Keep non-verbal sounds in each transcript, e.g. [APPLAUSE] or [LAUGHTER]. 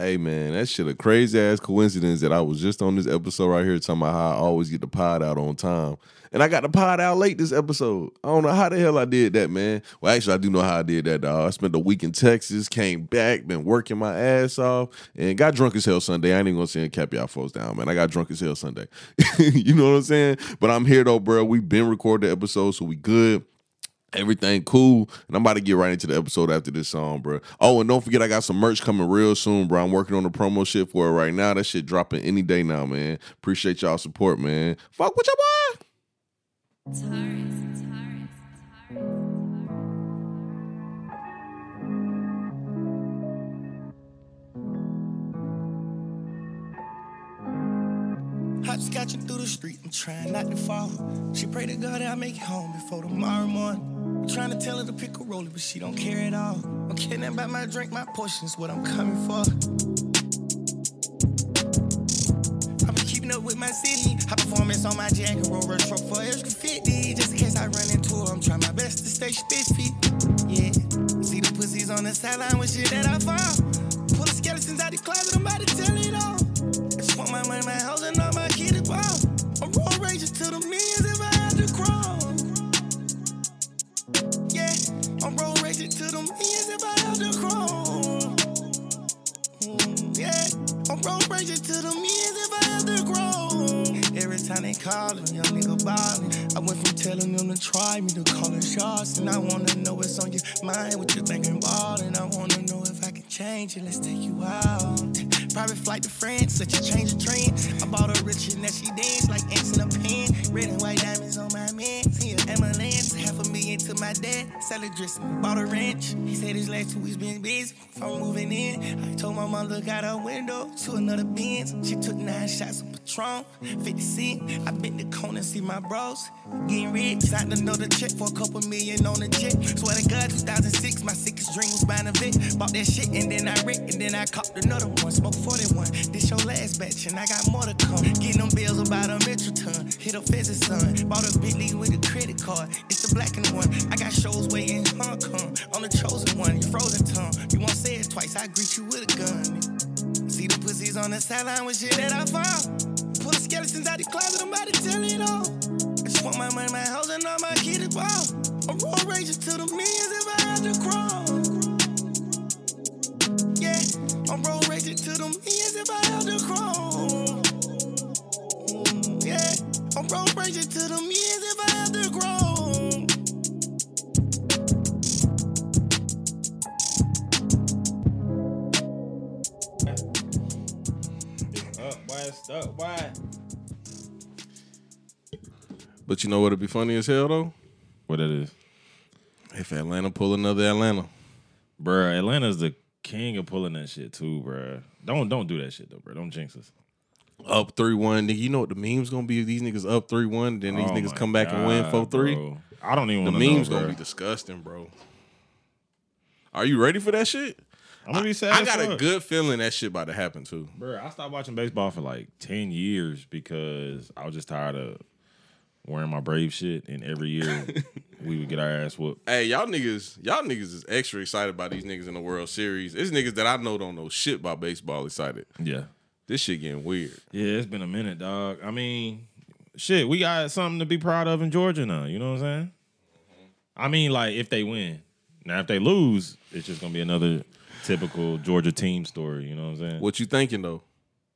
Hey man, that shit a crazy ass coincidence that I was just on this episode right here talking about how I always get the pod out on time. And I got the pod out late this episode. I don't know how the hell I did that, man. Well, actually, I do know how I did that, dog. I spent a week in Texas, came back, been working my ass off, and got drunk as hell Sunday. I ain't even gonna say cap y'all folks down, man. I got drunk as hell Sunday. [LAUGHS] you know what I'm saying? But I'm here though, bro. We've been recording the episode, so we good. Everything cool, and I'm about to get right into the episode after this song, bro. Oh, and don't forget, I got some merch coming real soon, bro. I'm working on the promo shit for it right now. That shit dropping any day now, man. Appreciate y'all support, man. Fuck with your boy. Hopscotching through the street, I'm trying not to fall. She pray to God that I make it home before tomorrow morning. I'm trying to tell her to pick a roller, but she don't care at all. I'm kidding about my drink, my portion's what I'm coming for. I've been keeping up with my city. High performance on my jacket, roll rush truck for extra 50. Just in case I run into her, I'm trying my best to stay spiffy. Yeah, see the pussies on the sideline with shit that I found. Pull the skeletons out the closet, I'm about to road raging to the millions if I have to grow. Every time they callin', young nigga ballin'. I went from telling them to try me to calling shots. And I wanna know what's on your mind, what you thinking about. And I wanna know if I can change it, let's take you out. Private flight to France, such a change of trend. I bought her rich and that she dance like ants in a pen. Red and white diamonds on my man. My dad. Salad dressing, bought a ranch. He said his last two weeks been busy. I'm moving in. I told my mom look out her window to another Benz. She took nine shots of Patron, 50 cent. I bent the corner, see my bros getting rich. Signed another check for a couple million on the jet. Swear to God, 2006, my sickest dream was buying a Vic. Bought that shit and then I wrecked and then I copped another one. Smoke 41. This your last batch and I got more to come. Getting them bills about a metric ton. Hit a pheasant son. Bought a Bentley with a credit card. It's the black and one. I got shows way in Hong Kong. I'm the chosen one. You frozen tongue. You won't say it twice. I greet you with a gun. See the pussies on the sideline with shit that I found. Pull the skeletons out the closet. I'm about to tell it all. I just want my money, my house, and all my kids wow. I'm road raging to the millions if I have to crawl. Yeah, I'm road raging to the millions if I have to crawl. Mm, Yeah, I'm road raging to the millions if Up west, up why? But you know what'd be funny as hell though? What it is, If Atlanta pull another Atlanta. Bruh, Atlanta's the king of pulling that shit too, bruh. Don't don't do that shit though, bro. Don't jinx us. Up 3 1. Nigga, you know what the meme's gonna be? These niggas up 3 1, then these Oh niggas come back and win 4 3. bro. I don't even The meme's know, gonna be disgusting, bro. Are you ready for that shit? I'm gonna be sad. I as got a good feeling that shit about to happen too. Bruh, I stopped watching baseball for like 10 years because I was just tired of wearing my Brave shit. And every year [LAUGHS] we would get our ass whooped. Hey, y'all niggas, y'all niggas is extra excited about these niggas in the World Series. It's niggas that I know don't know shit about baseball excited. Yeah. This shit getting weird. Yeah, it's been a minute, dog. I mean, shit, we got something to be proud of in Georgia now. You know what I'm saying? Mm-hmm. I mean, like, if they win. Now, if they lose, it's just going to be another typical Georgia team story. You know what I'm saying? What you thinking though?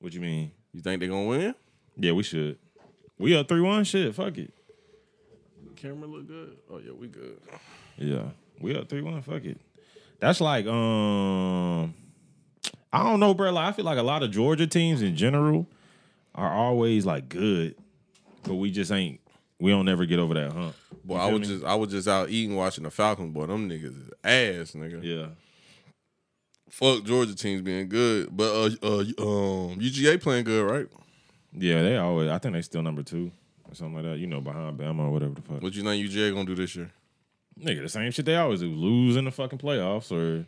What you mean? You think they're gonna win? Yeah, we should. We up 3 1. Shit, fuck it. Camera look good. Oh yeah, we good. Yeah, we up three one. Fuck it. That's like um, I don't know, bro. Like I feel like a lot of Georgia teams in general are always like good, but we just ain't. We don't never get over that hump. Boy, I was me? just I was just out eating watching the Falcons. Boy, them niggas is ass, nigga. Yeah. Fuck Georgia teams being good, but uh, uh um UGA playing good, right? Yeah, they always. I think they still number two or something like that. You know, behind Bama or whatever the fuck. What you think UGA gonna do this year? Nigga, the same shit they always do. Lose in the fucking playoffs or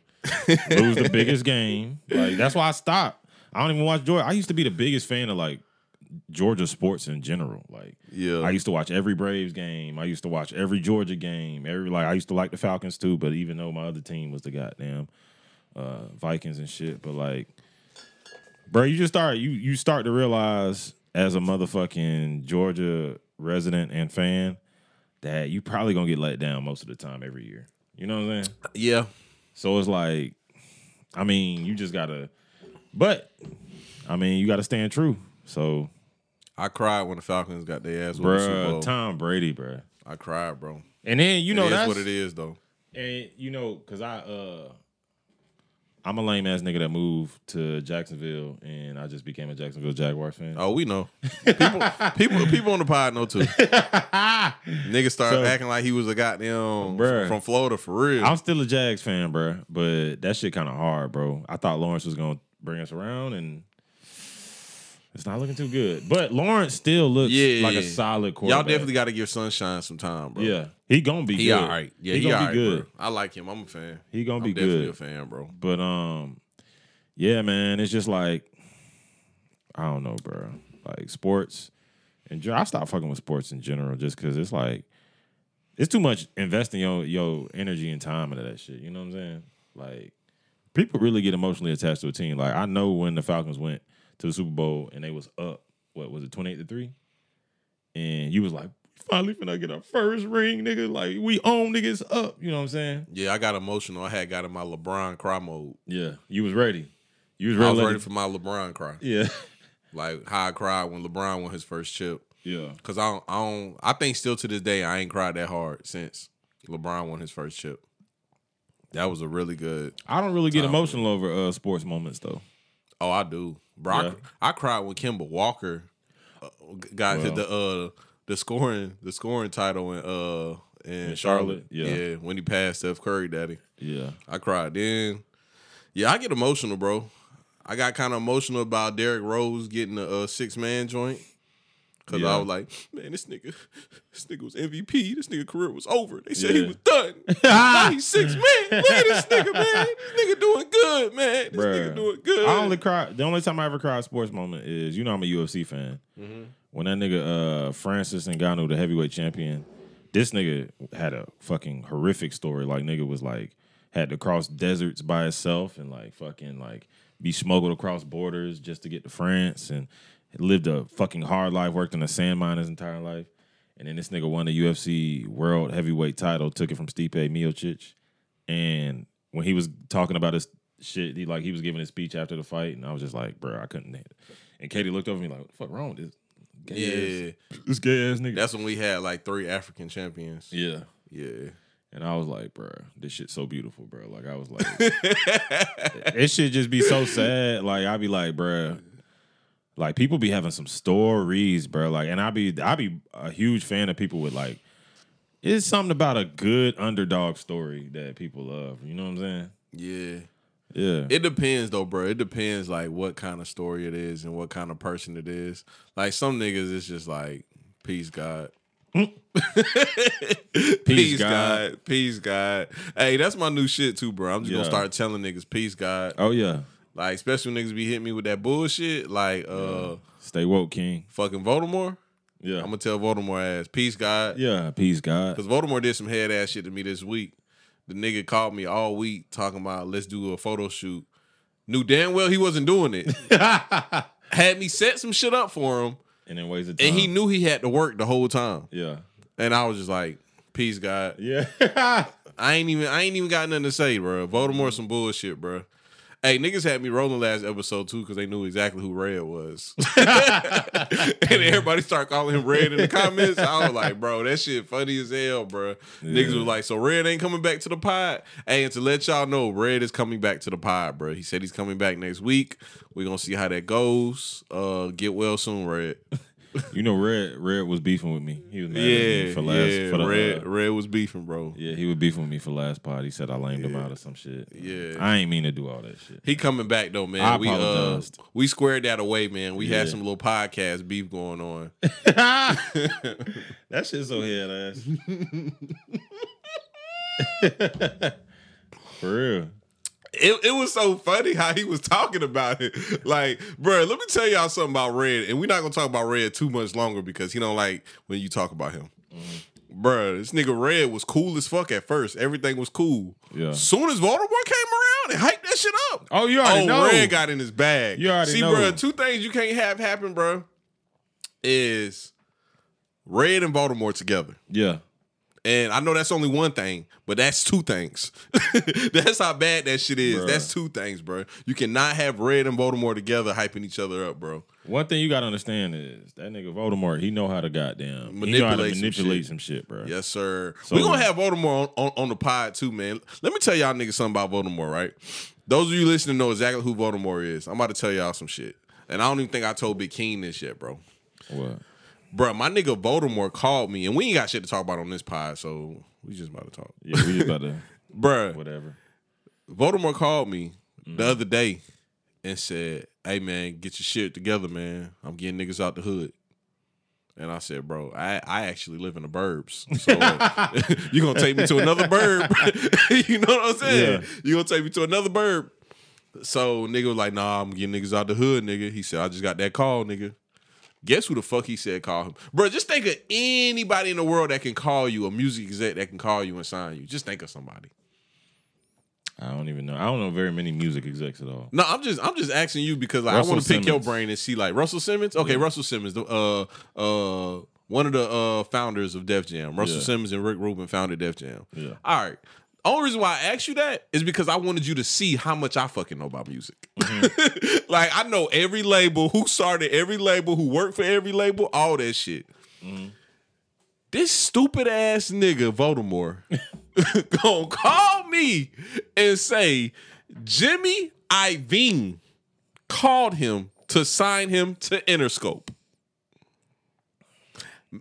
lose the [LAUGHS] biggest game. Like that's why I stopped. I don't even watch Georgia. I used to be the biggest fan of like Georgia sports in general. Like Yeah, I used to watch every Braves game. I used to watch every Georgia game. Every like I used to like the Falcons too, but even though my other team was the goddamn uh, Vikings and shit, but like bro. You just start you you start to realize as a motherfucking Georgia resident and fan that you probably gonna get let down most of the time every year. You know what I'm saying? Yeah. So it's like, I mean, you just gotta, but I mean, you gotta stand true. So, I cried when the Falcons got their ass whooped in the Super bruh, Bowl. Tom Brady, bro. I cried, bro. And then you know it that's what it is, though. And you know, cause I uh I'm a lame ass nigga that moved to Jacksonville and I just became a Jacksonville Jaguars fan. Oh, we know. People, people, people on the pod know too. [LAUGHS] Nigga started So- acting like he was a goddamn Bruh. from Florida for real. I'm still a Jags fan, bro, but that shit kind of hard, bro. I thought Lawrence was gonna bring us around, and it's not looking too good. But Lawrence still looks Yeah, like a yeah. solid Y'all definitely got to give Sunshine some time, bro. yeah, he gonna be he good. all right. Yeah, he, he, gonna be good. bro. I like him. I'm a fan. He gonna I'm be definitely good. a fan, bro. But um, yeah, man, it's just like I don't know, bro. Like sports, and I stopped fucking with sports in general just because it's like it's too much investing your your energy and time into that shit. You know what I'm saying? Like people really get emotionally attached to a team. Like I know when the Falcons went to the Super Bowl and they was up, what was it, twenty eight to three, and you was like. Finally, finna get our first ring, nigga. Like we own niggas up. You know what I'm saying? Yeah, I got emotional. I had got in my LeBron cry mode. Yeah, you was ready. You was I ready. was to ready for my LeBron cry. Yeah. [LAUGHS] Like how I cried when LeBron won his first chip. Yeah. Cause I don't, I don't, I think still to this day I ain't cried that hard since LeBron won his first chip. That was a really good. I don't really get emotional over uh, sports moments though. Oh, I do, bro. I- Yeah. I, cried when Kemba Walker uh, got Well. the uh the scoring the scoring title in uh in, In Charlotte. Charlotte, yeah. when he passed Steph Curry, daddy. Yeah. I cried then. Yeah, I get emotional, bro. I got kind of emotional about Derrick Rose getting a uh, six man joint. Cause Yeah. I was like, man, this nigga, this nigga was MVP. This nigga career was over. They said he was done. [LAUGHS] now he's six man. Look at this nigga, man. [LAUGHS] This nigga doing good, man. This Bruh. nigga doing good. I only cry. The only time I ever cried sports moment is you know I'm a UFC fan. Mm-hmm. When that nigga uh, Francis Ngannou, the heavyweight champion, this nigga had a fucking horrific story. Like nigga was like had to cross deserts by himself and like fucking like be smuggled across borders just to get to France and lived a fucking hard life, worked in a sand mine his entire life. And then this nigga won the UFC world heavyweight title, took it from Stipe Miocic. And when he was talking about his shit, he like he was giving his speech after the fight, and I was just like, bro, I couldn't. And Katie looked over me like, what the fuck wrong with this gay yeah, ass, this gay ass nigga? that's when we had like three African champions. yeah. Yeah. And I was like, bro, this shit's so beautiful, bro. Like I was like, [LAUGHS] it should just be so sad. Like I'd be like, bro, like people be having some stories, bro. Like, and I be I be a huge fan of people with like, it's something about a good underdog story that people love. You know what I'm saying? Yeah. Yeah. It depends though, bro. It depends like what kind of story it is and what kind of person it is. Like some niggas, it's just like peace, God. Mm. [LAUGHS] peace, God. God. Peace, God. Hey, that's my new shit too, bro. I'm just Yeah. gonna start telling niggas peace, God. oh yeah. Like especially when niggas be hitting me with that bullshit, like uh, Stay woke, King. fucking Voldemort. Yeah. I'm gonna tell Voldemort ass peace, God. yeah. Peace, God. Because Voldemort did some head ass shit to me this week. The nigga called me all week talking about let's do a photo shoot. Knew damn well he wasn't doing it. [LAUGHS] Had me set some shit up for him, And then ways of time. and he knew he had to work the whole time. Yeah. And I was just like, "Peace, God." Yeah. [LAUGHS] I ain't even, I ain't even got nothing to say, bro. Voldemort some bullshit, bro. Hey, niggas had me rolling last episode too because they knew exactly who Red was, [LAUGHS] [LAUGHS] and everybody started calling him Red in the comments. I was like, bro, that shit funny as hell, bro. Niggas was like, so Red ain't coming back to the pod. Hey, and to let y'all know, Red is coming back to the pod, bro. He said he's coming back next week. We're gonna see how that goes. Uh, get well soon, Red. You know, Red Red was beefing with me. He was mad at yeah, me for last yeah. for the, Red, uh, Red was beefing, bro. Yeah, he was beefing with me for last pod. He said I lamed him out or some shit. Yeah. I ain't mean to do all that shit. He coming back though, man. I we uh we squared that away, man. We had some little podcast beef going on. [LAUGHS] [LAUGHS] that shit's so head ass. [LAUGHS] For real. It, it was so funny how he was talking about it. Like, bro, let me tell y'all something about Red, and we're not gonna talk about Red too much longer because he don't like when you talk about him. Mm-hmm. Bruh, this nigga Red was cool as fuck at first. Everything was cool. Yeah. Soon as Voldemort came around, done hype that shit up. Oh, you already oh, know. Red got in his bag. You already See, know. bro, two things you can't have happen, bro, is Red and Voldemort together. yeah. And I know that's only one thing, but that's two things. [LAUGHS] that's how bad that shit is. Bruh. That's two things, bro. You cannot have Red and Voldemort together hyping each other up, bro. One thing you gotta understand is that nigga Voldemort, he know how to goddamn he know how to Manipulate some shit. some shit, bro. Yes, sir. So- We're gonna have Voldemort on, on, on the pod too, man. Let me tell y'all niggas something about Voldemort, right? Those of you listening know exactly who Voldemort is. I'm about to tell y'all some shit. And I don't even think I told Big King this yet, bro. What? Bro, my nigga Voldemort called me, and we ain't got shit to talk about on this pod, so we just about to talk. Yeah, we just about to [LAUGHS] bro. whatever. Voldemort called me Mm-hmm. the other day and said, "Hey man, get your shit together, man. I'm getting niggas out the hood." And I said, "Bro, I, I actually live in the burbs, so [LAUGHS] you're gonna take me to another burb? [LAUGHS] you know what I'm saying? Yeah. You gonna take me to another burb?" So nigga was like, "Nah, I'm getting niggas out the hood, nigga." He said, "I just got that call, nigga." Guess who the fuck he said call him, bro? Just think of anybody in the world that can call you, a music exec that can call you and sign you. Just think of somebody. I don't even know. I don't know very many music execs at all. No, I'm just I'm just asking you because like, I want to pick your brain and see like Russell Simmons. Okay, Russell Simmons, the uh uh one of the uh founders of Def Jam. Russell Yeah. Simmons and Rick Rubin founded Def Jam. Yeah. All right. Only reason why I asked you that is because I wanted you to see how much I fucking know about music. Mm-hmm. [LAUGHS] like I know every label, who started every label, who worked for every label, all that shit. Mm-hmm. This stupid ass nigga Voldemort [LAUGHS] gonna call me and say Jimmy Iovine called him to sign him to Interscope.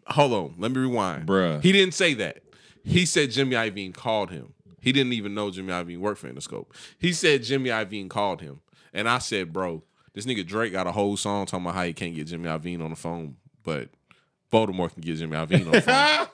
Hold on, let me rewind. Bruh. He didn't say that. He said Jimmy Iovine called him. He didn't even know Jimmy Iovine worked for Interscope. He said Jimmy Iovine called him. And I said, bro, this nigga Drake got a whole song talking about how he can't get Jimmy Iovine on the phone, but Voldemort can get Jimmy Iovine on the phone.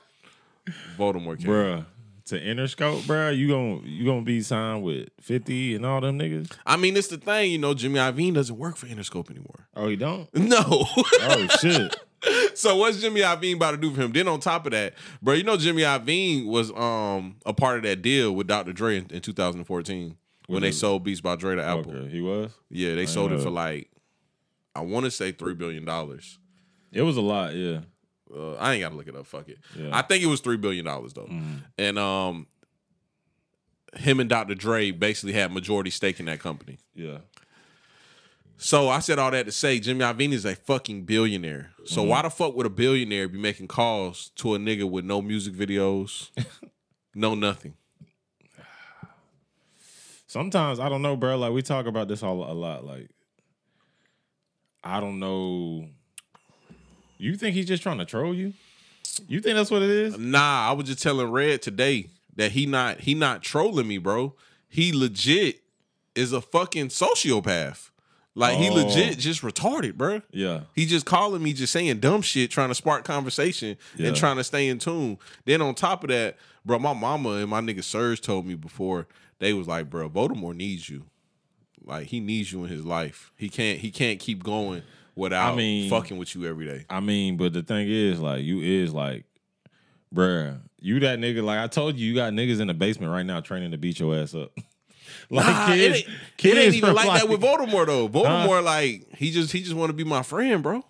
[LAUGHS] Voldemort can. Bruh. To Interscope, bro, you gon' you gonna be signed with 50 and all them niggas? I mean, it's the thing, you know, Jimmy Iovine doesn't work for Interscope anymore. Oh, he don't? [LAUGHS] No. Oh shit. [LAUGHS] so what's Jimmy Iovine about to do for him? Then on top of that, bro, you know Jimmy Iovine was um a part of that deal with Dr. Dre in, in 2014 when they it? sold Beats by Dre to Apple. Okay, he was? Yeah, they sold it for like I want to say three billion dollars. It was a lot, yeah. Uh, I ain't got to look it up. Fuck it. Yeah. I think it was three billion dollars though, and um, him and Dr. Dre basically had majority stake in that company. Yeah. So I said all that to say Jimmy Iovine is a fucking billionaire. So mm-hmm. why the fuck would a billionaire be making calls to a nigga with no music videos, [LAUGHS] no nothing? Sometimes I don't know, bro. Like we talk about this all a lot. Like I don't know. You think he's just trying to troll you? You think that's what it is? Nah, I was just telling Red today that he not he not trolling me, bro. He legit is a fucking sociopath. Like he Oh. legit just retarded, bro. Yeah. He just calling me, just saying dumb shit, trying to spark conversation Yeah. and trying to stay in tune. Then on top of that, bro, my mama and my nigga Serge told me before they was like, bro, Voldemort needs you. Like he needs you in his life. He can't he can't keep going without I mean- fucking with you every day. I mean, but the thing is, like, you is like, bruh, you that nigga. Like I told you, you got niggas in the basement right now training to beat your ass up. [LAUGHS] like Nah, kids, it ain't, kids it ain't even like, that with Voldemort though. Voldemort, like he just he just want to be my friend, bro.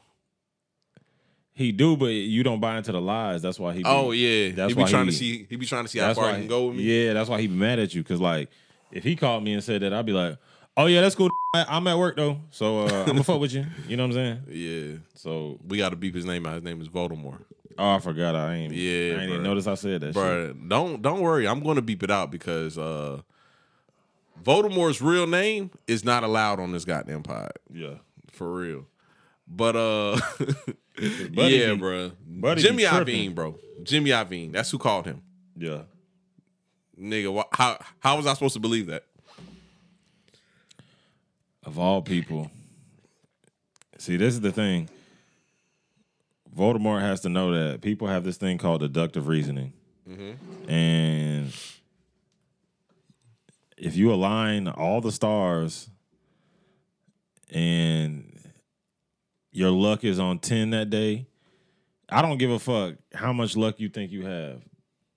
He do, but you don't buy into the lies. That's why he. Be, Oh yeah, That's he be why trying to see he be trying to see how far he can go with me. Yeah, that's why he be mad at you. Cause like, if he called me and said that, I'd be like, "Oh yeah, that's cool. I'm at work though, so uh, [LAUGHS] I'm gonna fuck with you." You know what I'm saying? Yeah, So, we got to beep his name out. His name is Voldemort. oh, I forgot. I ain't. Yeah, I ain't even notice I said that. Bro, don't don't worry. I'm going to beep it out because uh Voldemort's real name is not allowed on this goddamn pod Yeah. for real. But uh, [LAUGHS] yeah, be- bro. buddy Jimmy. Iovine, bro. Jimmy Iovine. That's who called him. Yeah. Nigga, wh- how how was I supposed to believe that? Of all people. See, this is the thing. Voldemort has to know that people have this thing called deductive reasoning. And if you align all the stars and your luck is on 10 that day, I don't give a fuck how much luck you think you have.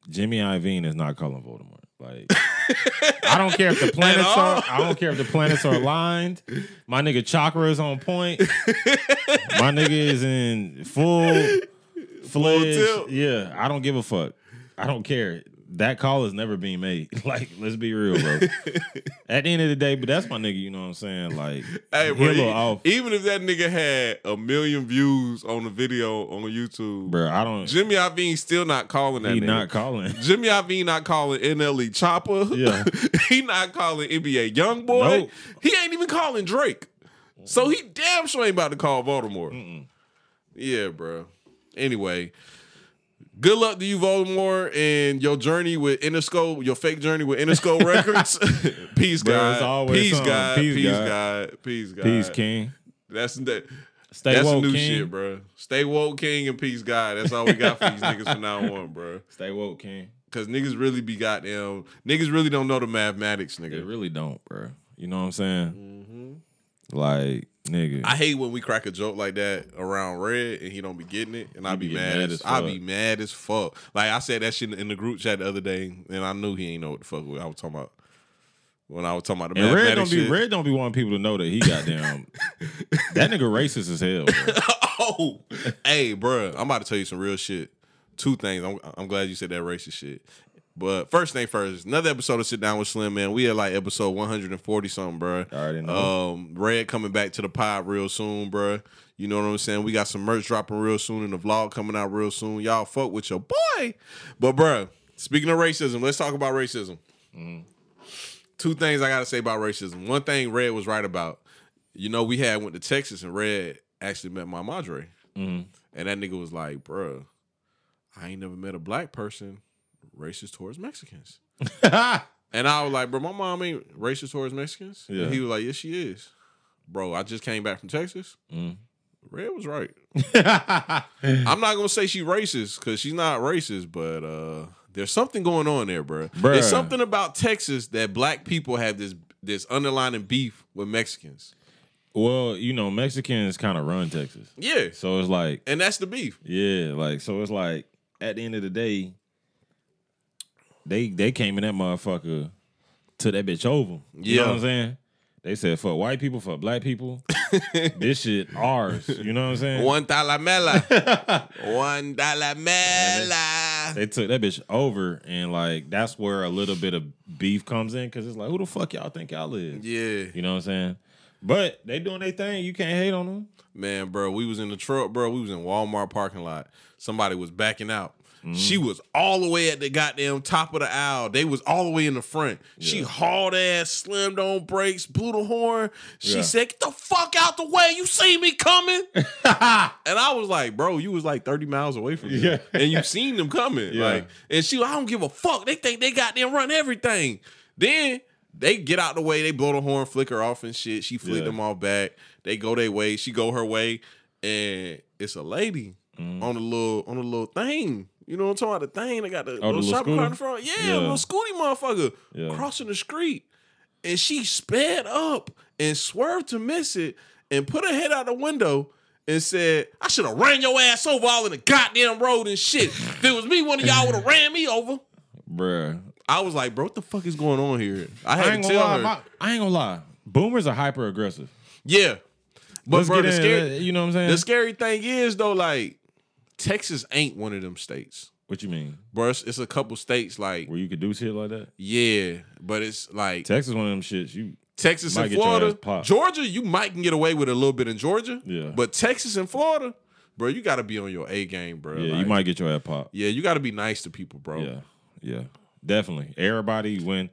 Jimmy Iovine is not calling Voldemort. Like [LAUGHS] I don't care if the planets are. I don't care if the planets are aligned. My nigga chakra is on point. [LAUGHS] My nigga is in full fledged. Yeah, I don't give a fuck. I don't care. That call is never being made. [LAUGHS] Like, let's be real, bro. [LAUGHS] At the end of the day, but that's my nigga. You know what I'm saying? Like, Hey, bro, a little e- off, even if that nigga had a million views on the video on YouTube, bro. I don't. Jimmy Iovine still not calling that He nigga. not calling. [LAUGHS] Jimmy Iovine not calling NLE Chopper. Yeah. he not calling NBA Young Boy. Nope. He ain't even calling Drake. So he damn sure ain't about to call Voldemort. Yeah, bro. Anyway, good luck to you, Voldemort, and your journey with Interscope, your fake journey with Interscope [LAUGHS] Records. [LAUGHS] Peace, God. Peace, something. God. Peace, Peace, God. God. Peace, God. Peace, King. That's that. Stay that's woke, new King. shit, bro. Stay woke, King, and peace, God. That's all we got for these [LAUGHS] niggas from now on, bro. Stay woke, King. Cause niggas really be goddamn. Niggas really don't know the mathematics, nigga. They really don't, bro. You know what I'm saying? Mm-hmm. Like, nigga. I hate when we crack a joke like that around Red and he don't be getting it, and I be, be mad, mad as, as I be mad as fuck. Like I said that shit in the group chat the other day, and I knew he ain't know what the fuck I was talking about. When I was talking about the and Red don't be shit. Red don't be wanting people to know that he goddamn [LAUGHS] that nigga racist as hell. Oh, hey, bruh, I'm about to tell you some real shit. Two things. I'm, I'm glad you said that racist shit. But first thing first, another episode of Sit Down with Slim, man. We had like episode 140 something, bruh. I already know. Um, Red coming back to the pod real soon, bruh. You know what I'm saying? We got some merch dropping real soon and the vlog coming out real soon. Y'all fuck with your boy. But bruh, speaking of racism, let's talk about racism. Two things I gotta say about racism. One thing Red was right about. You know, we had went to Texas and Red actually met my madre. Mhm. And that nigga was like, bruh, I ain't never met a black person racist towards Mexicans. [LAUGHS] And I was like, bro, my mom ain't racist towards Mexicans. Yeah. And he was like, yes, she is. Bro, I just came back from Texas. Mm. Red was right. [LAUGHS] I'm not gonna say she racist because she's not racist, but uh there's something going on there, bro. Bruh. There's something about Texas that black people have this this underlying beef with Mexicans. well, you know, Mexicans kind of run Texas. Yeah. So it's like, And that's the beef. yeah, like so it's like at the end of the day, they they came in that motherfucker to that bitch over. You know Yeah. what I'm saying? They said fuck white people, fuck black people. [LAUGHS] this shit ours. You know what I'm saying? One dollar mela. [LAUGHS] One dollar mela. they took that bitch over, and like that's where a little bit of beef comes in because it's like, who the fuck y'all think y'all is? Yeah. You know what I'm saying? But they doing their thing. You can't hate on them. Man, bro, we was in the truck, bro. We was in Walmart parking lot. Somebody was backing out. She was all the way at the goddamn top of the aisle. They was all the way in the front. She hauled ass, slammed on brakes, blew the horn. She Yeah. said, "Get the fuck out the way! You see me coming?" [LAUGHS] and I was like, "Bro, you was like thirty miles away from me, Yeah. and you seen them coming." Yeah. Like, and she, I don't give a fuck. They think they got them run everything. Then they get out the way. They blow the horn, flicker off and shit. She flicked Yeah. them all back. They go their way. She go her way, and it's a lady Mm-hmm. on the little on the little thing. You know what I'm talking about? The thing they got the, Oh, little little shopping cart in front. Yeah, Yeah. little scooty motherfucker Yeah. crossing the street, and she sped up and swerved to miss it, and put her head out the window. And said, I should have ran your ass over all in the goddamn road and shit. if it was me, one of y'all would have [LAUGHS] ran me over. Bruh. I was like, bro, what the fuck is going on here? I I had ain't to gonna tell lie. her. my- I ain't gonna lie. Boomers are hyper aggressive. yeah. But Let's bro, get the in, scary, you know what I'm saying? the scary thing is though, like, Texas ain't one of them states. what you mean? Bro, it's, it's a couple states like, Where you could do shit like that? yeah, but it's like Texas one of them shits. You Texas and Florida. Georgia, you might can get away with a little bit in Georgia. Yeah. But Texas and Florida, bro, you gotta be on your A game, bro. yeah, you might get your ass popped. Yeah, you gotta be nice to people, bro. Yeah, yeah, definitely. Everybody when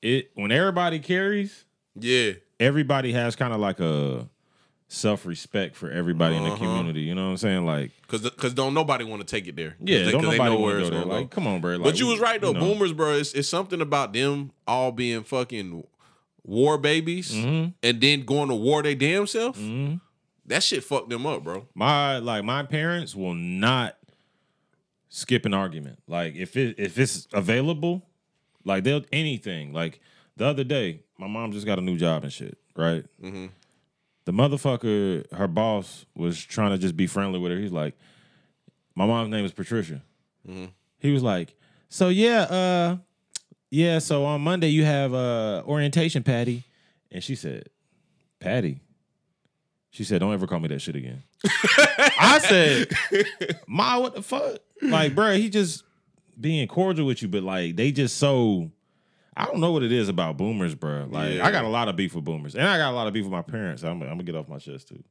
it when everybody carries, Yeah. everybody has kind of like a self respect for everybody in the Uh-huh. community. You know what I'm saying? Like, Cause, cause don't nobody want to take it there. yeah, they, don't nobody know where it's go there. Like, come on, bro. Like, but you we- was right though, know. boomers, bro. It's, it's something about them all being fucking war babies Mm-hmm. and then going to war they damn self. Mhm. That shit fucked them up, bro. My like my parents will not skip an argument. Like if it if it's available, like they'll anything. Like the other day, my mom just got a new job and shit, right? Mhm. The motherfucker, her boss was trying to just be friendly with her. He's like, my mom's name is Patricia. Mm-hmm. He was like, so yeah, uh, yeah, so on Monday you have uh orientation, Patty. And she said, Patty. She said, Don't ever call me that shit again. [LAUGHS] I said, Ma, what the fuck? Like, bro, he just being cordial with you, but like they just so I don't know what it is about boomers, bro. Like Yeah. I got a lot of beef with boomers. And I got a lot of beef with my parents. I'm, I'm gonna get off my chest too.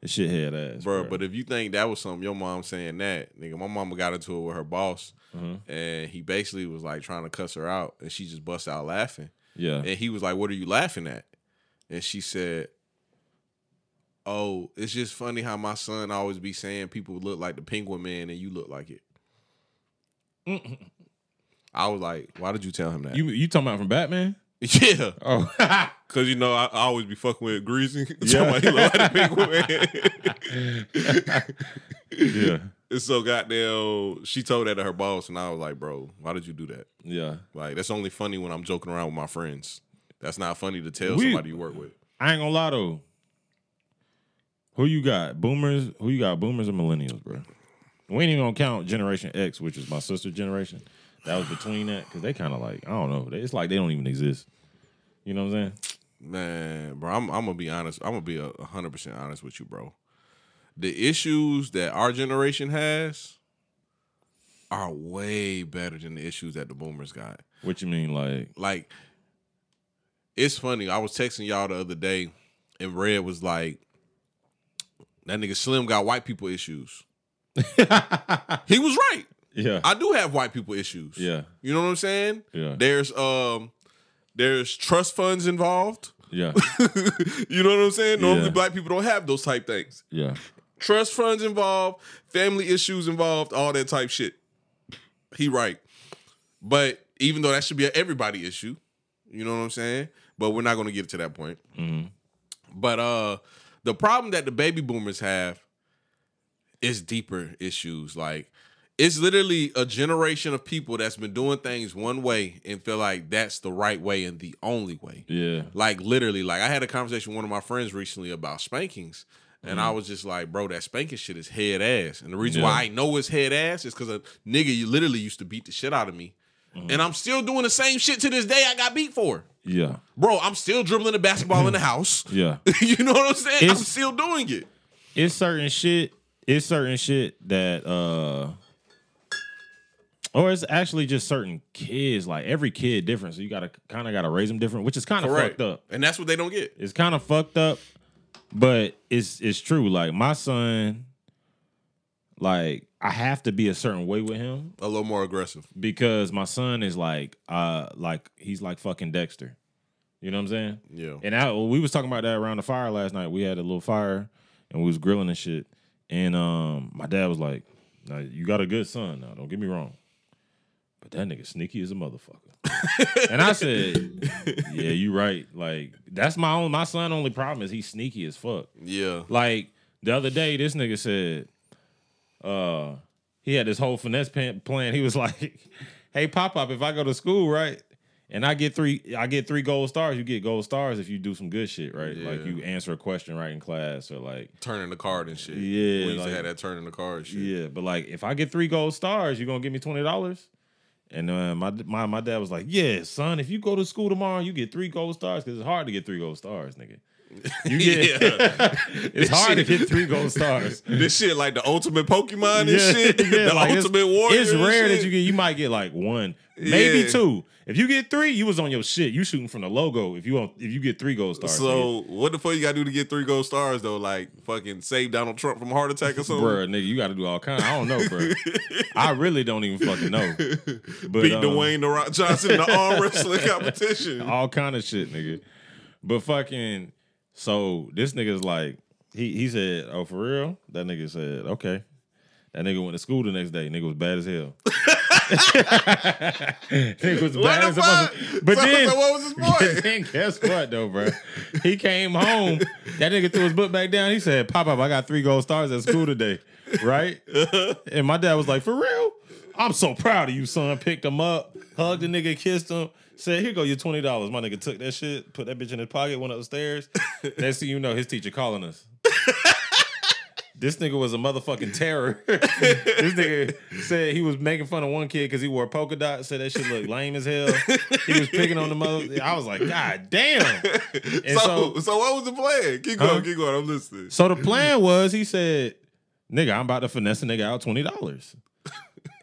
This shithead ass. bro. But if you think that was something your mom saying that, nigga, my mama got into it with her boss, Mm-hmm. and he basically was like trying to cuss her out, and she just bust out laughing, yeah. and he was like, "What are you laughing at?" And she said, "Oh, it's just funny how my son always be saying people look like the Penguin Man, and you look like it." I was like, "Why did you tell him that?" You you talking about from Batman? [LAUGHS] yeah, Oh, [LAUGHS] Cause you know I, I always be fucking with Greasy. [LAUGHS] Yeah. Somebody like the penguin man. yeah. and so goddamn, she told that to her boss, and I was like, bro, why did you do that? Yeah. Like that's only funny when I'm joking around with my friends. That's not funny to tell We- somebody you work with. I ain't gonna lie though. Who you got? Boomers? Who you got? Boomers or millennials, bro? We ain't even gonna count Generation X, which is my sister's generation. That was between that because they kind of like I don't know. It's like they don't even exist. You know what I'm saying? Man, bro, I'm, I'm gonna be honest. I'm gonna be hundred percent honest with you, bro. The issues that our generation has are way better than the issues that the boomers got. What you mean, like? like it's funny. I was texting y'all the other day, and Red was like, "That nigga Slim got white people issues." [LAUGHS] he was right. Yeah. I do have white people issues. yeah. you know what I'm saying. Yeah. There's um, there's trust funds involved. Yeah. [LAUGHS] you know what I'm saying? Normally, Yeah. black people don't have those type things. Yeah. Trust funds involved, family issues involved, all that type shit. He right. But even though that should be an everybody issue, you know what I'm saying? But we're not going to get to that point. Mhm. But uh the problem that the baby boomers have is deeper issues. Like it's literally a generation of people that's been doing things one way and feel like that's the right way and the only way. Yeah. Like literally, like I had a conversation with one of my friends recently about spankings. And I was just like, bro, that spanking shit is head ass. And the reason Yeah. why I know it's head ass is because a nigga you literally used to beat the shit out of me. And I'm still doing the same shit to this day I got beat for. Yeah. Bro, I'm still dribbling the basketball in the [LAUGHS] house. Yeah. [LAUGHS] you know what I'm saying? I'm It's- still doing it. it's certain shit. It's certain shit that uh or it's actually just certain kids. Like every kid different, so you gotta kind of gotta raise them different, which is kind of fucked up. And that's what they don't get. It's kind of fucked up, but it's it's true. Like my son, like I have to be a certain way with him A little more aggressive. because my son is like uh like he's like fucking Dexter. You know what I'm saying? Yeah. And I, we was talking about that around the fire last night. We had a little fire and we was grilling and shit. And um, my dad was like, "Now you got a good son. Now don't get me wrong, but that nigga sneaky as a motherfucker." [LAUGHS] and I said, "Yeah, you right. Like that's my own. My son only problem is he's sneaky as fuck. Yeah. Like the other day, this nigga said, uh, he had this whole finesse pan- plan. He was like, "Hey, pop up, if I go to school, right, and I get three, I get three gold stars. You get gold stars if you do some good shit, right? Like you answer a question right in class, or like, Turning the card and shit. Yeah, We used like- to have that turning the card shit. yeah, but like if I get three gold stars, you gonna give me twenty dollars." And uh, my my my dad was like, "Yeah, son, if you go to school tomorrow, you get three gold stars because it's hard to get three gold stars, nigga. You [LAUGHS] get [LAUGHS] it's hard to get three gold stars." [LAUGHS] This shit like the ultimate Pokemon and shit. the like, it's- ultimate warrior. It's rare that you get. You might get like one, maybe Yeah. two. If you get three, you was on your shit. You shooting from the logo. If you want, if you get three gold stars. So what the fuck you gotta do to get three gold stars though? Like fucking save Donald Trump from a heart attack or something? bruh, nigga, you got to do all kind. I don't know, bro. I really don't even fucking know. But, Beat um, Dwayne the Rock Johnson in the arm wrestling competition. all kind of shit, nigga. But fucking, so this nigga's like, he he said, "Oh, for real?" That nigga said, "Okay." That nigga went to school the next day. Nigga was bad as hell. [LAUGHS] nigga was bad as a fuck? motherfucker. But So- then, so what was his [LAUGHS] point? then guess what though, bro? He came home. That nigga threw his book back down. He said, "Pop up, I got three gold stars at school today." Right? [LAUGHS] And my dad was like, "For real? I'm so proud of you, son." Picked him up, hugged the nigga, kissed him. Said, "Here go your twenty dollars." My nigga took that shit, put that bitch in his pocket, went upstairs. [LAUGHS] Next thing you know, his teacher calling us. [LAUGHS] This nigga was a motherfucking terror. [LAUGHS] this nigga said he was making fun of one kid because he wore polka dot. Said that shit looked lame as hell. He was picking on the mother. I was like, God damn. And so, so, so, what was the plan? Keep going, Huh? keep going. I'm listening. so the plan was he said, "Nigga, I'm about to finesse a nigga out twenty dollars."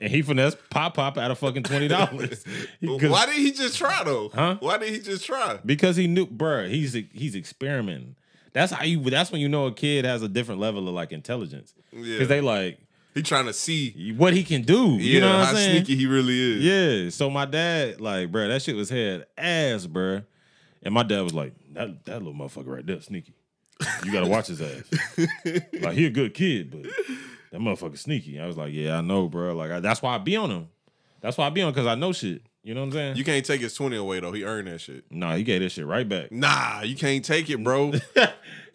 And he finessed Pop Pop out of fucking twenty dollars. [LAUGHS] Why did he just try though? Huh? Why did he just try? because he knew, bruh, he's he's experimenting. That's how you. That's when you know a kid has a different level of like intelligence because Yeah. they like He trying to see, what he can do. yeah, You know what how I'm saying? sneaky he really is. Yeah. So my dad, like, bruh, that shit was head ass, bruh. And my dad was like, that that little motherfucker right there, sneaky. You gotta watch his ass. [LAUGHS] like he a good kid, but that motherfucker sneaky. I was like, yeah, I know, bro. Like I, that's why I be on him. That's why I be on him, because I know shit. You know what I'm saying? You can't take his 20 away though. He earned that shit. nah, he gave that shit right back. Nah, you can't take it, bro. [LAUGHS]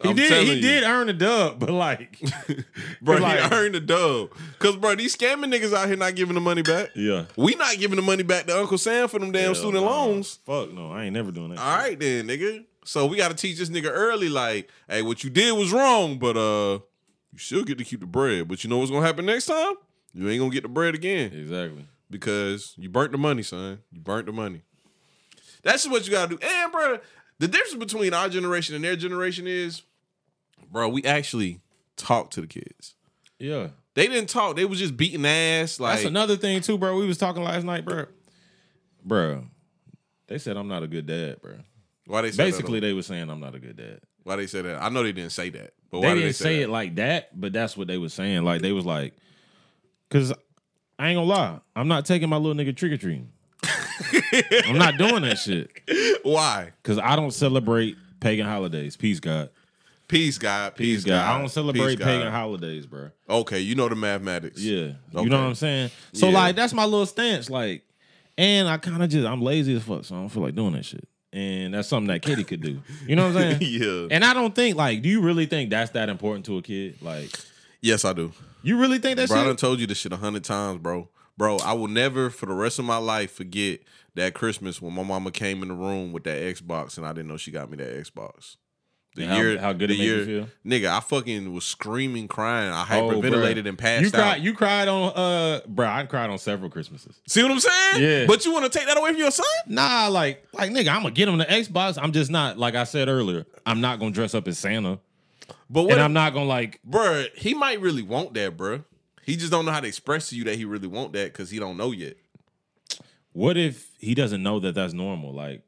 He I'm did. He you. did earn a dub, but like, [LAUGHS] bro, like- he earned the dub. Cause bro, these scamming niggas out here not giving the money back. yeah. We not giving the money back to Uncle Sam for them damn Hell student loans. Fuck no, I ain't never doing that. All right then, nigga. So we gotta teach this nigga early, like, hey, what you did was wrong, but uh you still get to keep the bread. But you know what's gonna happen next time? You ain't gonna get the bread again. Exactly. because you burnt the money, son. You burnt the money. That's what you gotta do. And bro, the difference between our generation and their generation is, bro, we actually talk to the kids. Yeah. They didn't talk. They was just beating ass. Like That's another thing too, bro. We was talking last night, bro. Bro, they said I'm not a good dad, bro. why they Basically, they were saying I'm not a good dad. Why they say that? I know they didn't say that, but They why didn't did they say that? it like that, but that's what they was saying. Like they was like, because I ain't gonna lie, I'm not taking my little nigga trick or treating. [LAUGHS] I'm not doing that shit Why? because I don't celebrate pagan holidays. Peace, God. Peace, God. Peace, Peace, God. I don't Peace, celebrate God. pagan holidays, bro. Okay, you know the mathematics. Yeah, you know what I'm saying. So Yeah. like that's my little stance. Like, and I kind of just I'm lazy as fuck, so I don't feel like doing that shit. And that's something that Kitty could do. [LAUGHS] You know what I'm saying? yeah. And I don't think like, do you really think that's that important to a kid? Like, Yes, I do. you really think that Bro, I done shit? told you this shit a hundred times, bro. Bro, I will never for the rest of my life forget that Christmas when my mama came in the room with that Xbox and I didn't know she got me that Xbox. The how- how good the it made you feel? Nigga, I fucking was screaming, crying. I Oh, hyperventilated bruh. and passed You out. cried. You cried on uh, bro. I cried on several Christmases. See what I'm saying? Yeah. But you want to take that away from your son? Nah, like, like nigga, I'm gonna get him the Xbox. I'm just not like I said earlier. I'm not gonna dress up as Santa, But what and if- I'm not gonna like. bruh, he might really want that, bruh. He just don't know how to express to you that he really want that because he don't know yet. What if he doesn't know that that's normal? Like,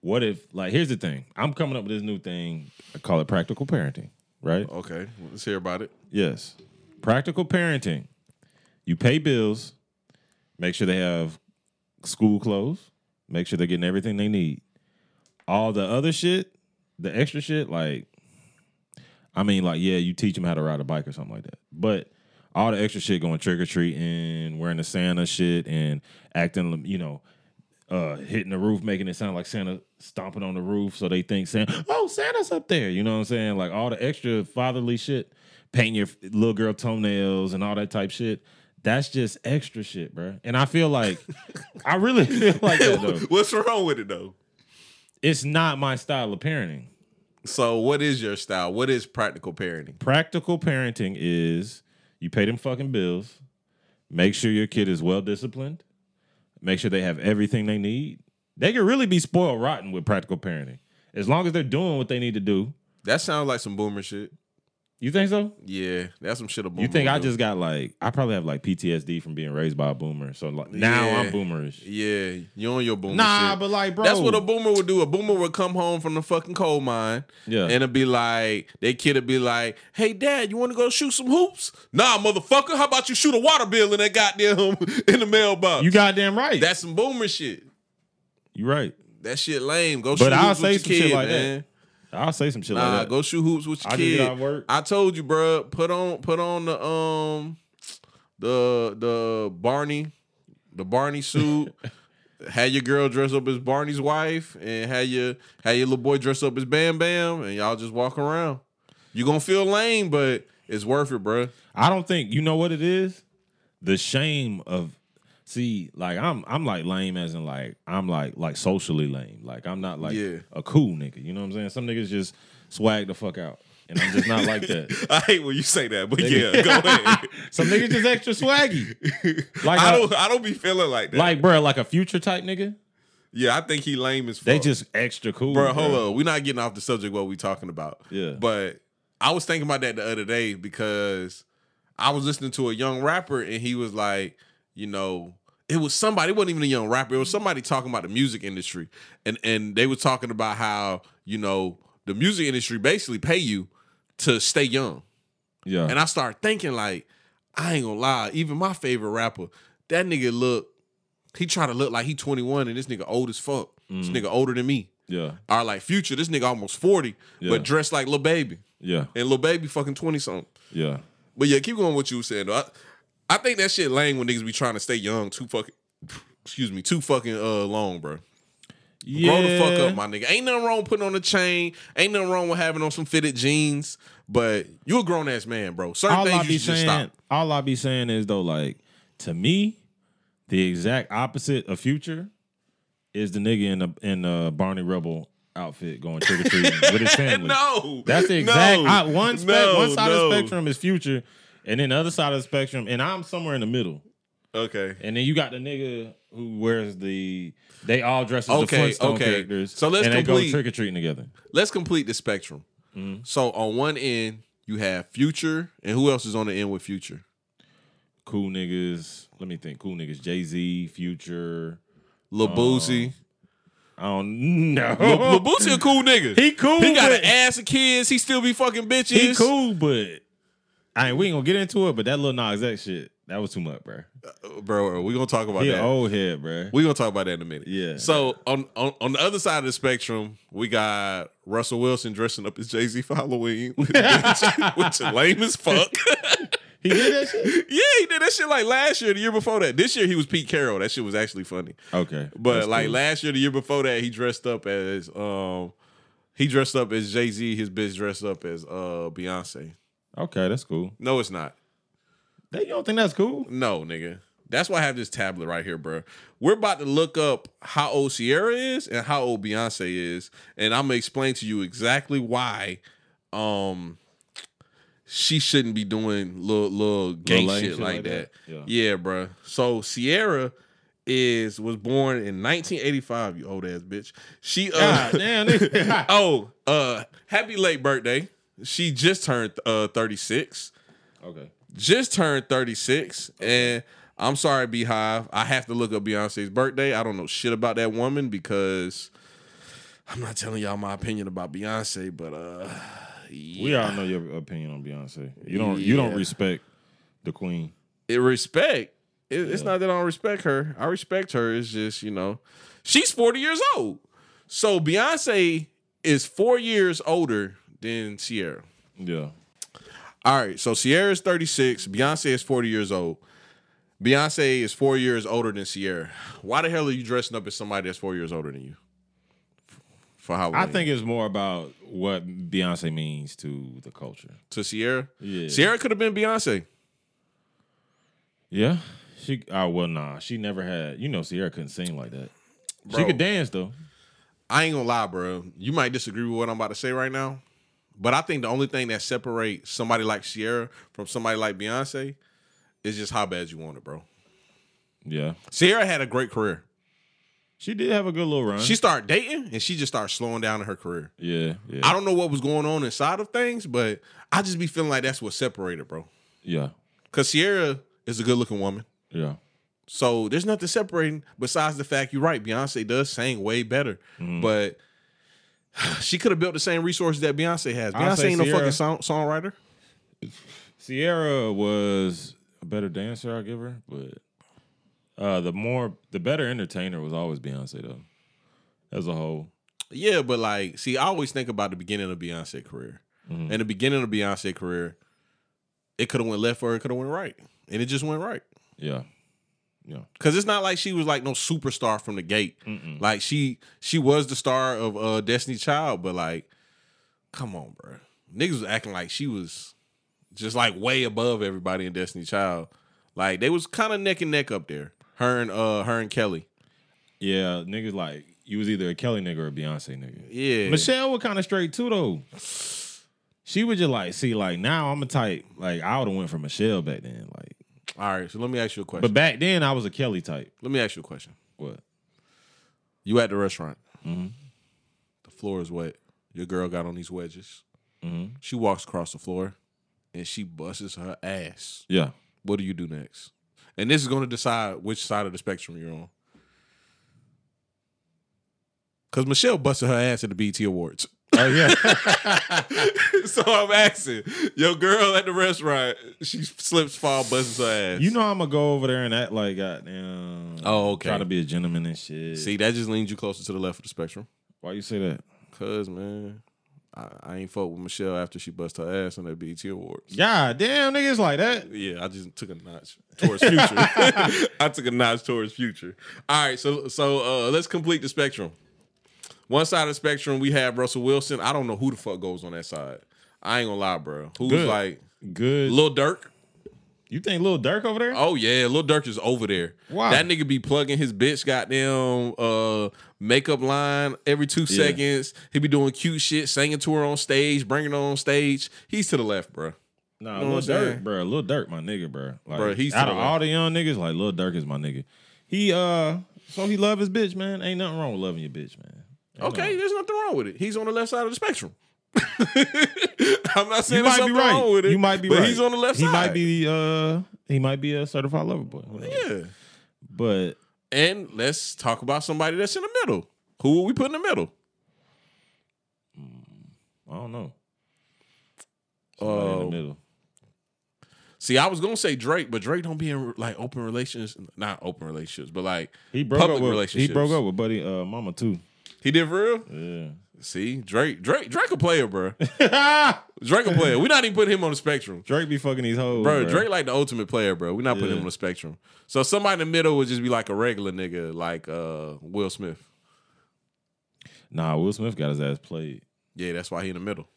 what if like here's the thing? I'm coming up with this new thing. I call it practical parenting. Right? Okay, let's hear about it. Yes. Practical parenting. You pay bills, make sure they have school clothes, make sure they're getting everything they need. All the other shit, the extra shit, like, I mean, like, yeah, you teach them how to ride a bike or something like that. But all the extra shit going trick or treating, wearing the Santa shit, and acting, you know, uh, hitting the roof, making it sound like Santa stomping on the roof, so they think Santa, oh, Santa's up there. You know what I'm saying? Like all the extra fatherly shit, painting your little girl toenails and all that type shit. That's just extra shit, bro. And I feel like, I really [LAUGHS] feel like that though. [LAUGHS] What's wrong with it though? It's not my style of parenting. So, what is your style? What is practical parenting? Practical parenting is you pay them fucking bills, make sure your kid is well disciplined, make sure they have everything they need. They can really be spoiled rotten with practical parenting. As long as they're doing what they need to do. That sounds like some boomer shit. You think so? Yeah, that's some shit a boomer. You think I do. just got like I probably have like PTSD from being raised by a boomer. So like now Yeah. I'm boomerish. Yeah, you on your boomer Nah, shit. but like bro. That's what a boomer would do. A boomer would come home from the fucking coal mine. Yeah. And it'd be like, their kid would be like, hey, dad, you want to go shoot some hoops? Nah, motherfucker. How about you shoot a water bill in that goddamn [LAUGHS] in the mailbox? You goddamn right. That's some boomer shit. you right. That shit lame. Go But shoot I'll hoops say with some your shit kid, like that. I'll say some shit Nah, like that. go shoot hoops with your I kid. work. I told you, bro. Put on, put on the um, the the Barney, the Barney suit. [LAUGHS] had your girl dress up as Barney's wife, and had your had your little boy dress up as Bam Bam, and y'all just walk around. You gonna feel lame, but it's worth it, bro. I don't think you know what it is. The shame of see, like I'm I'm like lame as in like I'm like like socially lame. Like I'm not like Yeah. a cool nigga. You know what I'm saying? Some niggas just swag the fuck out. and I'm just not like that. [LAUGHS] I hate when you say that, but yeah, go ahead. [LAUGHS] Some niggas just extra swaggy, like I a- don't. I don't be feeling like that. like bro, like a future type nigga. yeah, I think he lame as fuck. They just extra cool, bro. Hold up, we're not getting off the subject. What we talking about? Yeah. But I was thinking about that the other day because I was listening to a young rapper and he was like, you know, it was somebody. It wasn't even a young rapper. It was somebody talking about the music industry, and and they were talking about how you know the music industry basically pay you to stay young. Yeah, And I started thinking like, I ain't gonna lie, even my favorite rapper, that nigga look, he try to look like he 21 and this nigga old as fuck. This mm. nigga older than me. yeah, Or like future, this nigga almost 40, Yeah. but dressed like Lil Baby. yeah, And Lil Baby fucking 20 something. yeah. But yeah, keep going what you were saying. Though. I, I think that shit lame when niggas be trying to stay young too fucking excuse me, too fucking uh long, bro. yeah. Grow the fuck up, my nigga. Ain't nothing wrong with putting on a chain. Ain't nothing wrong with having on some fitted jeans. But you a grown ass man, bro. Certain all I things be you should saying, stop. all I be saying is though, like to me, the exact opposite of future is the nigga in the in the Barney Rubble outfit going trick or treating [LAUGHS] with his family. No, That's the exact no, I, one spec, no, one side no. of the spectrum is future, and then the other side of the spectrum, and I'm somewhere in the middle. Okay, And then you got the nigga who wears the they all dress as Okay, the Flintstone okay. characters. So let's and they complete- go trick or treating together. let's complete the spectrum. Mm-hmm. So on one end you have Future, and who else is on the end with Future? Cool niggas. Let me think. Cool niggas. Jay Z, Future. Lil Boosie. I don't know. Lil, Lil Boosie a cool nigga. He cool. He got an ass of kids. He still be fucking bitches. He cool, but I ain't. We ain't gonna get into it. But that Lil Nas X shit, that was too much, bro. Uh, bro. We gonna talk about He that. old head, bro. We gonna talk about that in a minute. Yeah. So on, on on the other side of the spectrum, we got Russell Wilson dressing up as Jay Z for Halloween, [LAUGHS] which lame as fuck. He did that shit. yeah, he did that shit like last year, the year before that. This year he was Pete Carroll. That shit was actually funny. Okay, But that's like cool. last year, the year before that, he dressed up as um he dressed up as Jay Z. His bitch dressed up as uh Beyonce. Okay, that's cool. No, it's not. That you don't think that's cool? No, nigga. That's why I have this tablet right here, bro. We're about to look up how old Ciara is and how old Beyonce is, and I'm gonna explain to you exactly why um she shouldn't be doing little little gay Little shit, shit like like that. that? Yeah. yeah, bro. So Ciara is was born in 1985. You old ass bitch. She uh God damn. nigga. [LAUGHS] oh uh happy late birthday. She just turned uh 36 okay. just turned 36 and I'm sorry BeyHive. I have to look up Beyonce's birthday. I don't know shit about that woman because I'm not telling y'all my opinion about Beyonce but uh We all know your opinion on Beyonce. You don't. You don't respect the queen. it respect. It, it's not that I don't respect her. I respect her. It's just you know she's 40 years old. So Beyonce is 4 years older than Ciara Yeah. All right, so Ciara is 36. Beyonce is 40 years old. Beyonce is four years older than Ciara. Why the hell are you dressing up as somebody that's four years older than you? For Halloween. I think it's more about what Beyonce means to the culture. to Ciara. Yeah. Ciara could have been Beyonce. Yeah. She. Oh well, nah. She never had. You know, Ciara couldn't sing like that. She could dance though. I ain't gonna lie, bro. You might disagree with what I'm about to say right now, but I think the only thing that separates somebody like Ciara from somebody like Beyonce is just how bad you want it, bro. Yeah. Ciara had a great career. She did have a good little run. She started dating and she just started slowing down in her career. yeah. Yeah. I don't know what was going on inside of things, but I just be feeling like that's what separated, bro. yeah. Cause Ciara is a good looking woman. Yeah. So there's nothing separating besides the fact you're right. Beyonce does sing way better, Mm-hmm. but [SIGHS] she could have built the same resources that Beyonce has. Beyonce ain't no Ciara. fucking song, songwriter. Ciara was a better dancer, I give her, but uh the more the better entertainer was always Beyonce though. As a whole. Yeah, but like, see, I always think about the beginning of Beyonce career. Mm-hmm. And the beginning of Beyonce career, it could have went left or it could have went right, and it just went right. Yeah. Yeah. Cause it's not like she was like no superstar from the gate. Like she she was the star of uh Destiny Child, but like, come on, bro. Niggas was acting like she was just like way above everybody in Destiny Child. Like they was kind of neck and neck up there. Her and uh her and Kelly. Yeah, niggas like you was either a Kelly nigga or a Beyonce nigga. Yeah. Michelle was kind of straight too though. She would just like see like now I'm a type like I would have went for Michelle back then like All right, so let me ask you a question. but back then I was a Kelly type. let me ask you a question. What? You at the restaurant. Mm-hmm. The floor is wet. Your girl got on these wedges. Mm-hmm. She walks across the floor and she busts her ass. Yeah. What do you do next? And this is going to decide which side of the spectrum you're on. Because Michelle busted her ass at the BT Awards. Oh yeah. [LAUGHS] so I'm asking, your girl at the restaurant, she slips, fall, busts her ass. you know I'm gonna go over there and act like goddamn. Oh, okay. Try to be a gentleman and shit. See, that just leans you closer to the left of the spectrum. why you say that? Cause man, I, I ain't fuck with Michelle after she bust her ass on that BET Awards. Yeah, damn niggas like that. Yeah, I just took a notch towards future. [LAUGHS] [LAUGHS] I took a notch towards future. All right, so so uh, let's complete the spectrum. One side of the spectrum, we have Russell Wilson. I don't know who the fuck goes on that side. I ain't gonna lie, bro. Who's Good. like Good. Lil Durk. you think Lil Durk over there? Oh yeah, Lil Durk is over there. Wow. That nigga be plugging his bitch goddamn uh makeup line every two Yeah. seconds. He be doing cute shit, singing to her on stage, bringing her on stage. He's to the left, bro. Nah, know Lil saying? Bro. Lil Durk, my nigga, bro. Like, Bruh, he's out of all the young niggas, like Lil Durk is my nigga. He uh, so he love his bitch, man. Ain't nothing wrong with loving your bitch, man. Okay, nothing. there's nothing wrong with it. He's on the left side of the spectrum. [LAUGHS] I'm not saying there's might be right. wrong with it. You might be but right. he's on the left he side. might be uh, he might be a certified lover boy. Yeah. But And let's talk about somebody that's in the middle. Who will we put in the middle? I don't know. Somebody in Uh, the middle. See, I was gonna say Drake, but Drake don't be in like open relationships, not open relationships, but like He broke public up with relationships. he broke up with Buddy uh, Mama too. He did for real. Yeah. See, Drake, Drake, Drake a player, bro. [LAUGHS] Drake a player. We're not even putting him on the spectrum, Drake be fucking these hoes, bro. bro. Drake like the ultimate player, bro. We're not putting him on the spectrum. So somebody in the middle would just be like a regular nigga, like uh Will Smith. Nah, Will Smith got his ass played. Yeah, that's why he in the middle.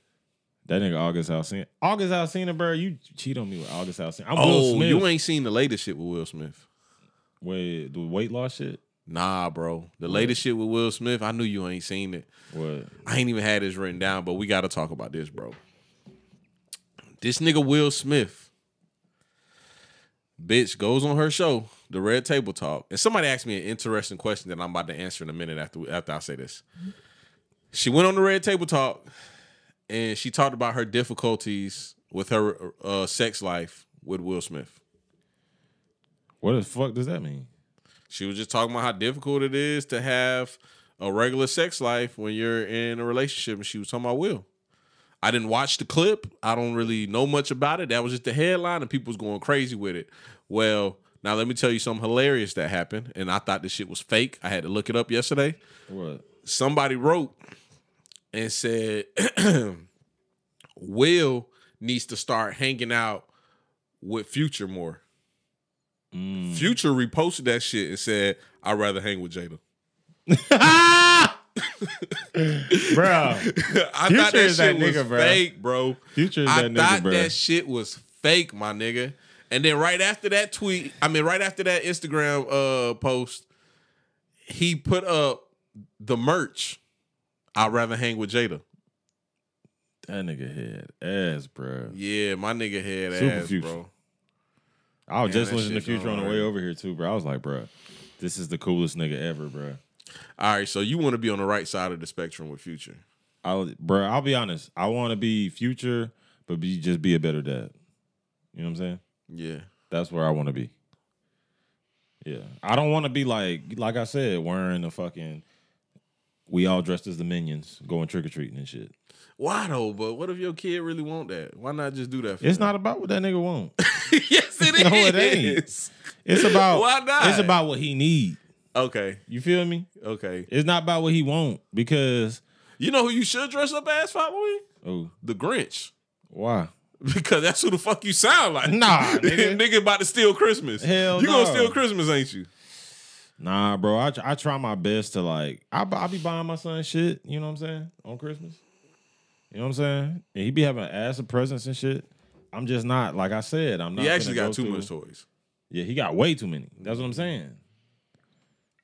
That nigga August Alsina. August Alsina, bro. You cheat on me with August Alsina. I'm Will Oh, Smith. you ain't seen the latest shit with Will Smith. Wait, the weight loss shit? Nah, bro. The latest shit with Will Smith, I knew you ain't seen it. What? I ain't even had this written down, but we got to talk about this, bro. This nigga Will Smith, bitch, goes on her show, the Red Table Talk, and somebody asked me an interesting question that I'm about to answer in a minute after after I say this. She went on the Red Table Talk, and she talked about her difficulties with her uh, sex life with Will Smith. What the fuck does that mean? She was just talking about how difficult it is to have a regular sex life when you're in a relationship, and she was talking about Will. I didn't watch the clip. I don't really know much about it. That was just the headline, and people was going crazy with it. Well, now let me tell you something hilarious that happened, and I thought this shit was fake. I had to look it up yesterday. What? Somebody wrote and said [CLEARS THROAT] Will needs to start hanging out with Future more. Mm. Future reposted that shit and said, "I'd rather hang with Jada." [LAUGHS] Bro. [LAUGHS] I Future thought that is shit that was nigga, bro. fake, bro. Future is I that thought nigga, bro. that shit was fake, my nigga. And then right after that tweet, I mean, right after that Instagram uh post, he put up the merch. I'd rather hang with Jada. That nigga had ass, bro. Yeah, my nigga had Super ass, Future. bro. I was just listening to Future on the way over here too, bro. I was like, bro, this is the coolest nigga ever, bro. All right, so you want to be on the right side of the spectrum with Future. I'll, bro, I'll be honest. I want to be Future, but be just be a better dad. You know what I'm saying? Yeah. That's where I want to be. Yeah, I don't want to be like, like I said, wearing the fucking. We all dressed as the minions, going trick or treating and shit. Why though? But what if your kid really want that? Why not just do that? For It's them? not about what that nigga want. [LAUGHS] yes, it is. [LAUGHS] No, it ain't. It's about Why not? It's about what he need. Okay, You feel me? okay. It's not about what he want because You know who you should dress up as, Fat Boy? oh, The Grinch. why? [LAUGHS] Because that's who the fuck you sound like. Nah, nigga. nigga about to steal Christmas. Hell You gonna steal Christmas, ain't you? Nah, bro. I I try my best to like. I I be buying my son shit. You know what I'm saying on Christmas. You know what I'm saying? And he be having ass of presents and shit. I'm just not like I said. I'm not. He actually got go too through- much toys. Yeah, he got way too many. That's what I'm saying.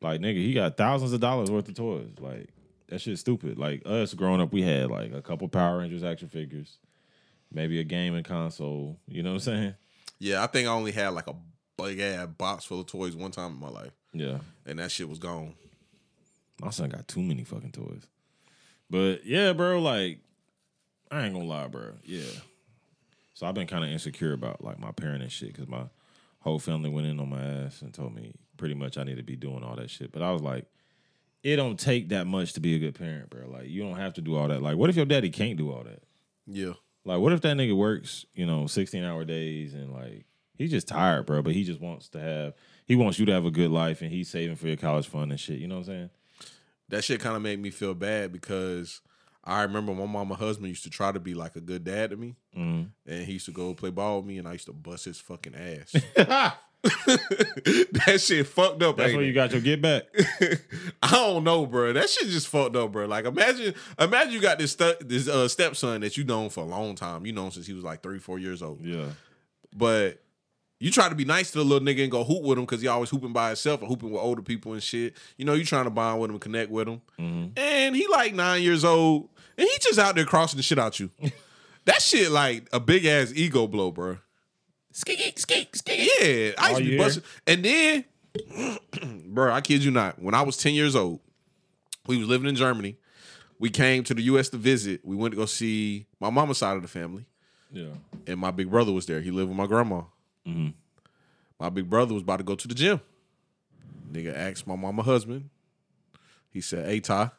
Like nigga, he got thousands of dollars worth of toys. Like that shit's stupid. Like us growing up, we had like a couple Power Rangers action figures. maybe a gaming console. You know what I'm saying? Yeah, I think I only had like a big ass box full of toys one time in my life, Yeah. and that shit was gone. My son got too many fucking toys. But yeah, bro, like I ain't gonna lie, bro. Yeah. So I've been kind of insecure about like my parent and shit because my whole family went in on my ass and told me pretty much I need to be doing all that shit. But I was like, it don't take that much to be a good parent, bro. Like you don't have to do all that. Like, what if your daddy can't do all that? Yeah, Like, what if that nigga works, you know, 16 hour days and like he's just tired, bro, but he just wants to have he wants you to have a good life and he's saving for your college fund and shit. You know what I'm saying? that shit kind of made me feel bad because I remember my mama husband used to try to be like a good dad to me, Mhm. and he used to go play ball with me, and I used to bust his fucking ass. [LAUGHS] [LAUGHS] that shit fucked up. That's where you got your get back. [LAUGHS] I don't know, bro. That shit just fucked up, bro. Like imagine, imagine you got this stu- this uh, stepson that you known for a long time. You known since he was like three, four years old. Yeah. But you try to be nice to the little nigga and go hoop with him because he always hooping by himself or hooping with older people and shit. You know, you trying to bond with him, connect with him. Mm-hmm. And he like nine years old, and he just out there crossing the shit out you. [LAUGHS] that shit like a big ass ego blow, bro. Skink, skink, skink. Yeah, I used to be busting. And then, [CLEARS THROAT] bro, I kid you not. When I was 10 years old, we was living in Germany. We came to the US to visit. We went to go see my mama's side of the family. Yeah. And my big brother was there. He lived with my grandma. Mm-hmm. My big brother was about to go to the gym. Nigga asked my mama husband. He said, Hey Ty,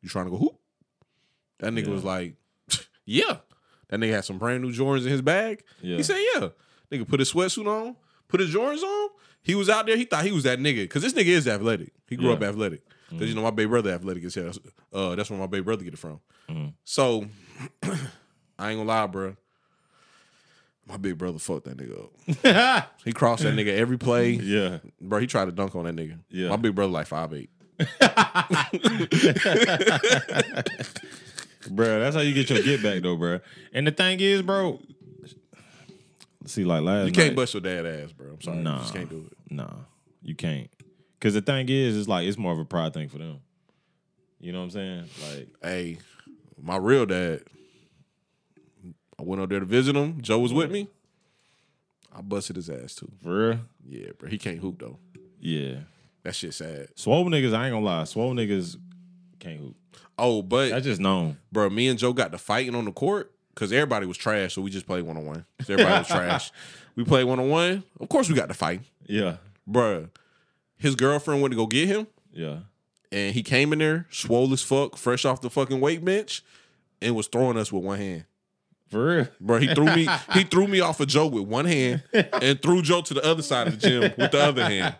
you trying to go hoop? That nigga Yeah. was like, [LAUGHS] Yeah. That nigga had some brand new Jordans in his bag. Yeah. He said, Yeah. Nigga put his sweatsuit on, put his Jordans on. He was out there. He thought he was that nigga. Because this nigga is athletic. He grew Yeah. up athletic. Because, you know, my baby brother athletic is here. Uh, that's where my baby brother get it from. Mhm. So, [CLEARS THROAT] I ain't gonna lie, bro. My big brother fucked that nigga up. [LAUGHS] He crossed that nigga every play. yeah. Bro, he tried to dunk on that nigga. Yeah. My big brother like five eight. [LAUGHS] Bro, that's how you get your get back though, bro. And the thing is, bro, see, like last You can't night, bust your dad ass, bro. I'm sorry. Nah. You just can't do it. Nah, you can't. Cause the thing is, it's like it's more of a pride thing for them. You know what I'm saying? Like, Hey, my real dad. I went up there to visit him. Joe was with me. I busted his ass too. for real? Yeah, bro. He can't hoop though. Yeah. That shit sad. Swole niggas, I ain't gonna lie. Swole niggas can't hoop. Oh, but I just known. bro, me and Joe got to fighting on the court because everybody was trash, so we just played one on one. Everybody was trash. [LAUGHS] We played one on one. Of course, we got to fight, Yeah. Bruh, His girlfriend went to go get him, Yeah. and he came in there swole as fuck, fresh off the fucking weight bench, and was throwing us with one hand. For real. Bro, he threw me. he threw me off of Joe with one hand, and threw Joe to the other side of the gym with the other hand.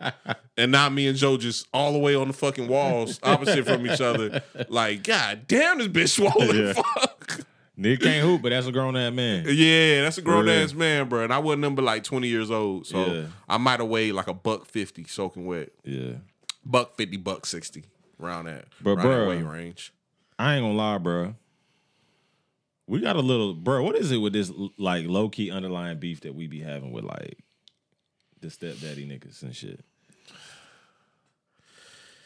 And now me and Joe just all the way on the fucking walls, opposite from each other. Like, god damn, this bitch swollen. Yeah. Fuck. Nigga can't hoop, but that's a grown ass man. Yeah, that's a grown ass man, bro. And I wasn't number like twenty years old, so Yeah. I might have weighed like a buck fifty, soaking wet. Yeah. Buck fifty, buck sixty, around that, But, around that bro, weight range. I ain't gonna lie, bro. We got a little, bro. What is it with this like low key underlying beef that we be having with like the stepdaddy niggas and shit?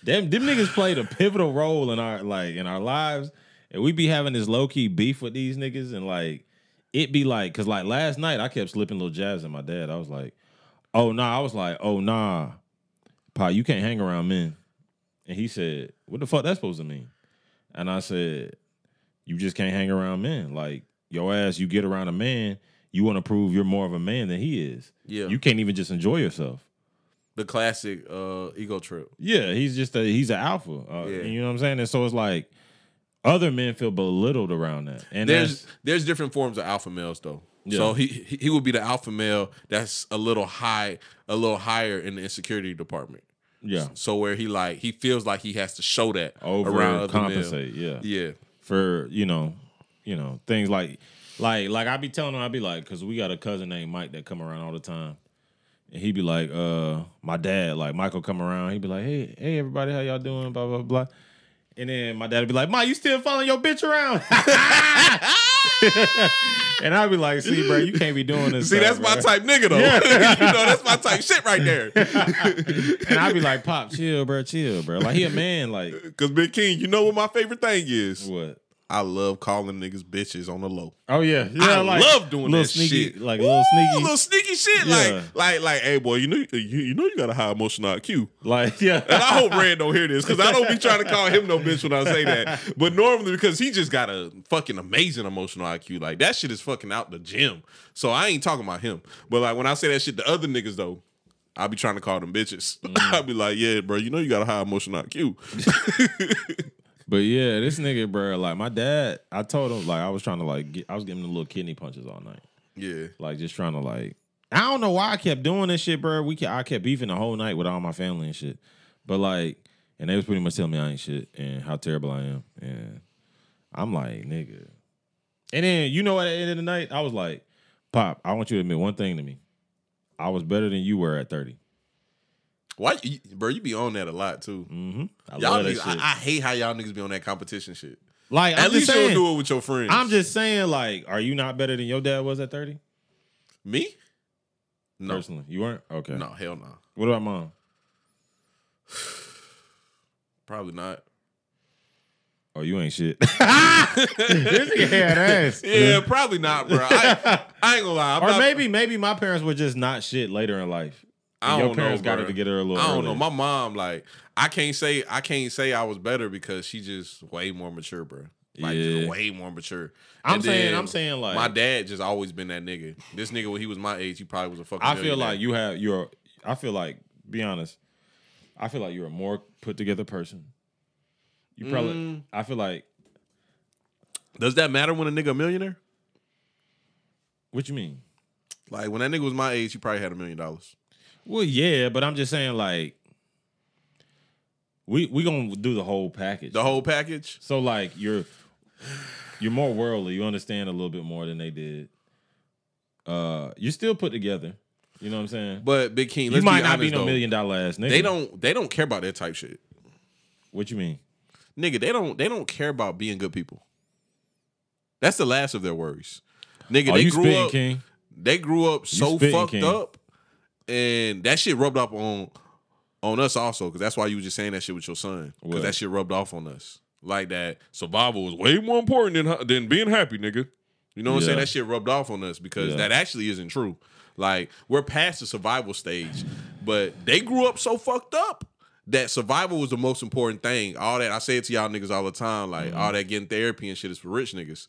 Them, them niggas played a pivotal role in our like in our lives, and we be having this low key beef with these niggas, and like it be like, cause like last night I kept slipping little jazz at my dad. I was like, "Oh nah," I was like, "Oh nah, pa, you can't hang around men," and he said, "What the fuck that supposed to mean?" And I said, you just can't hang around men. Like your ass, you get around a man, you want to prove you're more of a man than he is. Yeah, You can't even just enjoy yourself. the classic uh, ego trip. Yeah, he's just a he's an alpha. Uh, Yeah. You know what I'm saying? And so it's like other men feel belittled around that. And there's there's different forms of alpha males though. Yeah. So he he would be the alpha male that's a little high, a little higher in the insecurity department. yeah, So where he like he feels like he has to show that over around compensate. Yeah. Yeah, for you know, you know things like like like I be telling him I be like because we got a cousin named Mike that come around all the time, and he be like, uh, my dad like Michael come around, he be like, hey hey everybody, how y'all doing? Blah blah blah. And then my dad would be like, "Ma, you still following your bitch around?" [LAUGHS] [LAUGHS] [LAUGHS] and I'd be like, "See, bro, you can't be doing this." see stuff, that's my type nigga though. [LAUGHS] you know that's my type shit right there. [LAUGHS] And I'd be like, "Pop, chill, bro, chill, bro. Like he a man. Like Cause Big King, you know what my favorite thing is? what? I love calling niggas bitches on the low. Oh yeah, yeah. I like, love doing little that sneaky, shit. like little sneaky, little sneaky shit. Yeah. Like, like, like, hey boy, you know, you, you know, you got a high emotional IQ. like yeah. And I hope Rand don't hear this because I don't be trying to call him no bitch when I say that. But normally because he just got a fucking amazing emotional IQ. Like that shit is fucking out the gym. So I ain't talking about him. But like when I say that shit to other niggas though, I'll be trying to call them bitches. [LAUGHS] Mm. I'll be like, yeah, bro, you know you got a high emotional IQ. [LAUGHS] But yeah, this nigga, bro, like my dad, I told him like I was trying to like get, I was giving him the little kidney punches all night, yeah. like just trying to like. I don't know why I kept doing this shit, bro. We I kept beefing the whole night with all my family and shit, but like, and they was pretty much telling me I ain't shit and how terrible I am, and I'm like, nigga. And then you know? At the end of the night, I was like, Pop, I want you to admit one thing to me. I was better than you were at 30. Why, you, bro? You be on that a lot too. Mm-hmm. I Y'all love niggas, I, shit. I hate how y'all niggas be on that competition shit. like, I'm At least saying, you'll do it with your friends. I'm just saying, like, are you not better than your dad was at 30? me. No, Personally, you weren't. Okay. no, hell no, What about mom? [SIGHS] probably not. Oh, you ain't shit. [LAUGHS] this nigga had ass. [LAUGHS] Yeah, probably not, bro. I, I ain't gonna lie. I'm or not- maybe, maybe my parents were just not shit later in life. I your don't parents know, got bro. it together a little. I don't know. My mom, like, I can't say I can't say I was better because she just way more mature, bro. Like, Yeah. just way more mature. I'm And saying, I'm saying, like, my dad just always been that nigga. This nigga when he was my age, he probably was a fucking. I feel millionaire. like you have you're. I feel like, be honest. I feel like you're a more put together person. You probably. Mm. I feel like. Does that matter when a nigga a millionaire? What you mean? Like when that nigga was my age, he probably had a million dollars. Well, yeah, but I'm just saying, like, we we gonna do the whole package. The whole package. So like you're you're more worldly. You understand a little bit more than they did. Uh, you're still put together. You know what I'm saying? But Big King, you might be not honest be no though. million dollar ass nigga. They don't. They don't care about that type shit, What you mean? nigga. They don't. They don't care about being good people. That's the last of their worries, nigga. Are they you grew spitting, up. King? they grew up so spitting, fucked King. up, and that shit rubbed up on on us also. Because that's why you were just saying that shit with your son. Because What? that shit rubbed off on us. Like that survival was way more important than hu- than being happy, nigga. You know what I'm saying? Yeah. That shit rubbed off on us because Yeah. that actually isn't true. Like we're past the survival stage, but they grew up so fucked up that survival was the most important thing. All that I say it to y'all niggas all the time, like Mm-hmm. all that getting therapy and shit is for rich niggas.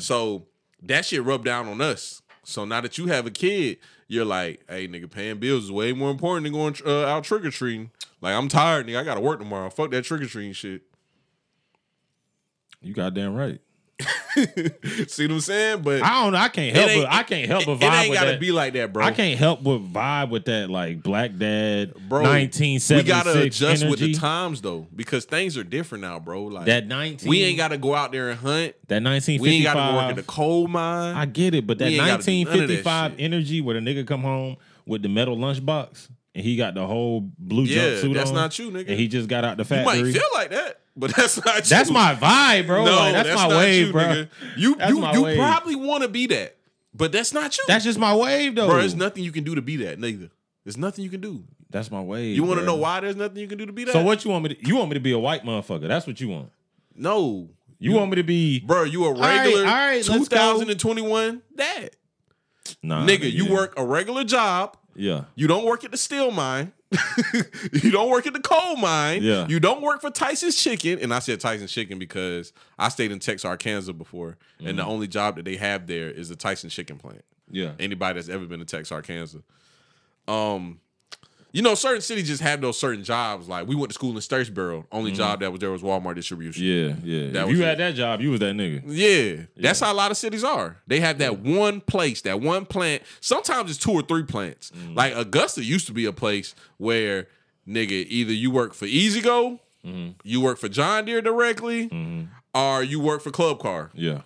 So that shit rubbed down on us. So now that you have a kid, you're like, hey nigga, paying bills is way more important than going uh, out trick or treating. Like I'm tired, nigga. I gotta work tomorrow. Fuck that trick or treating shit. You goddamn right. [LAUGHS] See what I'm saying? But I don't know. I can't help but I can't help but it, vibe it ain't gotta that. be like that, bro. I can't help but vibe with that like black dad, bro. nineteen seventy We gotta adjust energy. with the times though, because things are different now, bro. Like That nineteen, we ain't gotta go out there and hunt. that nineteen We ain't gotta go work in the coal mine. I get it, but that We ain't gotta do none of that 1955 energy where the nigga come home with the metal lunchbox and he got the whole blue yeah, jumpsuit that's on. not you, nigga. And he just got out the factory. you might feel like that, but [LAUGHS] that's not you. that's my vibe, bro. no, Like, that's, my not wave, you, bro. Nigga. You That's you my you wave. probably want to be that, but that's not you. That's just my wave, though. bro. There's nothing you can do to be that, nigga. There's nothing you can do. That's my wave. You want to know why there's nothing you can do to be that? So what you want me to? You want me to be a white motherfucker? That's what you want. No, You, want me to be? bro. You a regular all right, let's 2021 dad, Nah, nigga. You yeah. work a regular job. Yeah. You don't work at the steel mine. [LAUGHS] you don't work at the coal mine. Yeah. You don't work for Tyson's Chicken. And I said Tyson's Chicken because I stayed in Texarkana before. And the Mm-hmm. only job that they have there is the Tyson Chicken plant. Yeah. Anybody that's ever been to Texarkana. Um, you know, certain cities just have those certain jobs. Like we went to school in Statesboro. Only job that was there was Walmart distribution. Mm-hmm. Yeah. Yeah. That if you it. had that job, you was that nigga. Yeah, that's how a lot of cities are. They have that one place, that one plant. Sometimes it's two or three plants. Mm. Like Augusta used to be a place where nigga either you work for E-Z-GO, Mm-hmm. you work for John Deere directly, or you work for Club Car. Yeah.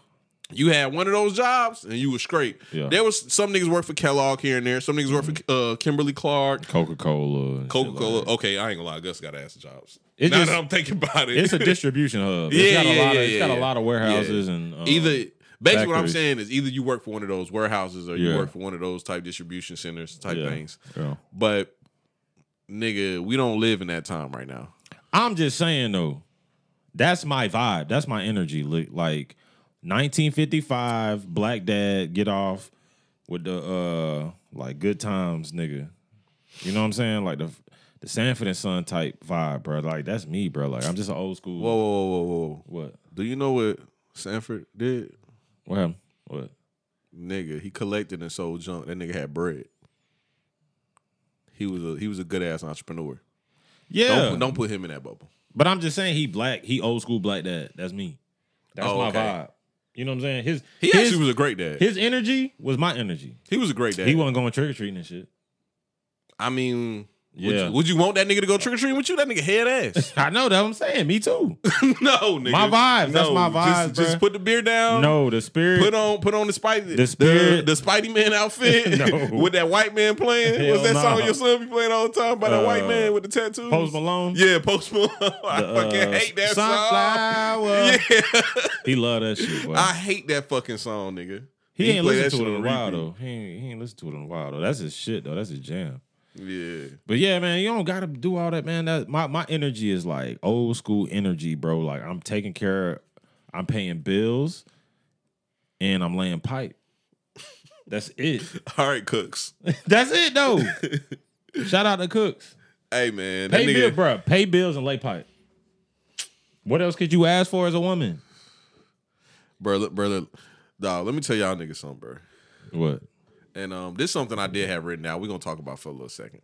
You had one of those jobs and you was straight. Yeah. There was some niggas work for Kellogg here and there. Some niggas work for uh, Kimberly Clark. Coca Cola. Coca Cola. okay, I ain't gonna lie. Gus got ass jobs. It now just- that I'm thinking about it, It's a [LAUGHS] distribution hub. Yeah, it's got a yeah, lot yeah, of, it's got yeah, a lot of warehouses yeah. and um, either basically what I'm saying is either you work for one of those warehouses or you work for one of those type distribution centers type yeah, things. yeah. But nigga, we don't live in that time right now. I'm just saying though, That's my vibe. That's my energy. Li- Like 1955, Black Dad, get off with the uh like good times, nigga. You know what I'm saying? Like the the Sanford and Son type vibe, bro. Like that's me, bro. Like I'm just an old school. Whoa, whoa, whoa, whoa, whoa. What? Do you know what Sanford did? What happened? What? Nigga, he collected and sold junk. That nigga had bread. He was a he was a good ass entrepreneur. Yeah. Don't, don't put him in that bubble. But I'm just saying he black. He old school black dad. That's me. That's Oh, my okay. vibe. You know what I'm saying? His He his, actually was a great dad. his energy was my energy. he was a great dad. He wasn't going trick or treating and shit. I mean, would, you, would you want that nigga to go trick or treating with you? That nigga head ass. [LAUGHS] I know that. I'm saying me too. [LAUGHS] no, nigga. My vibes, that's my just- vibes, Just, bruh. put the beer down. No, the spirit. Put on, put on the Spidey, The spirit- the, the Spidey Man outfit [LAUGHS] No. with that white man playing. Hell What's that nah. song your son be playing all the time by that Uh, white man with the tattoos? Post Malone. Yeah, Post Malone. I The, fucking uh, hate that Sunflower. song. Yeah, He love that shit. Boy. I hate that fucking song, nigga. he ain't play listened to it in a while though. He ain't, he ain't listened to it in a while though. That's his shit though. That's his jam. Yeah, But yeah, man, you don't gotta do all that, man. That my my energy is like old school energy, bro. Like I'm taking care, of, I'm paying bills, and I'm laying pipe. That's it. [LAUGHS] all right, cooks. [LAUGHS] That's it though. Shout out to cooks. Hey man, Pay nigga. bill, bro. Pay bills and lay pipe. What else could you ask for as a woman? brother, brother, dog. Let me tell y'all niggas something, bro. What? And um, this is something I did have written down. We're gonna talk about for a little second.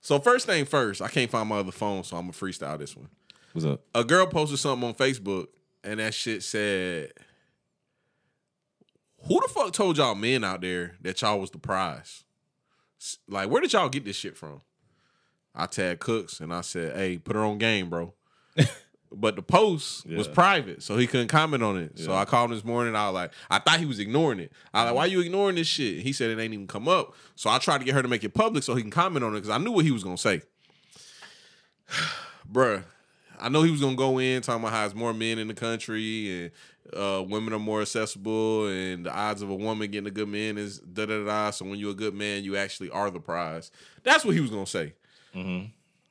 So first thing first, I can't find my other phone, so I'm gonna freestyle this one. What's up? A girl posted something on Facebook, and that shit said, "Who the fuck told y'all men out there that y'all was the prize? Like, where did y'all get this shit from?" I tagged Cooks, and I said, "Hey, put her on game, bro." [LAUGHS] But the post was private, so he couldn't comment on it. So I called him this morning. I was like, I thought he was ignoring it. I was like, why you ignoring this shit? He said it ain't even come up. So I tried to get her to make it public so he can comment on it because I knew what he was gonna say. [SIGHS] Bruh, I know he was gonna go in talking about how there's more men in the country and uh, women are more accessible and the odds of a woman getting a good man is da da da. So when you're a good man, you actually are the prize. That's what he was gonna say.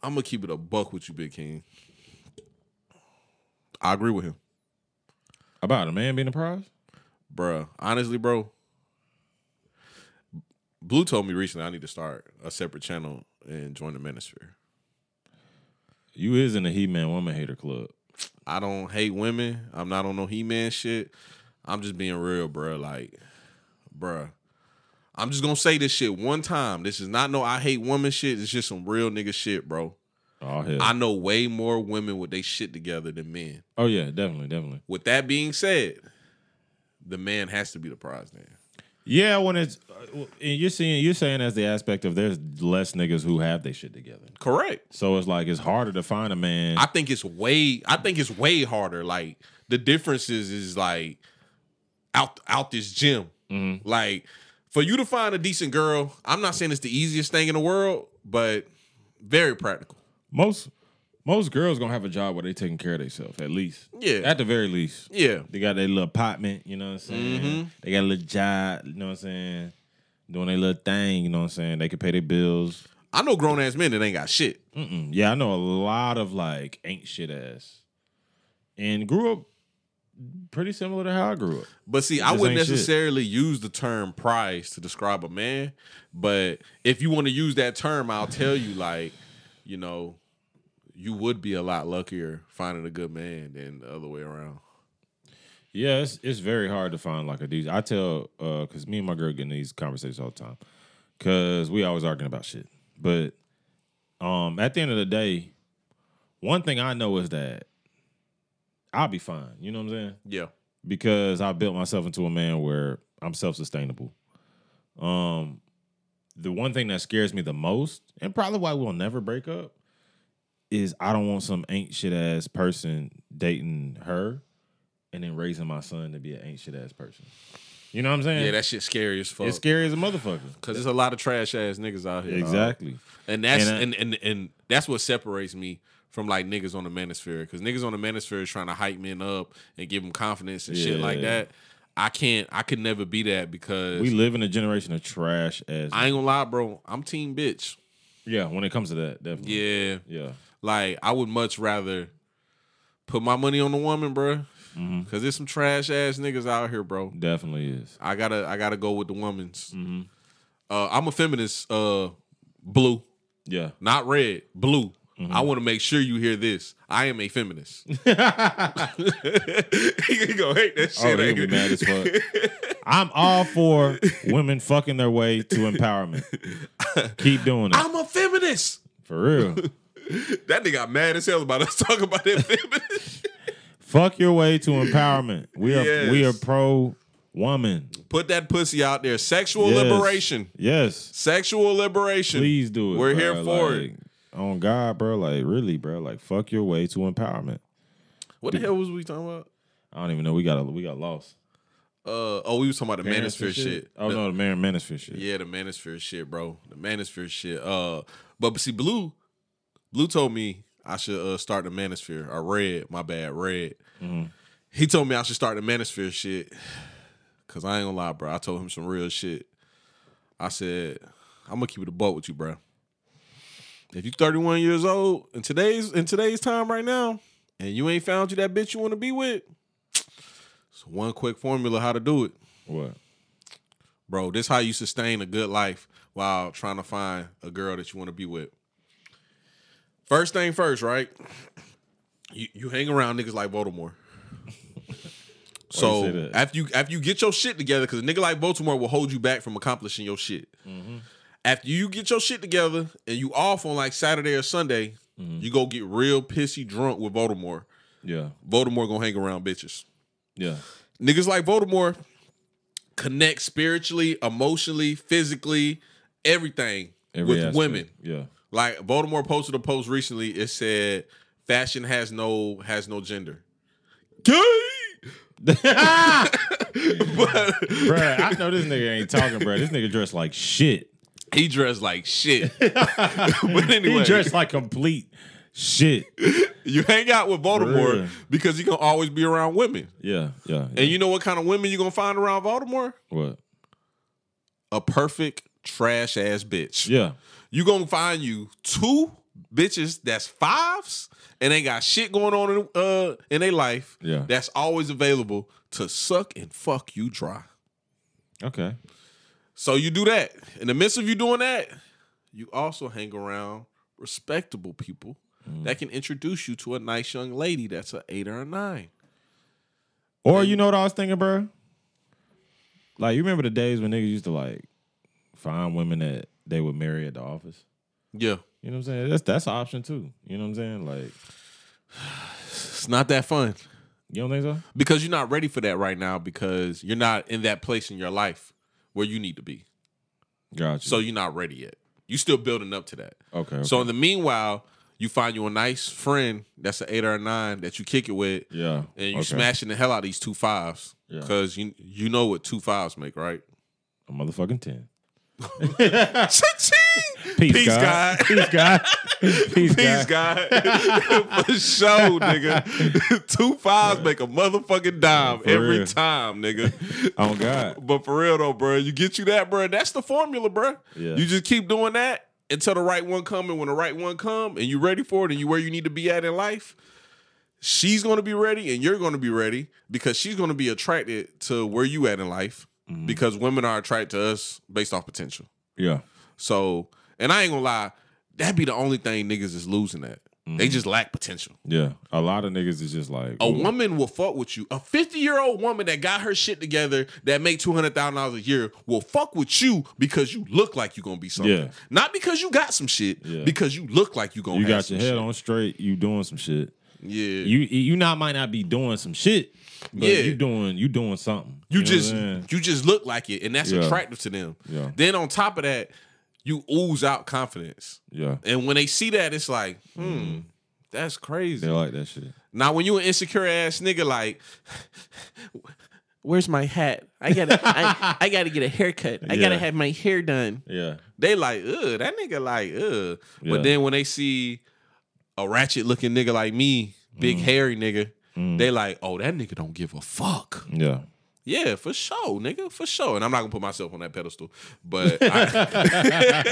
I'm gonna keep it a buck with you, Big King. I agree with him, About a man being a prize? bruh. Honestly, bro. Blue told me recently I need to start a separate channel and join the ministry. You is in the He Man Woman Hater Club. I don't hate women. I'm not on no He Man shit. I'm just being real, bruh. Like, bruh. I'm just gonna say this shit one time. This is not no I hate women shit. It's just some real nigga shit, bro. Oh hell. I know way more women with they shit together than men. oh yeah, definitely, definitely. With that being said, the man has to be the prize man. Yeah, when it's uh, and you're seeing you're saying as the aspect of there's less niggas who have their shit together. Correct. So it's like it's harder to find a man. I think it's way I think it's way harder. Like the differences is like out out this gym. Like for you to find a decent girl, I'm not saying it's the easiest thing in the world, but very practical. Most most girls gonna have a job where they taking care of themselves at least. Yeah. At the very least. Yeah. They got their little apartment, you know what I'm saying? Mm-hmm. They got a little job, you know what I'm saying? Doing their little thing, you know what I'm saying? They can pay their bills. I know grown ass men that ain't got shit. Mm-mm. Yeah, I know a lot of like ain't shit ass. And grew up pretty similar to how I grew up. But see, I wouldn't ain't shit. necessarily use the term prize to describe a man. But if you want to use that term, I'll tell you, like, you know, you would be a lot luckier finding a good man than the other way around. Yeah, it's it's very hard to find like a dude. I tell uh because me and my girl get in these conversations all the time. Cause we always arguing about shit. But um at the end of the day, one thing I know is that I'll be fine. You know what I'm saying? Yeah. Because I built myself into a man where I'm self-sustainable. Um the one thing that scares me the most, and probably why we'll never break up, is I don't want some ain't shit ass person dating her and then raising my son to be an ain't shit ass person. You know what I'm saying? Yeah, that shit scary as fuck. it's scary as a motherfucker. Cause there's a lot of trash ass niggas out here. dog. Exactly. And that's And, uh, and, and and that's what separates me from like niggas on the manosphere. Cause niggas on the manosphere is trying to hype men up and give them confidence and shit like that. I can't. I could never be that because We live in a generation of trash ass. I ain't gonna lie, bro. I'm team bitch. yeah, when it comes to that, definitely. Yeah, Yeah. Like I would much rather put my money on the woman, bro. Mm-hmm. Cause there's some trash ass niggas out here, bro. Definitely is. I gotta I gotta go with the woman's. Mm-hmm. Uh, I'm a feminist. Uh, blue, Yeah. not red. Blue. Mm-hmm. I want to make sure you hear this. I am a feminist. [LAUGHS] [LAUGHS] he gonna hate that Oh, shit. he'll be mad as fuck. [LAUGHS] I'm all for women fucking their way to empowerment. Keep doing it. I'm a feminist. For real. That nigga got mad as hell about us [LAUGHS] talking about that feminist. Fuck your way to empowerment. We are we are pro woman. Put that pussy out there. Sexual Yes. liberation. Yes. Sexual liberation. Please do it. We're bro. here for Like, it. On God, bro. Like really, bro. Like fuck your way to empowerment. What the hell was we talking about? I don't even know. We got a, we got lost. Uh oh, we was talking about the manosphere shit. Oh The- no, the man manosphere shit. Yeah, the manosphere shit, bro. The manosphere shit. Uh, but see, blue, blue told me I should uh, start the manosphere. I read, my bad, read. Mm-hmm. He told me I should start the manosphere shit. Cause I ain't gonna lie, bro. I told him some real shit. I said, I'm gonna keep it a boat with you, bro. If you 31 years old in today's in today's time right now, and you ain't found you that bitch you want to be with, it's one quick formula how to do it What? bro. This how you sustain a good life while trying to find a girl that you want to be with. First thing first, right? You you hang around niggas like Baltimore. So that? after you after you get your shit together, because a nigga like Baltimore will hold you back from accomplishing your shit. Mm-hmm. After you get your shit together and you off on like Saturday or Sunday, Mm-hmm. you go get real pissy drunk with Baltimore. Yeah. Baltimore gonna hang around bitches. Yeah. Niggas like Voldemort connect spiritually, emotionally, physically, everything Every with aspect. women. Yeah. Like Voldemort posted a post recently. It said, "Fashion has no has no gender." Gay. [LAUGHS] [LAUGHS] but Bruh, I know this nigga ain't talking, bruh. This nigga dressed like shit. he dressed like shit. [LAUGHS] but anyway, He dressed like complete shit. you hang out with Voldemort Bruh. because you can always be around women. Yeah, yeah. yeah. And you know what kind of women you gonna find around Voldemort? what? A perfect trash ass bitch. Yeah. You gonna find you two bitches that's fives and ain't got shit going on in uh in their life. Yeah. That's always available to suck and fuck you dry. Okay. So you do that. In the midst of you doing that, you also hang around respectable people Mm. that can introduce you to a nice young lady that's an eight or a nine. Or you know what I was thinking, bro? Like you remember the days when niggas used to like find women that they would marry at the office? Yeah. You know what I'm saying? That's that's an option too. You know what I'm saying? Like, It's not that fun. you don't think so? Because you're not ready for that right now because you're not in that place in your life where you need to be. Gotcha. So you're not ready yet. You still building up to that. okay, okay. So in the meanwhile, you find you a nice friend that's an eight or a nine that you kick it with, yeah. and you okay. smashing the hell out of these two fives Yeah. because you you know what two fives make, right? a motherfucking ten. Peace, Peace, God. God. [LAUGHS] Peace, God. Peace, Peace, God. God. [LAUGHS] For sure, nigga. [LAUGHS] Two fives make a motherfucking dime For every real. time, nigga. Oh God. But for real though, bro, you get you that, bro. That's the formula, bro. Yeah. You just keep doing that until the right one come, and when the right one come, and you ready for it, and you where you need to be at in life, she's gonna be ready, and you're gonna be ready because she's gonna be attracted to where you at in life. Mm-hmm. Because women are attracted to us based off potential. Yeah. So, and I ain't gonna lie, that'd be the only thing niggas is losing at. They Mm-hmm. just lack potential. Yeah. A lot of niggas is just like A ooh. woman will fuck with you. A 50 year old woman that got her shit together that make $200,000 a year will fuck with you because you look like you gonna be something. Yeah. Not because you got some shit, Yeah. because you look like you gonna You got your head shit. on straight. You doing some shit. Yeah. You you not might not be doing some shit, but Yeah. you doing you doing something. You, know I'm just you just look like it, and that's Yeah. attractive to them. Yeah. Then on top of that, you ooze out confidence. yeah. And when they see that, it's like, hmm, that's crazy. They like that shit. Now, when you an insecure ass nigga, like, [LAUGHS] where's my hat? I gotta, I, I gotta get a haircut. I gotta have my hair done. Yeah. They like, ugh, that nigga like, ugh. Yeah. But then when they see a ratchet looking nigga like me, big Mm. hairy nigga, Mm. they like, oh, that nigga don't give a fuck. Yeah. Yeah, for sure, nigga, for sure. And I'm not gonna put myself on that pedestal, but [LAUGHS] I,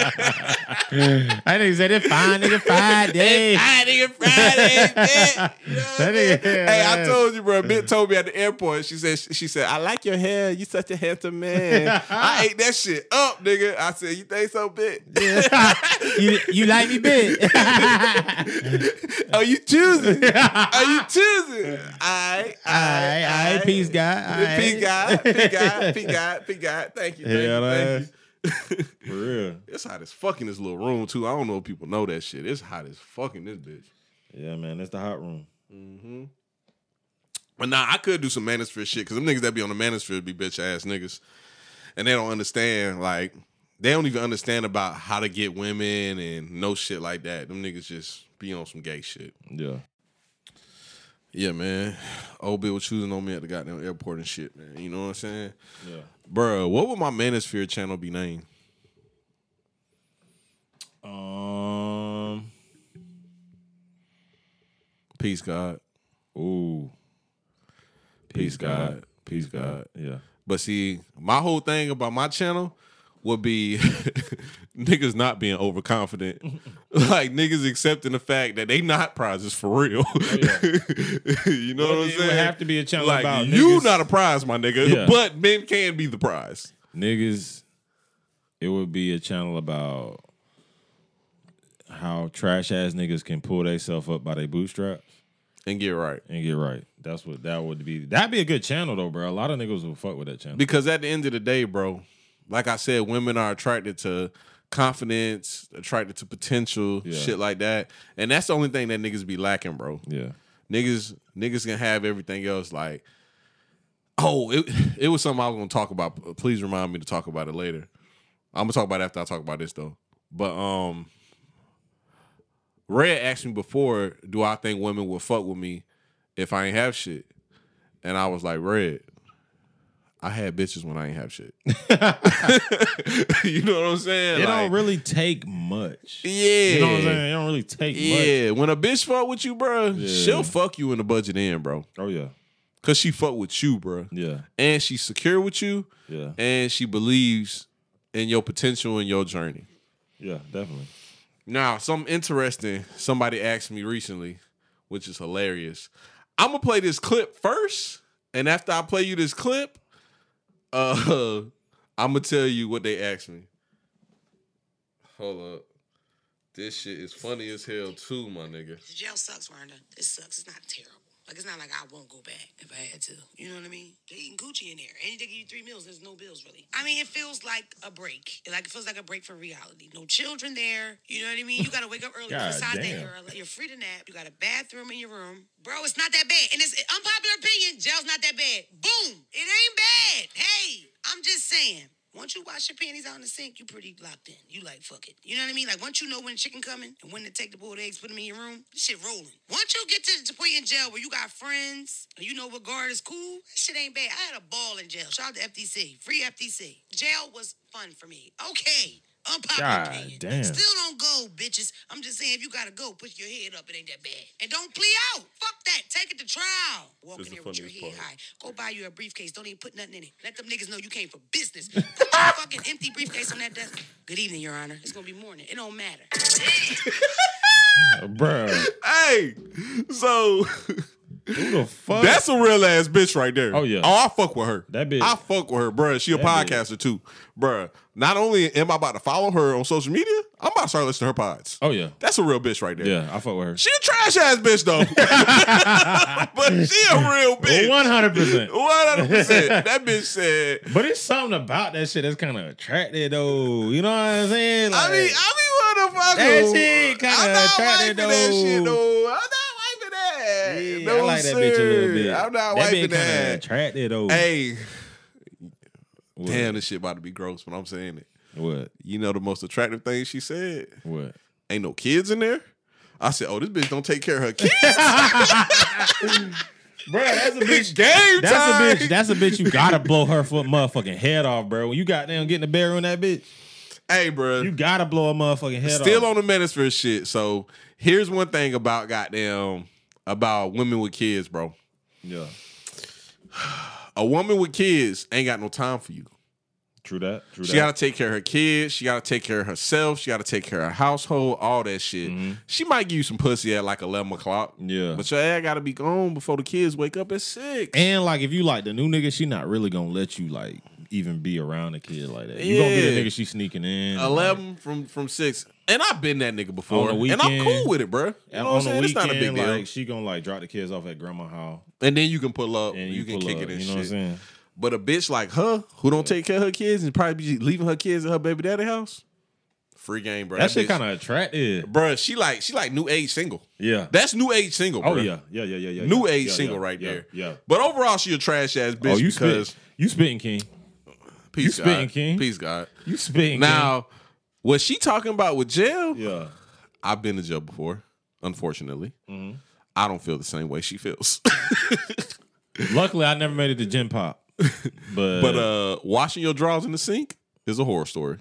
I think said it fine, nigga, [LAUGHS] Friday. nigga Friday. yeah. You know [LAUGHS] I'm saying? nigga- yeah, hey, I told you, bro. Bit told me at the airport. She said, she said, I like your hair. You such a handsome man. I ate that shit up, nigga. I said, you think so, bit? you, you like me, bit? Are you choosing? Are you choosing? I, Aye, aye, peace, God. Aye. Peace, God. Peace, [LAUGHS] God. God. God. Thank you. Thank Hell, you. Thank you. For real. [LAUGHS] It's hot as fuck in this little room too. I don't know if people know that shit. It's hot as fuck in this bitch. Yeah, man, that's the hot room. Mm-hmm. But nah, I could do some manosphere shit because them niggas that be on the manosphere be bitch ass niggas, and they don't understand like they don't even understand about how to get women and no shit like that. Them niggas just be on some gay shit. Yeah. Yeah, man. Old Bill choosing on me at the goddamn airport and shit, man. You know what I'm saying? Yeah. Bruh, what would my manosphere channel be named? Um. Peace, God. Ooh. Peace, God. Peace, God. Yeah. But see, my whole thing about my channel would be [LAUGHS] niggas not being overconfident. [LAUGHS] like niggas accepting the fact that they not prizes for real. Oh, [LAUGHS] you know Well, what I'm saying? it would have to be a channel like about you niggas- not a prize, my nigga. Yeah. But men can be the prize. Niggas, it would be a channel about how trash ass niggas can pull themselves up by their bootstraps And get right. and get right. That's what that would be. That'd be a good channel though, bro. A lot of niggas will fuck with that channel. Because at the end of the day, bro, like I said, women are attracted to confidence, attracted to potential, Yeah. shit like that. And that's the only thing that niggas be lacking, bro. yeah. niggas niggas can have everything else like oh it, it was something i was gonna talk about please remind me to talk about it later i'm gonna talk about it after i talk about this though but um red asked me before do i think women would fuck with me if i ain't have shit and i was like red i had bitches when i ain't have shit [LAUGHS] [LAUGHS] you know what i'm saying It don't really take much. yeah You know what I'm saying? It don't really take much. yeah, when a bitch fuck with you, bro, she'll fuck you in the budget end, bro. Oh yeah. Cause she fuck with you, bro. Yeah. And she's secure with you, Yeah. and she believes in your potential and your journey. Yeah, definitely. Now, something interesting somebody asked me recently, which is hilarious. I'm gonna play this clip first, and after I play you this clip, uh, [LAUGHS] I'm gonna tell you what they asked me. Hold up. This shit is funny as hell too, my nigga. Jail sucks, Wanda. This sucks. It's not terrible. Like it's not like I won't go back if I had to. You know what I mean? They eating Gucci in there. And they give you three meals. There's no bills really. I mean, it feels like a break. Like it feels like a break for reality. No children there. You know what I mean? You gotta wake up early. God Besides that, damn. you're, you're free to nap. You got a bathroom in your room. Bro, it's not that bad. And it's unpopular opinion. Jail's not that bad. Boom. It ain't bad. Hey, I'm just saying. Once you wash your panties out in the sink, you pretty locked in. You like fuck it. You know what I mean? Like once you know when the chicken coming and when to take the boiled eggs, put them in your room, this shit rolling. Once you get to the point in jail where you got friends and you know what guard is cool, that shit ain't bad. I had a ball in jail. Shout out to FTC. Free FTC. Jail was fun for me. Okay. Unpopular God opinion. damn. Still don't go, bitches. I'm just saying if you gotta go, put your head up. It ain't that bad. And don't plea out. Fuck that. Take it to trial. Walk in is there with your head part. high. Go buy you a briefcase. Don't even put nothing in it. Let them niggas know you came for business. Put your [LAUGHS] fucking empty briefcase on that desk. Good evening, Your Honor. It's gonna be morning. It don't matter. [LAUGHS] Bruh. Hey, so [LAUGHS] Who the fuck? that's a real ass bitch right there. Oh, yeah. Oh, I fuck with her. That bitch- I fuck with her, bruh. She a That bitch. podcaster too, bruh. Not only am I about to follow her on social media, I'm about to start listening to her pods. oh yeah. That's a real bitch right there. Yeah, I fuck with her. She a trash ass bitch though, [LAUGHS] but she a real bitch. One hundred percent. One hundred percent. That bitch said. But it's something about that shit that's kind of attractive though. You know what I'm saying? I mean, I mean, motherfucker. That shit kinda attractive, wiping that shit though. Though. I'm not wiping that. yeah, no, I like that bitch a little bit. I'm not that wiping bitch kind of that. attractive though. Hey, what? damn, this shit about to be gross, but I'm saying it. What? You know the most attractive thing she said? What? Ain't no kids in there. I said, oh, this bitch don't take care of her kids. [LAUGHS] Bro, that's a bitch. [LAUGHS] Game That's time. a bitch. That's a bitch. You gotta blow her foot motherfucking head off, bro. When you got down getting the bedroom, that bitch, Hey, bro. you gotta blow a motherfucking head Still off. on the manosphere shit. So here's one thing about goddamn about women with kids, bro. yeah. a woman with kids ain't got no time for you. True that. True She that. got to take care of her kids. She got to take care of herself. She got to take care of her household. All that shit. She might give you some pussy at like eleven o'clock. Mm-hmm. Yeah. but your ass got to be gone before the kids wake up at six. And like if you like the new nigga, she not really gonna let you like even be around a kid like that. You gonna be the nigga she sneaking in. eleven from from six, and I've been that nigga before, the and I'm cool with it, bro. You Like, know what I'm saying? the It's not a big deal. like she gonna like drop the kids off at grandma's house and then you can pull up, and you, you, can kick up, it and You shit. know what I'm saying? But a bitch like her who don't take care of her kids and probably be leaving her kids at her baby daddy house, free game, bro. That shit kind of attractive. Bruh, she like she like new age single. Yeah. That's new age single. oh yeah. Yeah. Yeah. Yeah. Yeah. new yeah, age yeah, single yeah, right there. Yeah. But overall, she a trash ass oh, bitch Oh, you because spit. You spitting king. Peace you spitting, God. King. Peace God. You spitting Now, what she talking about with jail? Yeah. I've been to jail before. Unfortunately, Mm-hmm. I don't feel the same way she feels. [LAUGHS] Luckily, I never made it to gen pop. But but uh, washing your drawers in the sink is a horror story.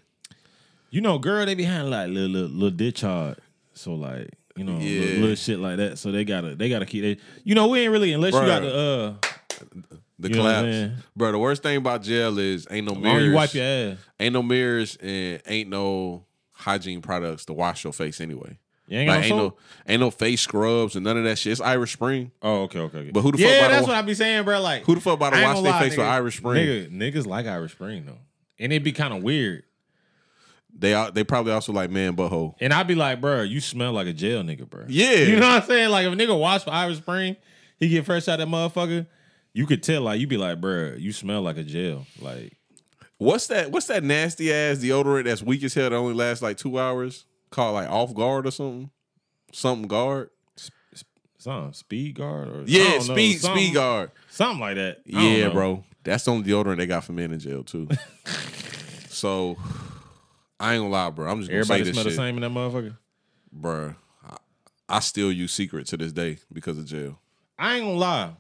you know, girl, they be having like little little, little ditch hard. So like, you know, Yeah. little, little shit like that. So they gotta they gotta keep it. You know, we ain't really unless you got the uh The You what I'm collapse, bro. The worst thing about jail is ain't no mirrors. you wipe your ass. ain't no mirrors and ain't no hygiene products to wash your face anyway. You ain't Like ain't no ain't no face scrubs and none of that shit. It's Irish Spring. Oh, okay, okay, okay. But who the fuck yeah, about to that's what I be saying, bro. Like, Who the fuck about to wash their face with. Irish Spring? Nigga, niggas like Irish Spring though, and it'd be kind of weird. They are, they probably also like man butthole. And I'd be like, bro, you smell like a jail nigga, bro. Yeah. you know what I'm saying? Like if a nigga wash for Irish Spring, he get fresh out of that motherfucker. You could tell, like, you'd be like, bro, you smell like a jail. Like, What's that? What's that nasty ass deodorant that's weak as hell that only lasts like two hours? Called like off guard or something? Something guard? something speed guard or Yeah, don't know, speed speed guard. something like that. I Yeah, bro. That's the only deodorant they got for men in jail too. [LAUGHS] so I ain't gonna lie, bro. I'm just gonna Everybody say this smell shit, the same in that motherfucker. bro. I, I still use Secret to this day because of jail. I ain't gonna lie.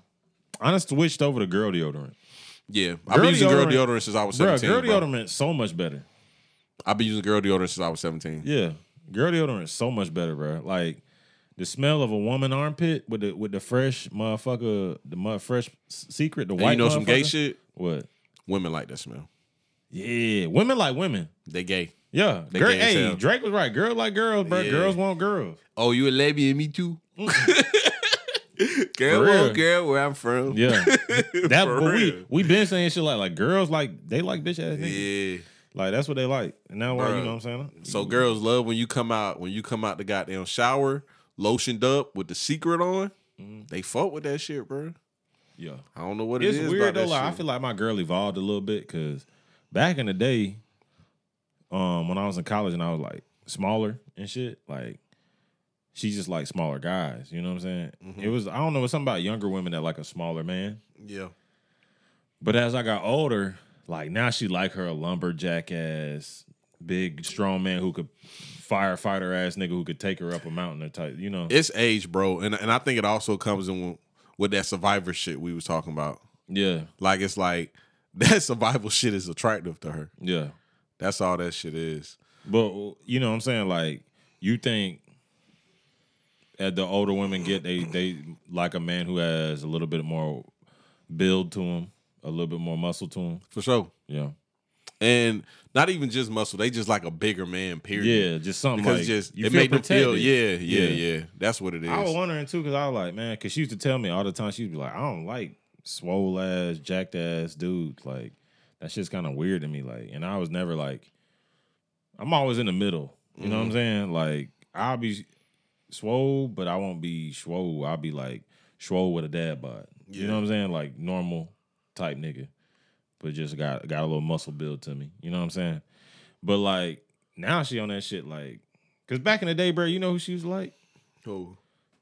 I done switched over to girl deodorant. Yeah, I've been using girl deodorant- since I was Bro, seventeen. girl bro. deodorant so much better. I've been using girl deodorant since I was seventeen. Yeah, girl deodorant is so much better, bro. Like the smell of a woman armpit with the with the fresh motherfucker, the mud fresh secret, the And white. you know some gay shit? What? Women like that smell. Yeah, women like women. They gay. Yeah, They girl, gay hey. Drake was right. Girls like girls, bro. Yeah. Girls want girls. Oh, you a lesbian? Me too. Mm. [LAUGHS] girl, For real. well, girl, where I'm from. Yeah, [LAUGHS] that but we we been saying shit like like girls like they like bitch ass niggas. Yeah. Like that's what they like. And now why you know what I'm saying? So girls love when you come out when you come out the goddamn shower, lotioned up with the secret on. They fuck with that shit, bro. yeah. I don't know what It's it is. weird though. Like I feel like my girl evolved a little bit because back in the day, um, when I was in college and I was like smaller and shit, like she just like smaller guys. You know what I'm saying? Mm-hmm. It was I don't know, it's something about younger women that like a smaller man. yeah. But as I got older, like now she like her a lumberjack ass, big strong man who could firefighter ass nigga who could take her up a mountain or type. You know? It's age, bro, and and I think it also comes in with, with that survivor shit we was talking about. yeah, Like it's like [LAUGHS] that survival shit is attractive to her. yeah. That's all that shit is. But you know what I'm saying? Like you think as the older women get, they they like a man who has a little bit more build to him, a little bit more muscle to him. For sure. Yeah. And not even just muscle, they just like a bigger man, period. Yeah, just something Because like just you it made them feel, yeah, yeah, Yeah. yeah, That's what it is. I was wondering too, because I was like, man, because she used to tell me all the time, she'd be like, I don't like swole ass, jacked ass dudes. Like, that shit's kind of weird to me. Like, and I was never like, I'm always in the middle. You know what I'm mm-hmm. saying? Like, I'll be swole, but I won't be swole. I'll be like swole with a dad bod. You know what I'm saying? Like normal type nigga, but just got got a little muscle build to me. You know what I'm saying? But like now she on that shit like, cause back in the day, bro, you know who she was like? Oh.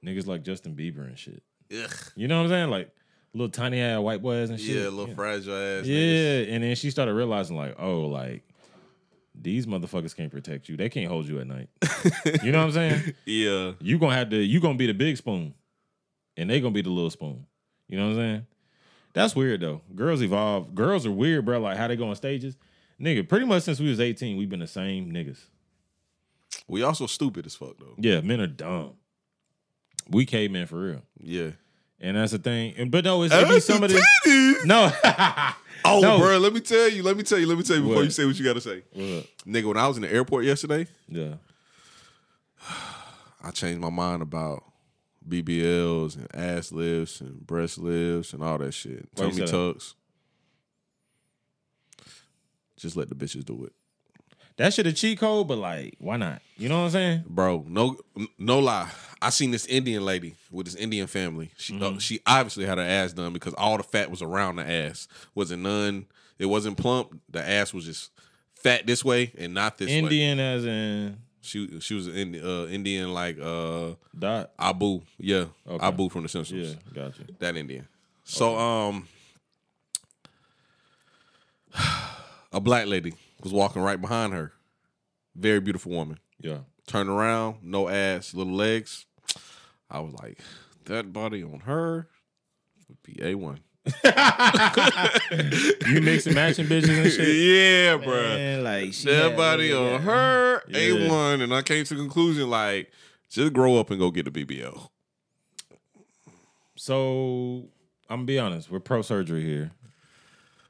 Niggas like Justin Bieber and shit. Ugh. You know what I'm saying? Like little tiny ass white boys and shit. Yeah, little fragile ass. niggas. Yeah, and then she started realizing like, oh, like these motherfuckers can't protect you. They can't hold you at night. you know what I'm saying? [LAUGHS] Yeah. You gonna have to. You gonna be the big spoon, and they gonna be the little spoon. You know what I'm saying? That's weird though. Girls evolve. Girls are weird, bro. Like how they go on stages. Nigga, pretty much since we was 18, we've been the same niggas. We also stupid as fuck though. Yeah, men are dumb. We cavemen for real. Yeah. And that's the thing. And but no, it's it be some of the this. No. [LAUGHS] Oh, No. bro, let me tell you. Let me tell you. Let me tell you before What? you say what you got to say, What? nigga. When I was in the airport yesterday, Yeah. [SIGHS] I changed my mind about BBLs and ass lifts and breast lifts and all that shit. Why Tummy say that? tucks. Just let the bitches do it, That should a cheat code, but like, why not? You know what I'm saying? bro. No, no lie. I seen this Indian lady with this Indian family. She Mm-hmm. uh, she obviously had her ass done because all the fat was around the ass. Wasn't none. It wasn't plump. The ass was just fat this way and not this way. Indian as in She she was uh, Indian like uh dot. Apu. Yeah, Okay. Apu from the Simpsons. Yeah, gotcha. that Indian. So um [SIGHS] a black lady was walking right behind her. Very beautiful woman. Yeah. Turned around, no ass, little legs. I was like, that body on her would be A1. You mix and matching bitches and shit. yeah, bro. Man, like That had- body yeah. on her, A1. And I came to the conclusion, like, just grow up and go get the BBL. So I'm gonna be honest, we're pro surgery here.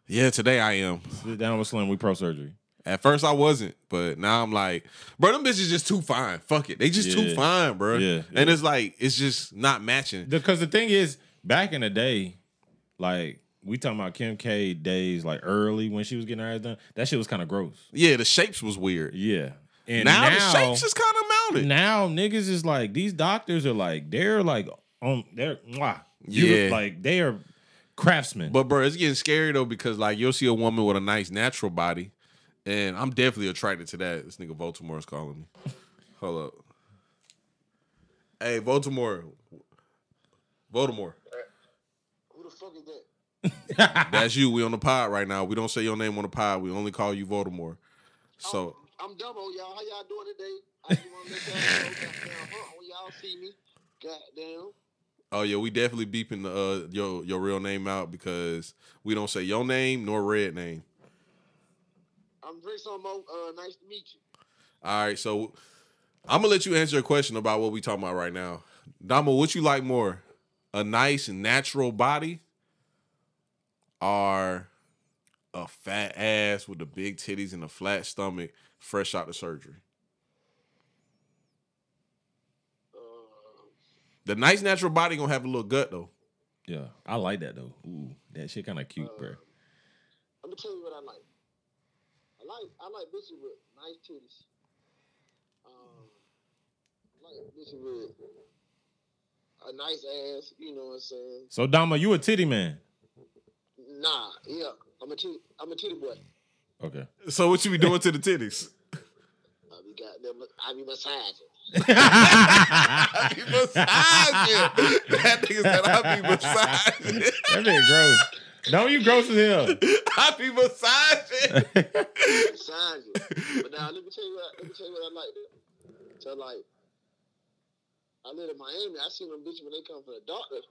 Yeah, today I am. Sit down with Slim, we pro surgery. At first I wasn't, but now I'm like, bro, them bitches just too fine. Fuck it. They just too fine, bro. Yeah, And it's like, it's just not matching. Because the thing is, back in the day, like we talking about Kim K days, like early when she was getting her ass done, that shit was kind of gross. Yeah, the shapes was weird. Yeah. And now, now, the shapes is kind of mounted. now niggas is like these doctors are like they're like on they're mwah, You Yeah. look like they are craftsmen. But bro, it's getting scary though because like you'll see a woman with a nice natural body, and I'm definitely attracted to that. This nigga Baltimore is calling me. Hold up. Hey, Baltimore. Baltimore. Who the fuck is that? [LAUGHS] That's you. We on the pod right now. We don't say your name on the pod. We only call you Baltimore. So I'm Dumbo, y'all. How y'all doing today? I just want to let y'all know, goddamn, huh, when y'all see me, goddamn. Oh yeah, we definitely beeping the, uh, your your real name out because we don't say your name nor red name. I'm Drake Samo. Uh, nice to meet you. All right, so I'm gonna let you answer a question about what we talking about right now. Dama, what you like more, a nice natural body, or a fat ass with the big titties and a flat stomach, fresh out the surgery? Uh, The nice natural body gonna have a little gut though. yeah, I like that though. Ooh, that shit kind of cute, bro. I'm gonna tell you what I like. I like I like bitches with nice titties. Um, I like bitches with a nice ass. You know what I'm saying? So Dama, you a titty man? Nah, yeah. I'm a titty. I'm a titty boy. Okay. So what you be doing to the titties? [LAUGHS] I be goddamn. I be massaging. [LAUGHS] I be massaging. that nigga said I be massaging. [LAUGHS] That nigga gross. No, you gross as hell. [LAUGHS] I be massaging. [LAUGHS] [LAUGHS] massaging. but now let me tell you what. Let me tell you what I like. So like, I live in Miami. I seen them bitches when they come for the doctor.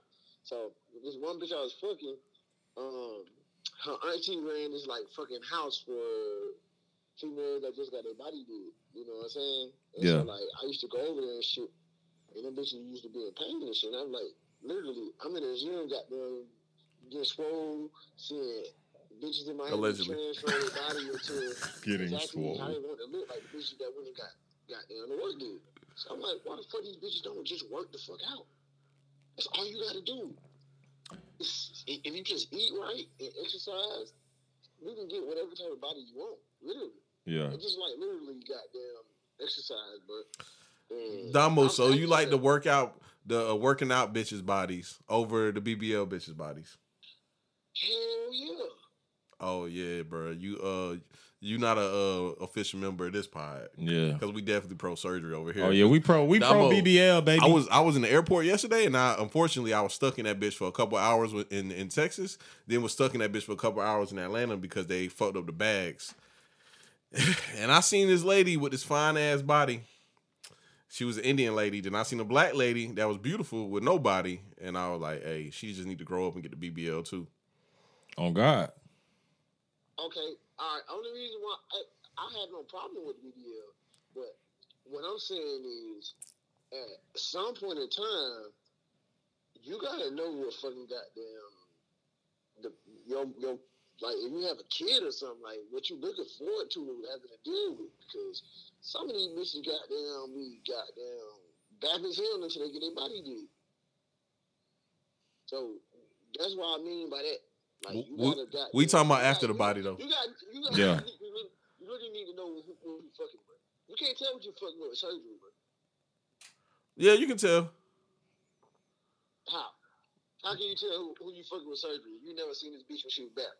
So this one bitch I was fucking, um, her auntie ran this like fucking house for females that just got their body did. You know what I'm saying? And Yeah. So like, I used to go over there and shit, and them bitches used to be in pain and shit. And I'm like, literally, I'm in a gym, goddamn, getting swole, seeing bitches in my Allegedly. transfer their body into [LAUGHS] Getting exactly how swole. they want to look like the bitches that went and got in the work did. So I'm like, why the fuck these bitches don't just work the fuck out? That's all you gotta do. It's- If you just eat right and exercise, you can get whatever type of body you want. Literally. Yeah. It's just like literally goddamn exercise, but Damo, I'm- so I'm you like just the a- workout, the uh, working out bitches' bodies over the BBL bitches' bodies? Hell yeah. Oh yeah, bro. You uh, you not a uh, official member of this pod Yeah. because we definitely pro surgery over here. Oh yeah, we pro we pro BBL baby. I was I was in the airport yesterday, and I unfortunately I was stuck in that bitch for a couple hours in in Texas. Then was stuck in that bitch for a couple hours in Atlanta because they fucked up the bags. [LAUGHS] and I seen this lady with this fine ass body. She was an Indian lady. Then I seen a black lady that was beautiful with no body, and I was like, "Hey, she just need to grow up and get the BBL too." On God. Okay, all right. Only reason why I, I have no problem with BBL, but what I'm saying is, at some point in time, you gotta know what fucking goddamn the your your like if you have a kid or something like what you looking forward to having to deal with because some of these bitches goddamn be goddamn back as hell until they get their body did. So that's what I mean by that. Like We- gotta we talking about after gotta- the body, though. You got you got Yeah. you, really, you really need to know who, who you fucking with. You can't tell what you fucking with surgery, bro. Yeah, you can tell. How? How can you tell who, who you fucking with surgery? You never seen this bitch when she was back.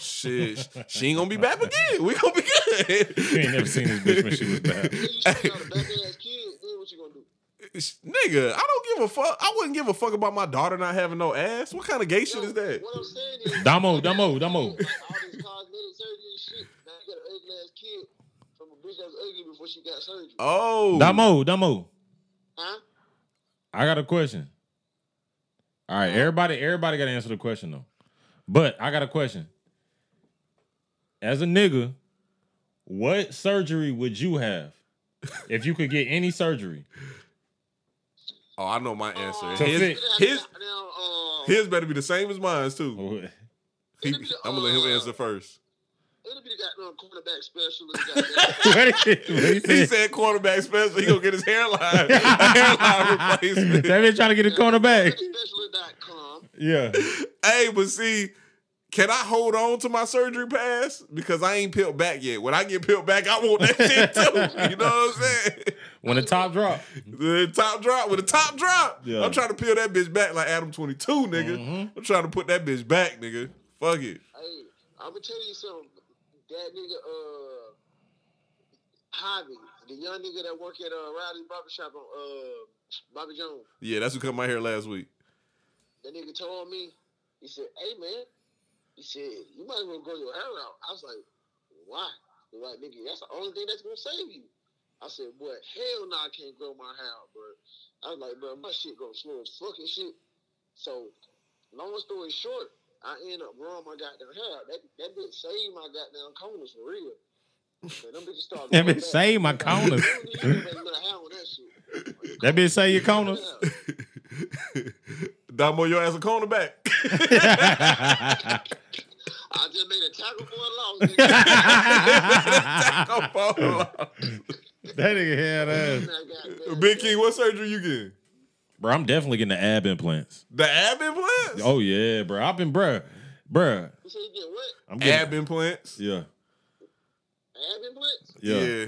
Shit, she ain't gonna be back again. We gonna be [LAUGHS] good. You ain't never seen this bitch when she was bad. Then you still got a [LAUGHS] back ass kid. Then what you gonna do? Nigga, I don't give a fuck. I wouldn't give a fuck about my daughter not having no ass. What kind of gay shit No, is that? What I'm saying is, Damo, Damo, Damo. All this cosmetic surgery and shit. Now you got an ugly ass kid from a bitch that was ugly before she got surgery. Oh, Damo, Damo. Huh? I got a question. All right, everybody, everybody got to answer the question though. But I got a question. As a nigga, what surgery would you have if you could get any surgery? Oh, I know my answer. To his, fit- his, uh, his better be the same as mine too. What He, I'm gonna let him answer first. it'll be the goddamn quarterback specialist. [LAUGHS] Goddamn. he, what he He said? said quarterback special. He gonna get his hairline, [LAUGHS] hairline replacement. That bitch trying to get a cornerback. Specialist.com. Yeah. Hey, but see, can I hold on to my surgery pass because I ain't peeled back yet? When I get peeled back, I want that shit too. [LAUGHS] You know what I'm saying? When the top drop. The top drop with the top drop. Yeah. I'm trying to peel that bitch back like Adam 22, nigga. I'm trying to put that bitch back, nigga. Fuck it. Hey, I'm gonna tell you something. That nigga, uh, Javi, the young nigga that work at uh, Riley's barbershop on uh, Bobby Jones. Yeah, that's who cut my hair last week. That nigga told me, he said, "Hey man," he said, "You might as well grow your hair out." I was like, "Why?" He's like, "Nigga, that's the only thing that's gonna save you." I said, "Boy, hell no, I can't grow my hair out, bro." I was like, "Bro, my shit go slow as fucking shit." So, long story short, I end up growing my goddamn hair out. That that bitch saved my goddamn corners for real. So them bitches started [LAUGHS] That bitch saved my corners. You don't need to make little hair on that bitch say your corners. [LAUGHS] Damo, your ass a cornerback. [LAUGHS] I just made a tackle for a loss. [LAUGHS] nigga. That nigga had ass. Goddamn. Big King, what surgery you getting? Bro, I'm definitely getting the ab implants. The ab implants? Oh yeah, bro. I've been, bro, bro. You say you get what? I'm getting, ab implants? yeah, Ab implants? yeah,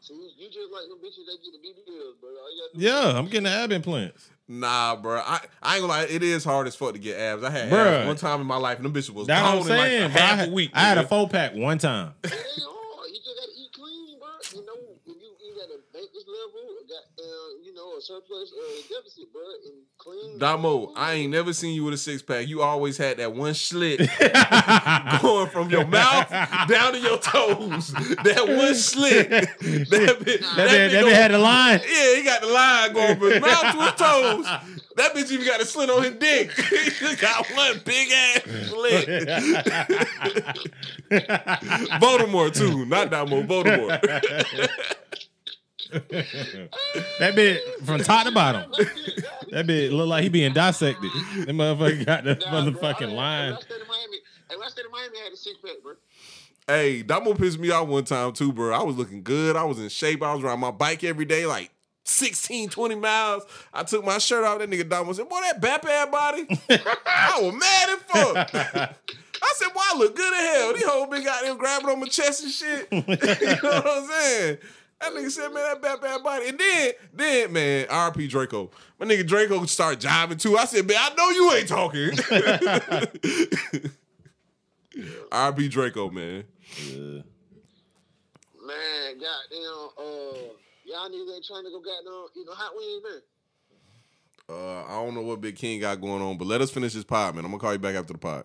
So you, you just like them bitches that get the BBLs, bro. All you gotta do yeah. I'm getting the ab implants. Nah, bro. I, I ain't gonna lie. It is hard as fuck to get abs. I had Bruh. abs one time in my life, and them bitches was That's gone what I'm in saying. like bro. I half had, a week. I had a four pack one time. [LAUGHS] It ain't hard. You just gotta eat clean, bro. You know, if you eat at a maintenance level, uh, you know, a surplus or a deficit, bro, and clean. Damo, I ain't never seen you with a six pack. You always had that one slit [LAUGHS] going from your mouth down to your toes. That one slit. That bitch, That that bitch, that bitch bitch had a line. Yeah, he got the line going from his mouth to his toes. That bitch even got a slit on his dick. [LAUGHS] he just got one big ass slit. [LAUGHS] Baltimore too, not Damo, Baltimore. That bit from top to bottom. That bit look like he being dissected. That motherfucker got the motherfucking line. When I stayed in Miami, hey, when I stayed in Miami, I had a six pack, bro. Hey, Damo pissed me off one time too, bro. I was looking good. I was in shape. I was riding my bike every day, like 16, 20 miles. I took my shirt off. That nigga Damo said, Boy, that bap ass body. [LAUGHS] I was mad as fuck. I said, Boy, I look good as hell. These hoes been out there grabbing on my chest and shit. [LAUGHS] you know what I'm saying? That nigga said, man, that bad bad body. And then, then, man, RP Draco. My nigga Draco started jiving too. I said, man, I know you ain't talking. [LAUGHS] RP Draco, man. Yeah. Man, goddamn, uh, y'all niggas ain't trying to go goddamn, you know, hot wings, man. Uh, I don't know what Big King got going on, but let us finish this pod, man. I'm gonna call you back after the pod.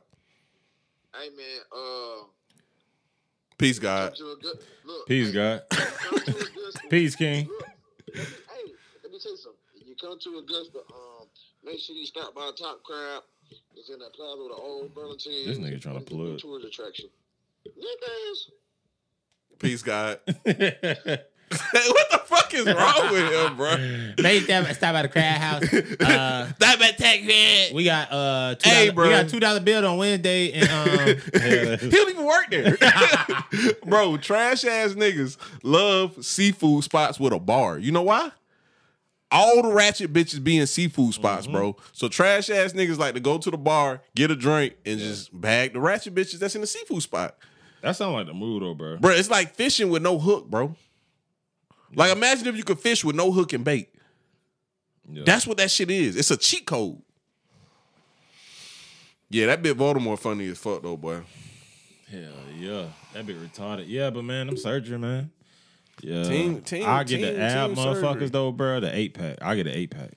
Hey, man, uh, Peace, God. good, look. Peace, hey, God. [LAUGHS] Peace, King. Look, hey, let me tell you something. You come to Augusta, um, make sure you stop by Top Crab. It's in that plaza with the old Burlington. This nigga tryna It's a plug. Tourist attraction. Niggas. Peace, God. [LAUGHS] [LAUGHS] what the fuck is wrong with him, bro? [LAUGHS] Maybe stop, stop by the crab house. Uh, [LAUGHS] That bad tech man. we got uh, two Hey, bro. we got two dollar bill on Wednesday, and um, He don't even work there. Bro, trash ass niggas love seafood spots with a bar. You know why? All the ratchet bitches be in seafood spots, bro. So trash ass niggas like to go to the bar, get a drink, and just bag the ratchet bitches that's in the seafood spot. that sounds like the mood, though, bro. Bro, it's like fishing with no hook, bro. Like imagine if you could fish with no hook and bait. Yeah. That's what that shit is. It's a cheat code. Yeah, that bit Baltimore funny as fuck though, boy. Hell yeah, that bit retarded. Yeah, but man, I'm surgery, man. Yeah, Team- team- I get team- the ab motherfuckers surgery. though, bro. The eight pack, I get an eight pack,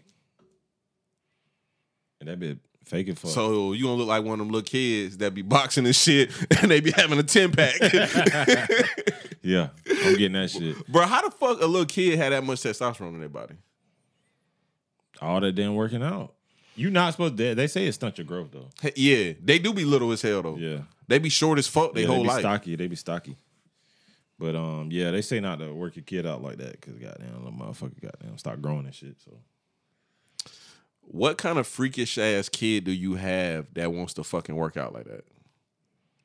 and that bit fake it fuck. So you gonna look like one of them little kids that be boxing and shit, [LAUGHS] and they be having a ten pack. [LAUGHS] [LAUGHS] yeah, I'm getting that shit. [LAUGHS] Bro, how the fuck a little kid had that much testosterone in their body? All that damn working out. You not supposed to. They say it stunt your growth though. Hey, Yeah, they do be little as hell though. Yeah, They be short as fuck their yeah, whole they be life. stocky. They be stocky. But um, yeah, they say not to work your kid out like that because goddamn, little motherfucker, goddamn, start growing and shit. So What kind of freakish ass kid do you have that wants to fucking work out like that?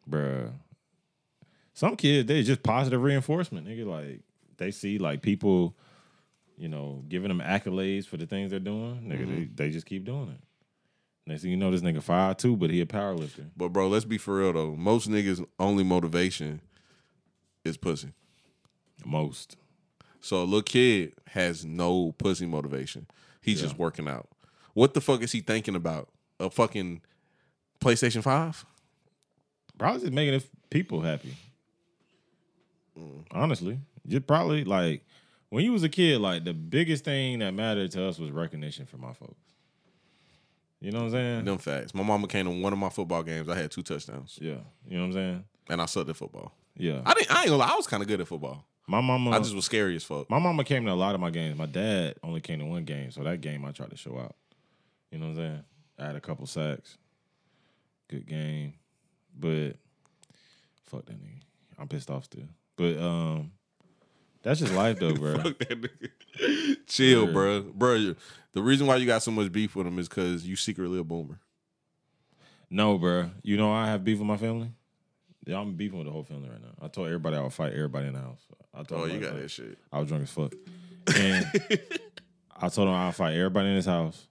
bruh. Some kids, they just positive reinforcement. Nigga, like they see like people, you know, giving them accolades for the things they're doing. Nigga, they, mm-hmm. they just keep doing it. Next thing you know, this nigga five two, but he a power lifter. But bro, let's be for real though. Most niggas' only motivation is pussy. Most. So a little kid has no pussy motivation. He's just working out. What the fuck is he thinking about? A fucking PlayStation 5? Probably just making people happy. Honestly. Just probably like when you was a kid, like the biggest thing that mattered to us was recognition from my folks. You know what I'm saying? Them facts. My mama came to one of my football games. I had two touchdowns. Yeah. You know what I'm saying? And I sucked at football. Yeah. I didn't I ain't gonna lie, I was kind of good at football. my mama I just was scary as fuck. My mama came to a lot of my games. My dad only came to one game, so that game I tried to show out. You know what I'm saying? I had a couple sacks. Good game. But fuck that nigga. I'm pissed off still. But um that's just life though, bro. [LAUGHS] Fuck that nigga. Chill, bro. Bro, the reason why you got so much beef with him is because you secretly a boomer. no, bro. You know I have beef with my family? Yeah, I'm beefing with the whole family right now. I told everybody I would fight everybody in the house. I told Oh, you got that shit. I was drunk as fuck. And [LAUGHS] I told him I'll fight everybody in this house.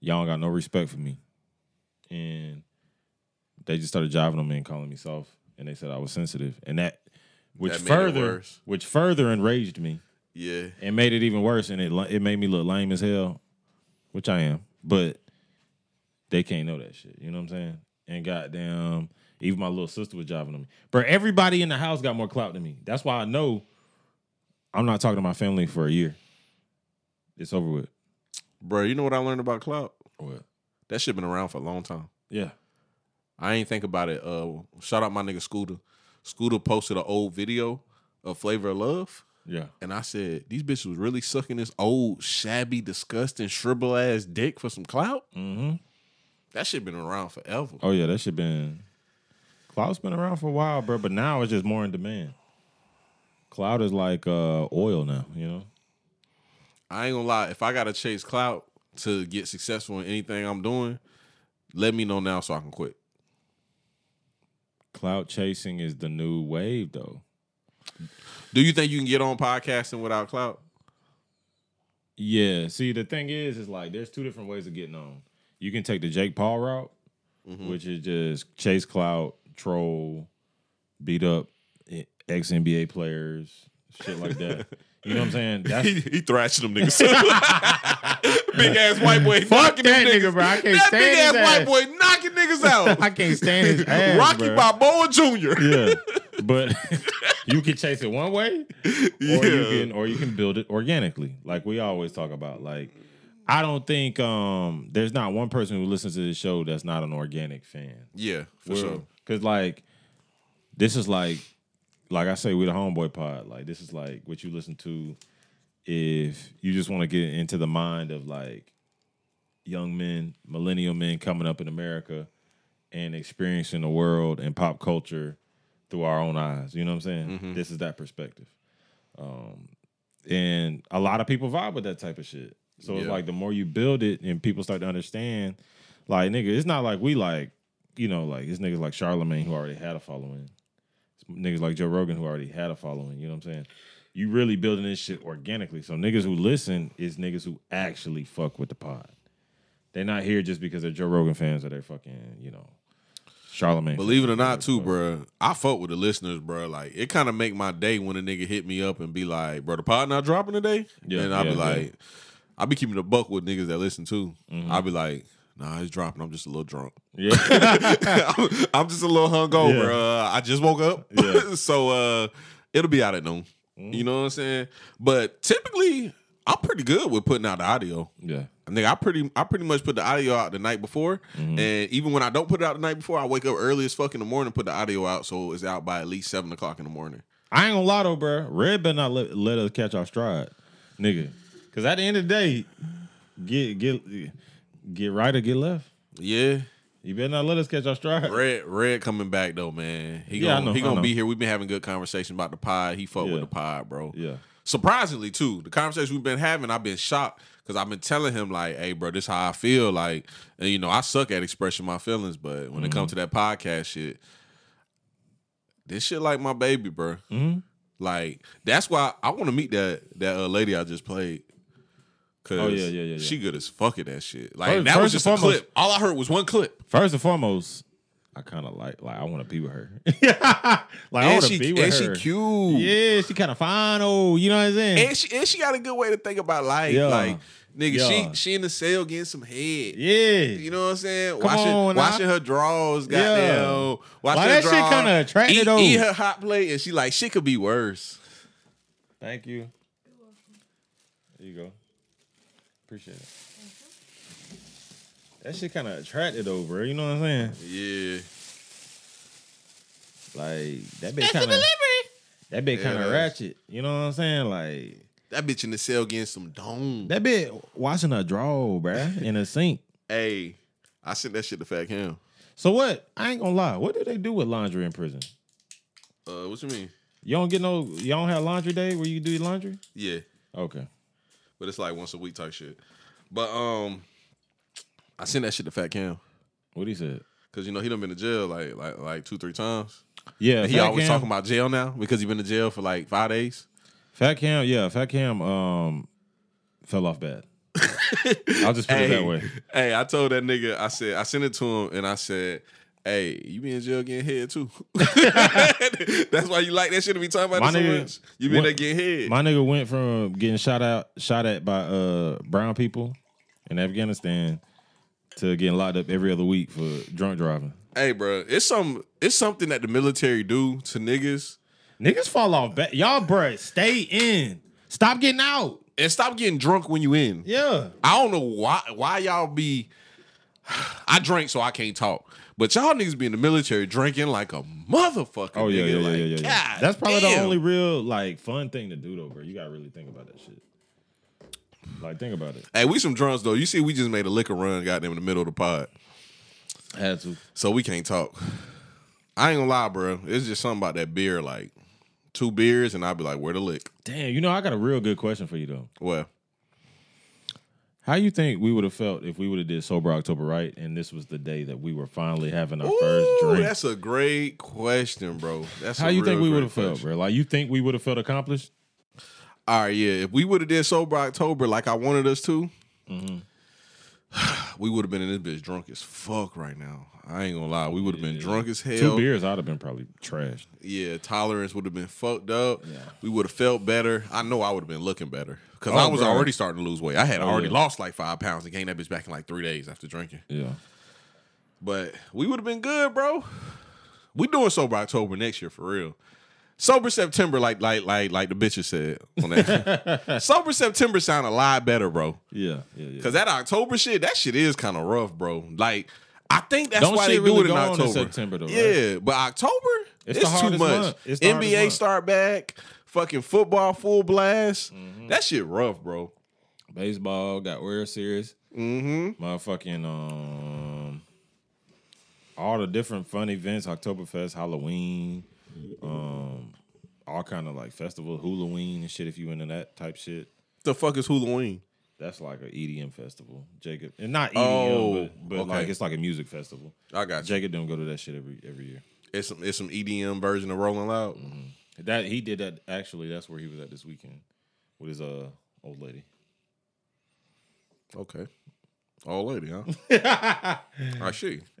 Y'all don't got no respect for me. And they just started jiving on me and calling me soft. And they said I was sensitive. And that which That further which further enraged me Yeah. and made it even worse. And it it made me look lame as hell, which I am. But they can't know that shit. You know what I'm saying? And goddamn, even my little sister was jiving on me. Bro, everybody in the house got more clout than me. That's why I know I'm not talking to my family for a year. It's over with. Bro, you know what I learned about clout? What? That shit been around for a long time. Yeah. I ain't think about it. Uh, shout out my nigga Scooter. Scooter posted an old video of Flavor of Love. Yeah. And I said, these bitches was really sucking this old, shabby, disgusting, shrivel ass dick for some clout. Mm-hmm. That shit been around forever. Oh yeah, that shit been cloud's been around for a while, bro. But now it's just more in demand. Cloud is like uh oil now, you know. I ain't gonna lie. If I gotta chase clout to get successful in anything I'm doing, let me know now so I can quit. Cloud chasing is the new wave, though. Do you think you can get on podcasting without clout? Yeah. See, the thing is, is like there's two different ways of getting on. You can take the Jake Paul route, mm-hmm. which is just chase clout, troll, beat up eh, ex NBA players, shit like that. [LAUGHS] You know what I'm saying? [LAUGHS] That's He, he thrashing them niggas. [LAUGHS] big ass white boy Fuck knocking that nigga, niggas. bro. I can't that stand big ass his white boy knocking niggas out. [LAUGHS] I can't stand his ass. Rocky bro. Balboa Jr. Yeah, but you can chase it one way, or you can or you can build it organically, like we always talk about. Like, I don't think um there's not one person who listens to this show that's not an organic fan. Yeah, for sure. Because like, this is like, like I say, we the homeboy pod. Like, this is like what you listen to if you just want to get into the mind of like young men, millennial men coming up in America and experiencing the world and pop culture through our own eyes. You know what I'm saying? This is that perspective. Um, and a lot of people vibe with that type of shit. So it's like the more you build it and people start to understand, like nigga, it's not like we like, you know, like it's niggas like Charlemagne who already had a following. Niggas like Joe Rogan who already had a following. You know what I'm saying? You really building this shit organically. So niggas who listen is niggas who actually fuck with the pod. They're not here just because they're Joe Rogan fans or they're fucking, you know, Charlemagne. Believe it or not, too, bro. I fuck with the listeners, bro. Like it kind of make my day when a nigga hit me up and be like, "Bro, the pod not dropping today." Yeah, and I be yeah, like, yeah. I be keeping the buck with niggas that listen too. Mm-hmm. I be like, Nah, it's dropping. I'm just a little drunk. Yeah. [LAUGHS] I'm, I'm just a little hungover. Yeah. Uh, I just woke up, Yeah. [LAUGHS] so uh, it'll be out at noon. You know what I'm saying? But typically, I'm pretty good with putting out the audio. yeah. I think I pretty I pretty much put the audio out the night before, Mm-hmm. and even when I don't put it out the night before, I wake up early as fuck in the morning, put the audio out, so it's out by at least seven o'clock in the morning. I ain't gonna lie though, bro. Red better not let, let us catch our stride, nigga. Because at the end of the day, get get get right or get left. Yeah, You better not let us catch our stride. Red Red coming back though, man. He Yeah, gonna know, he gonna be here. We've been having good conversation about the pod. He fuck Yeah. with the pod, bro. Yeah. Surprisingly too, the conversation we've been having, I've been shocked because I've been telling him like, "Hey, bro, this how I feel." Like, and you know, I suck at expressing my feelings, but when it comes to Mm-hmm. that podcast shit, this shit like my baby, bro. Mhm. Like that's why I want to meet that that uh, lady I just played. Cause Oh, yeah, yeah, yeah, yeah. she good as fuck at that shit. Like First- that was just a and foremost- clip. All I heard was one clip. First and foremost, I kind of like like I want to be with her. [LAUGHS] like I want to she be with and her. she cute. Yeah, she kind of fine. Oh, you know what I'm saying? And she and she got a good way to think about life. Yeah. Like nigga, Yeah. she she in the cell getting some head. yeah. You know what I'm saying? Come washing on now. washing her Yeah. goddamn. Washing Like, her that shit kinda attractive, eat, though. Eat her hot plate, and she like, shit could be worse. Thank you. There you go. Appreciate it. That shit kind of attracted over. You know what I'm saying? Yeah. Like that bitch kind of that bitch kind of that's- ratchet. You know what I'm saying? Like That bitch in the cell getting some dome. that bitch watching her draw, bruh, in a sink. hey, I sent that shit to Fat Cam. So what? I ain't gonna lie. What do they do with laundry in prison? Uh, what you mean? You don't get no. You don't have laundry day where you do your laundry. Yeah, Okay. But it's like once a week type shit. But um, I sent that shit to Fat Cam What he said? because you know he done been to jail like like like two three times. Yeah, he Fat always Cam- talking about jail now because he been to jail for like five days. Fat Cam. Yeah, Fat Cam. Um, fell off bad. [LAUGHS] I'll just put it that way. Hey, I told that nigga, I said, I sent it to him and I said, Hey, you be in jail getting head too. [LAUGHS] [LAUGHS] [LAUGHS] That's why you like that shit to be talking about My so nigga- much. You been there getting head. My nigga went from getting shot out, shot at by uh brown people in Afghanistan to getting locked up every other week for drunk driving. hey, bro, it's some it's something that the military do to niggas. Niggas fall off. Y'all, bruh, stay in. Stop getting out. And stop getting drunk when you in. Yeah. I don't know why why y'all be [SIGHS] I drink so I can't talk. But y'all niggas be in the military drinking like a motherfucker. Oh yeah, nigga. yeah, yeah, like, yeah, yeah, yeah. That's probably the only real like fun thing to do though, bro. You gotta really think about that shit. Like think about it. Hey, we some drunks though. You see, we just made a liquor run, goddamn, in the middle of the pod. Had to. So we can't talk. I ain't gonna lie, bro. It's just something about that beer, like two beers, and I'd be like, where the lick? Damn, you know I got a real good question for you though. Well, How you think we would have felt if we would have did sober October right, and this was the day that we were finally having our first drink? that's a great question, bro. That's How you think we would have felt, bro? Like you think we would have felt accomplished? All right, yeah. If we would have did sober October like I wanted us to, mm-hmm. [SIGHS] we would have been in this bitch drunk as fuck right now. I ain't gonna lie. We would have been drunk as hell. Two beers, I'd have been probably trashed. Yeah, tolerance would have been fucked up. Yeah. We would have felt better. I know I would have been looking better because Oh, I was bro. already starting to lose weight. I had Oh, already yeah. lost like five pounds and gained that bitch back in like three days after drinking. Yeah. But we would have been good, bro. We doing sober October next year for real. Sober September, like like like like the bitches said on that. [LAUGHS] sober September sound a lot better, bro. Yeah. Yeah. yeah. Cause that October shit, that shit is kind of rough, bro. Like I think that's Don't why they shit do it in on in October. September, though, right? Yeah, but October, It's it's, too much. month. It's NBA month. start back, fucking football full blast. Mm-hmm. That shit rough, bro. Baseball got World Series. Mm-hmm. Motherfucking um, all the different fun events, Oktoberfest, Halloween, um, all kind of like festival, Hulaween and shit. If you into that type shit, The fuck is Hulaween? That's like an EDM festival. Jacob and not EDM, Oh, but, but like it's like a music festival. I got you. Jacob don't go to that shit every every year. It's some it's some EDM version of Rolling Loud. That he did that actually. That's where he was at this weekend with his uh old lady. Okay. Old lady, huh? [LAUGHS] I see. [LAUGHS]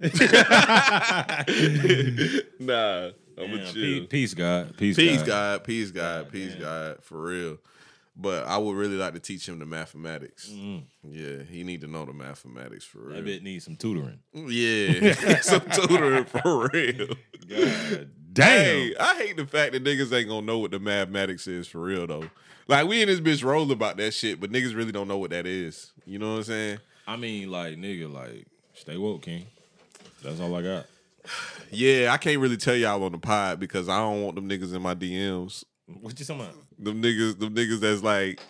nah, I'm Damn, with pe- you. peace, God. Peace, Peace, God. God. Peace, God. Peace, God. For real. But I would really like to teach him the mathematics. Mm. Yeah, he need to know the mathematics for real. That bit needs some tutoring. Yeah, [LAUGHS] [LAUGHS] some tutoring for real. God Hey, I hate the fact that niggas ain't gonna know what the mathematics is for real though. Like we in this bitch roll about that shit, but niggas really don't know what that is. You know what I'm saying? I mean, like nigga, like stay woke, King. That's all I got. [SIGHS] Yeah, I can't really tell y'all on the pod because I don't want them niggas in my DMs. What you talking about? Them niggas, them niggas that's like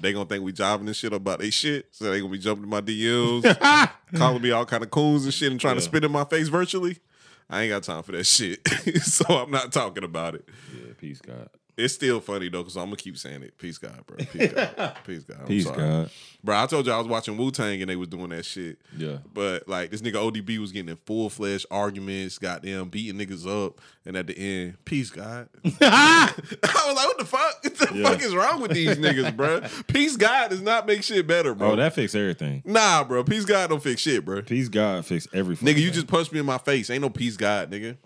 they gonna think we jobbing and shit about they shit, so they gonna be jumping in my DMs, [LAUGHS] calling me all kind of coons and shit, and trying to spit in my face virtually. I ain't got time for that shit, [LAUGHS] so I'm not talking about it. Yeah, peace, God. It's still funny though, because I'm gonna keep saying it. Peace, God, bro. Peace, [LAUGHS] God. Peace, God. I'm Peace, sorry. God. Bro, I told you I was watching Wu Tang and they was doing that shit. Yeah. But like this nigga ODB was getting in full fledged arguments, goddamn beating niggas up, and at the end, peace, God. [LAUGHS] [LAUGHS] I was like, what the fuck? What the Yeah. fuck is wrong with these niggas, bro? Peace, God does not make shit better, bro. Oh, that fix everything. nah, bro. Peace, God don't fix shit, bro. Peace, God fix everything. Nigga, you just punched me in my face. Ain't no peace, God, nigga.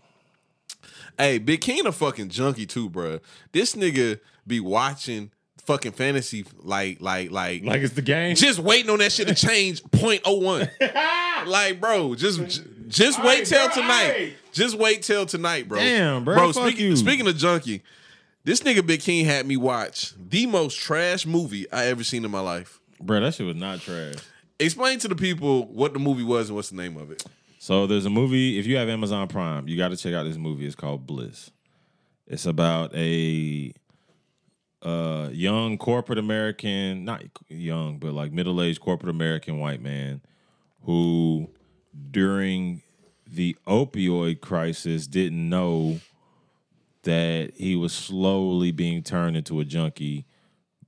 Hey, Big King a fucking junkie too, bro. This nigga be watching fucking fantasy like, like, like, like it's the game. just waiting on that shit to [LAUGHS] change 0.01. [LAUGHS] like, bro, just just wait Aight, till bro, tonight. aight. Just wait till tonight, bro. Damn, bro, Bro, speaking, you. speaking of junkie, this nigga Big King had me watch the most trash movie I ever seen in my life. Bro, that shit was not trash. Explain to the people what the movie was and what's the name of it. So there's a movie. If you have Amazon Prime, you got to check out this movie. It's called Bliss. It's about a uh, young corporate American, not young, but like middle aged corporate American white man who, during the opioid crisis, didn't know that he was slowly being turned into a junkie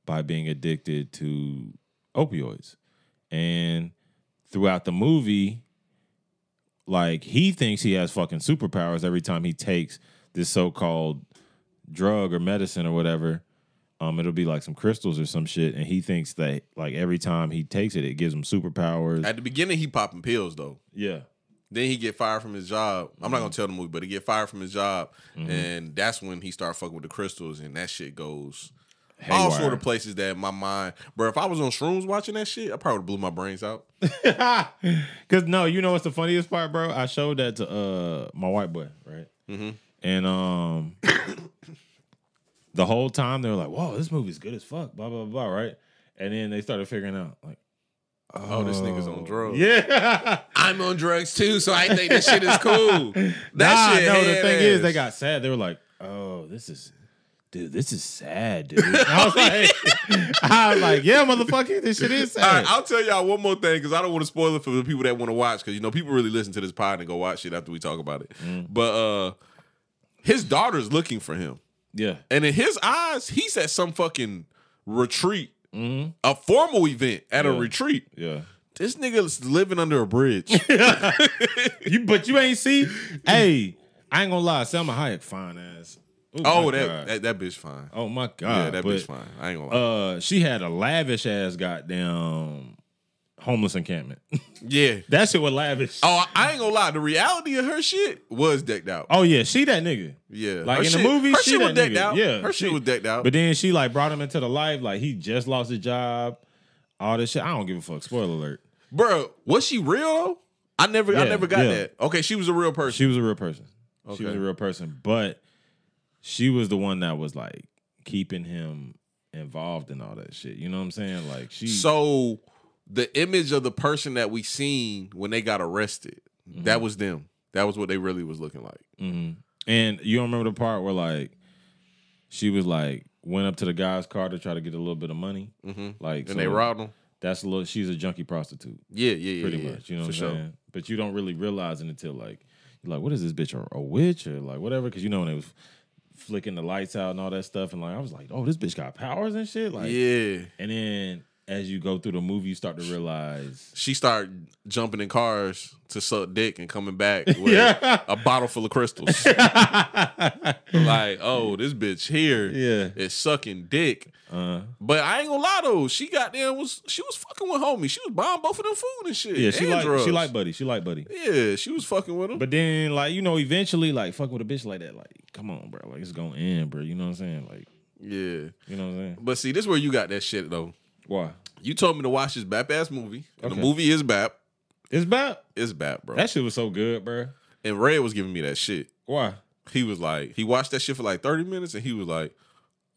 by being addicted to opioids. And throughout the movie, like he thinks he has fucking superpowers every time he takes this so-called drug or medicine or whatever. Um, it'll be like some crystals or some shit, and he thinks that like every time he takes it, it gives him superpowers. At the beginning, he popping pills though. yeah, Then he get fired from his job. I'm not gonna tell the movie, but he get fired from his job, Mm-hmm. and that's when he start fucking with the crystals, and that shit goes all sort of places that my mind, bro. If I was on shrooms watching that shit, I probably blew my brains out. [LAUGHS] Cause no, you know what's the funniest part, bro? I showed that to uh my white boy, right? Mm-hmm. And um, [COUGHS] the whole time they were like, "Whoa, this movie's good as fuck," blah blah blah, right? And then they started figuring out, like, Oh, this nigga's on drugs. yeah, [LAUGHS] I'm on drugs too, so I think this shit is cool. [LAUGHS] That nah, shit. no, the thing is, they got sad. They were like, "Oh, this is." Dude, this is sad, dude. [LAUGHS] I was like, [LAUGHS] I was like, yeah, motherfucker, this shit is sad. right, I'll tell y'all one more thing because I don't want to spoil it for the people that want to watch because you know people really listen to this pod and go watch shit after we talk about it. Mm. But uh his daughter's looking for him, yeah, and in his eyes, he's at some fucking retreat, Mhm. a formal event at a retreat. yeah. This nigga's living under a bridge. [LAUGHS] You, but you ain't see. hey, I ain't gonna lie, Salma Hayek, fine ass. Ooh, oh, that, God. that that bitch fine. Oh my god! yeah, that but, bitch fine. I ain't gonna lie. Uh, she had a lavish ass goddamn homeless encampment. [LAUGHS] yeah. that shit was lavish. Oh, I- I ain't gonna lie. The reality of her shit was decked out. Oh yeah, she that nigga. yeah, Like Her in shit- the movie, her she shit was decked nigga. out. Yeah, her shit she- was decked out. But then she like brought him into the life. Like he just lost his job. All this shit. I don't give a fuck. Spoiler alert. Bro, was she real though? I never, I never got yeah. that. Okay, she was a real person. She was a real person. She was a real person, but she was the one that was like keeping him involved in all that shit. You know what I'm saying? Like she. so the image of the person that we seen when they got arrested, Mm-hmm. that was them. That was what they really was looking like. hmm And you don't remember the part where like she was like went up to the guy's car to try to get a little bit of money. hmm Like And so they robbed them. That's a little. She's a junkie prostitute, Yeah, yeah, yeah. pretty yeah, much. You know what I'm sure. saying? But you don't really realize it until like you're like, what is this bitch a, a witch or like whatever? Because you know when it was flicking the lights out and all that stuff, and like I was like, oh, this bitch got powers and shit. Like, yeah. and then as you go through the movie, you start to realize, She start jumping in cars to suck dick and coming back [LAUGHS] with a bottle full of crystals. [LAUGHS] like, oh, this bitch here yeah, is sucking dick. uh, But I ain't gonna lie though, she got there was she was fucking with homie. She was buying both of them food and shit. yeah, she like drugs. she like buddy, she like buddy. Yeah, she was fucking with him. But then, like you know, eventually, like fuck with a bitch like that, like come on, bro, like it's gonna end, bro. You know what I'm saying? Like, yeah. you know what I'm saying? But see, this is where you got that shit though. Why? You told me to watch this bap ass movie. And Okay. the movie is bap. It's bad. It's bap, bro. That shit was so good, bro. and Red was giving me that shit. Why? He was like, he watched that shit for like 30 minutes and he was like,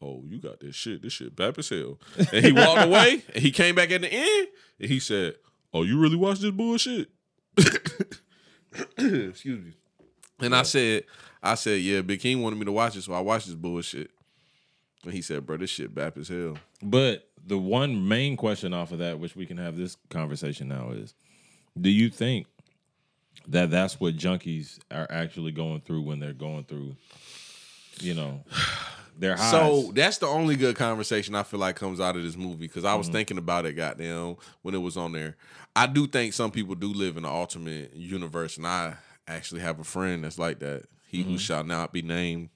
Oh, you got this shit. This shit bap as hell. And he walked [LAUGHS] away and he came back at the end and he said, Oh, you really watched this bullshit? [COUGHS] Excuse me. And I said, I said, yeah, Big King wanted me to watch it, so I watched this bullshit. And he said, bro, this shit bap as hell. But the one main question off of that, which we can have this conversation now, is: Do you think that that's what junkies are actually going through when they're going through, you know, [SIGHS] their highs? So that's the only good conversation I feel like comes out of this movie because I was Mm-hmm. thinking about it, goddamn, when it was on there. I do think some people do live in the ultimate universe, and I actually have a friend that's like that. He Mm-hmm. who shall not be named,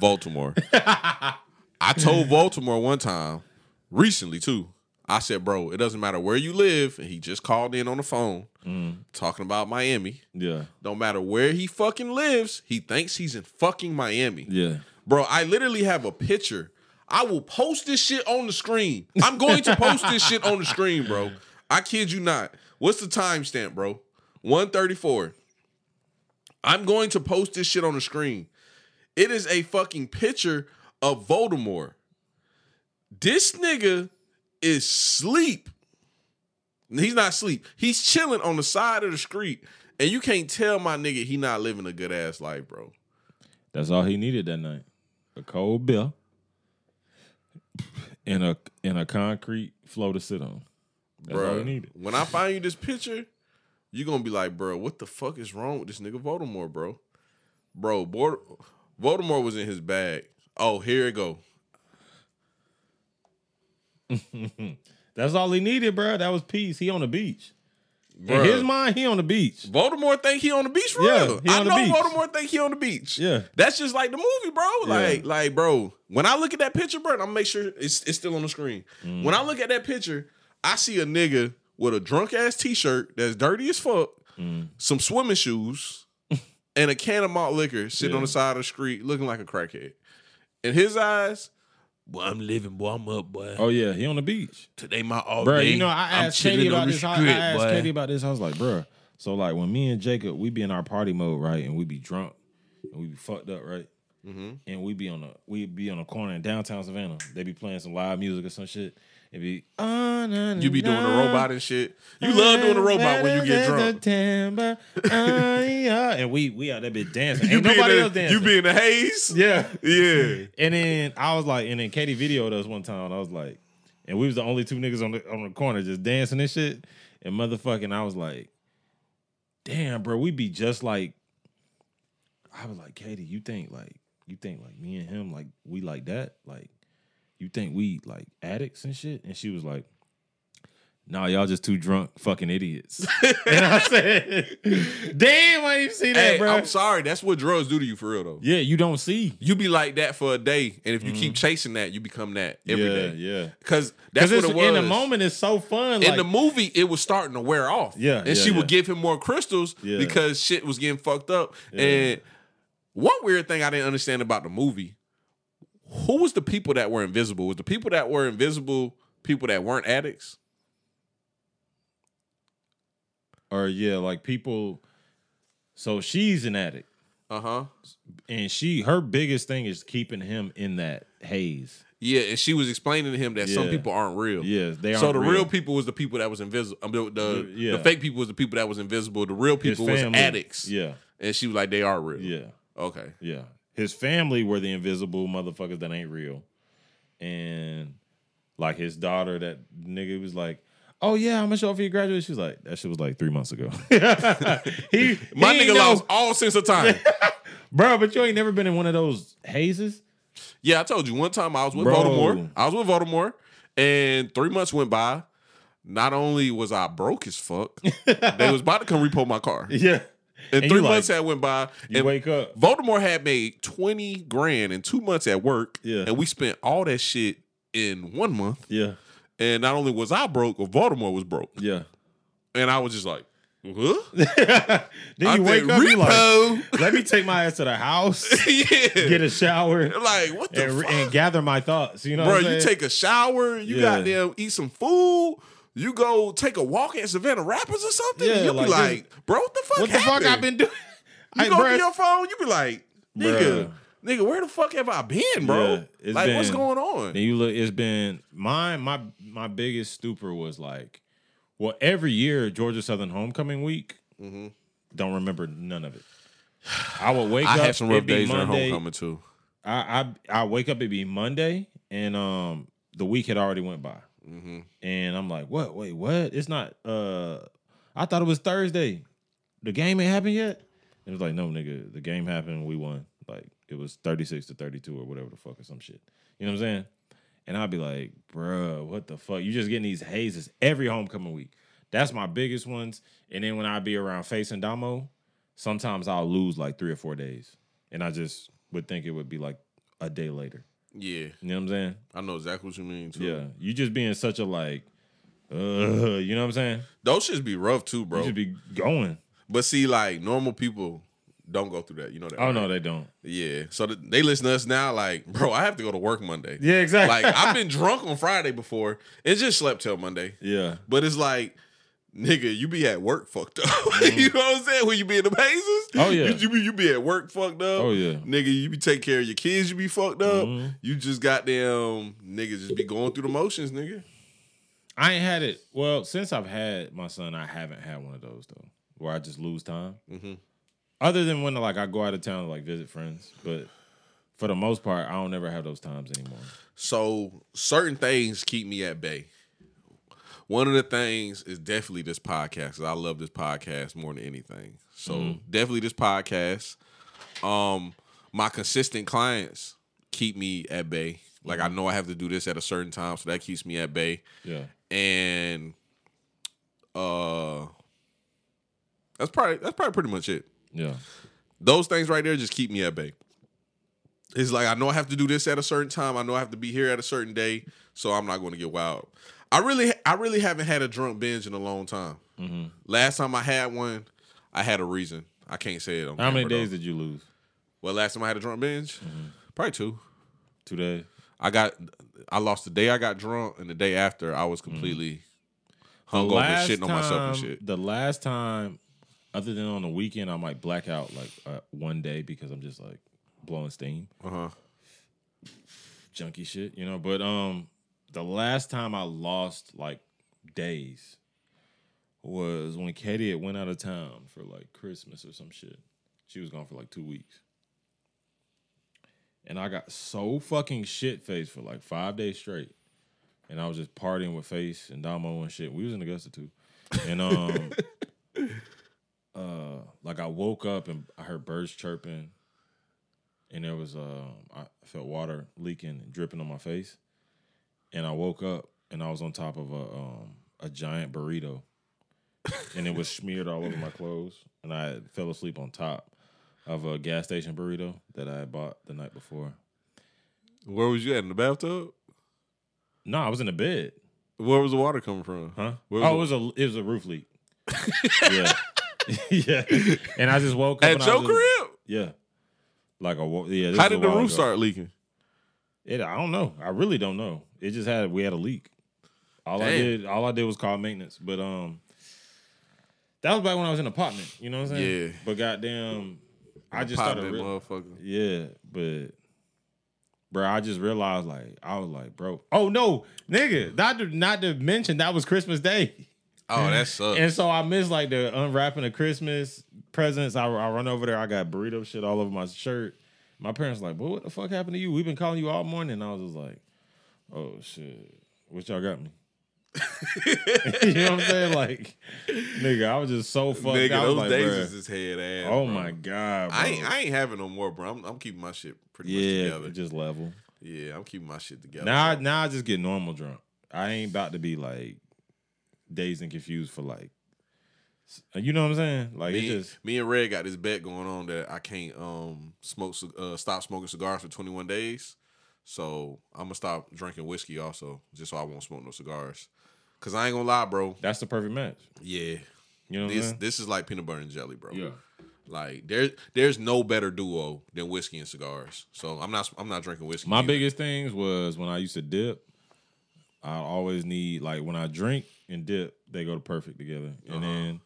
Baltimore. I told Baltimore one time, recently too. I said, bro, it doesn't matter where you live, and he just called in on the phone Mm. talking about Miami. yeah, Don't matter where he fucking lives, he thinks he's in fucking Miami. yeah, Bro, I literally have a picture. I will post this shit on the screen. I'm going to post this shit on the screen, bro. I kid you not. What's the timestamp, bro? 134. I'm going to post this shit on the screen. It is a fucking picture of Voldemort. This nigga is sleep. He's not sleep. He's chilling on the side of the street. And you can't tell my nigga he not living a good ass life, bro. that's all he needed that night: a cold bill and a and a concrete floor to sit on. That's all he needed. When I find you this picture, you're gonna be like, bro, what the fuck is wrong with this nigga Voldemort, bro? Bro, Bord- Voldemort was in his bag. Oh, here it go. [LAUGHS] That's all he needed, bro. That was peace. He on the beach. In his mind, he on the beach. Voldemort think he on the beach for Yeah, real. I know beach. Voldemort think he on the beach. Yeah. That's just like the movie, bro. Like, Yeah. like, bro, when I look at that picture, bro, I'm gonna make sure it's it's still on the screen. Mm. When I look at that picture, I see a nigga with a drunk ass t-shirt that's dirty as fuck, Mm. some swimming shoes, and a can of malt liquor sitting Yeah. on the side of the street looking like a crackhead. In his eyes, boy, I'm living, boy, I'm up, boy. Oh yeah, he on the beach. Today my all Bro, day. you know, I I'm asked Katie about this. I, I asked boy. Katie about this. I was like, bro, so like when me and Jacob, we be in our party mode, right? And we be drunk and we be fucked up, right? Mm-hmm. And we be on a we be on a corner in downtown Savannah. They be playing some live music or some shit. It be oh, na, na, You be doing the robot and shit. You love doing the robot when you get drunk. September, ah, yeah. [LAUGHS] And we we out there be dancing. You Ain't be, in nobody the, else dancing. you be in the haze. yeah. Yeah. And then I was like, and then Katie videoed us one time. And I was like, and we was the only two niggas on the on the corner just dancing and shit. And motherfucking, I was like, damn, bro, we be just like. I was like, Katie, you think like you think like me and him like we like that? Like, you think we like addicts and shit? And she was like. Nah, y'all just two drunk fucking idiots. [LAUGHS] and I said, "Damn, I didn't even see that, Hey, bro." I'm sorry. That's what drugs do to you for real though. yeah, you don't see You be like that for a day, and if you keep mm-hmm. chasing that, you become that every yeah, day. Yeah, Because that's Because what it was. in the moment it's so fun. in like, the movie, it was starting to wear off. Yeah, and yeah, she would give him more crystals Yeah. because shit was getting fucked up. And one weird thing I didn't understand about the movie: who was the people that were invisible? Was the people that were invisible people that weren't addicts? or yeah, like people. So she's an addict, Uh huh. and she her biggest thing is keeping him in that haze. Yeah, and she was explaining to him that some people aren't real. Yeah, they are. So the real. people was the people that was invisible. Um, the, the, Yeah. the fake people was the people that was invisible. The real people was addicts. Yeah, And she was like, they are real. yeah, Okay. yeah. His family were the invisible motherfuckers that ain't real, and like his daughter, that nigga was like. Oh yeah, I'm gonna show up for your graduation. She was like, that shit was like three months ago. [LAUGHS] he, My he nigga know- lost all sense of time. [LAUGHS] bro. But you ain't never been in one of those hazes. Yeah, I told you one time I was with Bro. Baltimore. I was with Baltimore, and three months went by. Not only was I broke as fuck, [LAUGHS] they was about to come repo my car. Yeah, And, And three like- months had went by. you and wake up. Baltimore had made 20 grand in two months at work. Yeah. And we spent all that shit in one month. Yeah, And not only was I broke, but Baltimore was broke. yeah. And I was just like, huh? [LAUGHS] then you I wake up, you like, [LAUGHS] let me take my ass to the house, [LAUGHS] yeah. get a shower, like, what the and, fuck? and gather my thoughts. You know, Bro, what I'm you take a shower, you Yeah. goddamn eat some food, you go take a walk at Savannah Rapids or something. Yeah, you'll be like like, bro, what the fuck what the fuck? I've been doing? You go through your phone, you be like, nigga, nigga, where the fuck have I been, bro? Yeah, like, what's been- going on? Then you look, it's been mine. My my biggest stupor was like, well, every year Georgia Southern homecoming week. mm-hmm. Don't remember none of it. I would wake [SIGHS] I up. had some rough days during Monday. homecoming too. I, I I wake up. It'd be Monday, and um the week had already went by, Mm-hmm. and I'm like, what? Wait, what? It's not. Uh, I thought it was Thursday. The game ain't happened yet. It was like, no, nigga, the game happened. We won. Like it was 36 to 32 or whatever the fuck or some shit. You know what I'm saying? And I'd be like, bruh, what the fuck? You just getting these hazes every homecoming week. That's my biggest ones. And then when I be around Face and Damo, sometimes I'll lose like three or four days. And I just would think it would be like a day later. Yeah, You know what I'm saying? I know exactly what you mean too. Yeah. You just being such a like, uh, you know what I'm saying? Those shits be rough too, bro. You should be going. But see, like normal people don't go through that. You know that? Oh right? no, they don't. Yeah. So th- they listen to us now, like, [LAUGHS] bro, I have to go to work Monday. Yeah, exactly. Like I've been [LAUGHS] drunk on Friday before and just slept till Monday. yeah. But it's like, nigga, you be at work fucked up. [LAUGHS] you know what I'm saying? When you be in the mazes, Mm-hmm. Oh, yeah. you, you be you be at work fucked up. Oh, yeah. nigga, you be taking care of your kids. You be fucked up. Mhm. You just goddamn nigga just be going through the motions, nigga. I ain't had it. Well, since I've had my son, I haven't had one of those though, where I just lose time. Mhm. Other than when like I go out of town to like visit friends, but for the most part, I don't ever have those times anymore. So certain things keep me at bay. One of the things is definitely this podcast. I love this podcast more than anything. So Mm-hmm. definitely this podcast. Um, my consistent clients keep me at bay. Like Mm-hmm. I know I have to do this at a certain time, so that keeps me at bay. Yeah, And uh, that's probably that's probably pretty much it. yeah, Those things right there just keep me at bay. It's like I know I have to do this at a certain time. I know I have to be here at a certain day, so I'm not going to get wild. I really, I really haven't had a drunk binge in a long time. Mm-hmm. Last time I had one, I had a reason. I can't say it. On How many days though. did you lose? Well, last time I had a drunk binge, Mm-hmm. probably two. Two days. I got, I lost the day I got drunk, and the day after I was completely hung over and shitting on myself and shit. The last time, other than on the weekend, I might black out like uh, one day because I'm just like blowing steam, Uh huh. junky shit, you know. But um, the last time I lost like days was when Katie had went out of town for like Christmas or some shit. She was gone for like two weeks. And I got so fucking shit faced for like five days straight. And I was just partying with Face and Damo and shit. We was in Augusta too. And um [LAUGHS] uh like I woke up and I heard birds chirping and there was um I felt water leaking and dripping on my face. And I woke up and I was on top of a um a giant burrito. and it was smeared all over my clothes. And I fell asleep on top of a gas station burrito that I had bought the night before. Where was you at in the bathtub? No, I was in the bed. Where was the water coming from? Huh? Oh, it was a it was a roof leak. [LAUGHS] yeah, [LAUGHS] yeah. And I just woke up At your just- crib? Yeah, like a yeah. How did the roof ago. start leaking? It, I don't know. I really don't know. It just had we had a leak. All I did, all I did was call maintenance. But um, that was back when I was in an apartment. You know what I'm saying? Yeah. But goddamn, I just Pop started. motherfucker. yeah, but bro, I just realized like I was like, bro, oh no, nigga, not to, not to mention that was Christmas Day. Oh, that [LAUGHS] sucks. And so I missed like the unwrapping of Christmas presents. I, I run over there. I got burrito shit all over my shirt. My parents like, "Boy, what the fuck happened to you? We've been calling you all morning." And I was just like, "Oh shit, what y'all got me?" [LAUGHS] you know what I'm saying? Like, nigga, I was just so fucked. Nigga, I was those like, days bruh, is his head ass. oh bro. my god, bro. I ain't I ain't having no more, bro. I'm, I'm keeping my shit pretty yeah, much together. just level. yeah, I'm keeping my shit together. Now, I, now I just get normal drunk. I ain't about to be like dazed and confused for like, you know what I'm saying? Like it me, just me and Red got this bet going on that I can't um smoke uh, stop smoking cigars for 21 days. So I'm gonna stop drinking whiskey also, just so I won't smoke no cigars. Cause I ain't gonna lie, bro. that's the perfect match. Yeah, You know what I'm this this is like peanut butter and jelly, bro. Yeah. Like there there's no better duo than whiskey and cigars. So I'm not I'm not drinking whiskey. My either. biggest things was when I used to dip. I always need like when I drink and dip, they go to perfect together. And Uh-huh. then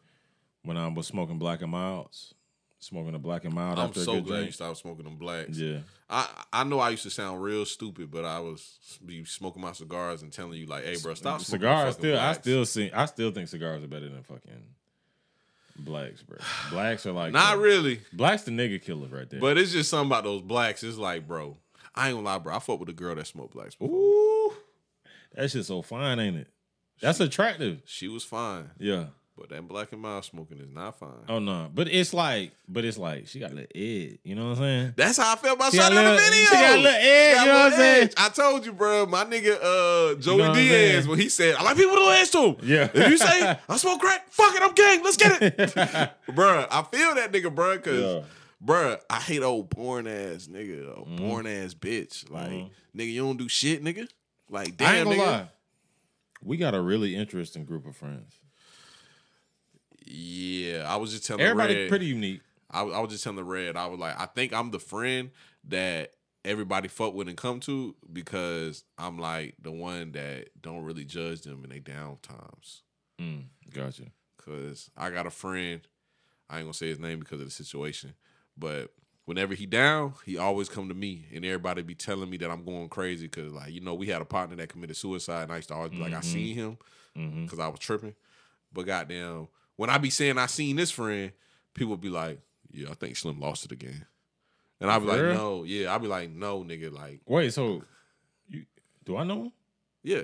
when I was smoking black and milds, smoking a black and mild I'm after a so good glad you stopped smoking them blacks. Yeah, I I know I used to sound real stupid, but I was be smoking my cigars and telling you like, "Hey, bro, stop smoking cigars. Still, I still see. I still think cigars are better than fucking blacks, bro. Blacks are like not the- really, Blacks the nigga killer right there. but it's just something about those blacks. It's like, bro, I ain't gonna lie, bro. I fuck with a girl that smoked blacks. Before. ooh, that shit so fine, ain't it? That's attractive. She was fine, Yeah. But that black and mild smoking is not fine. Oh no, but it's like, but it's like she got a little edge. You know what I'm saying? That's how I felt about Shotty on the video. she got a little edge, you know what I'm saying? I told you, bro. My nigga uh, Joey know Diaz when he said, "I like people with a edge too." Yeah. If you say I smoke crack, fuck it, I'm gang. Let's get it, [LAUGHS] Bruh, I feel that nigga, bruh, cause. Yeah. Bruh, I hate old born ass nigga, old Mm-hmm. born ass bitch. Like, nigga, you don't do shit, nigga. Like, I damn, ain't gonna nigga. lie. We got a really interesting group of friends. Yeah, I was just telling Everybody Red, pretty unique. I, was- I was just telling the Red, I was like, I think I'm the friend that everybody fuck with and come to because I'm like the one that don't really judge them in their down times. Mm, gotcha. Cause I got a friend, I ain't gonna say his name because of the situation, but whenever he down, he always come to me, and everybody be telling me that I'm going crazy because like you know we had a partner that committed suicide, and I used to always be like I seen him because I was tripping, but goddamn, when I be saying I seen this friend, people be like, yeah, I think Slim lost it again, and I be For like, real? no, yeah, I be like, no, nigga, like, Wait, so you do I know him? yeah,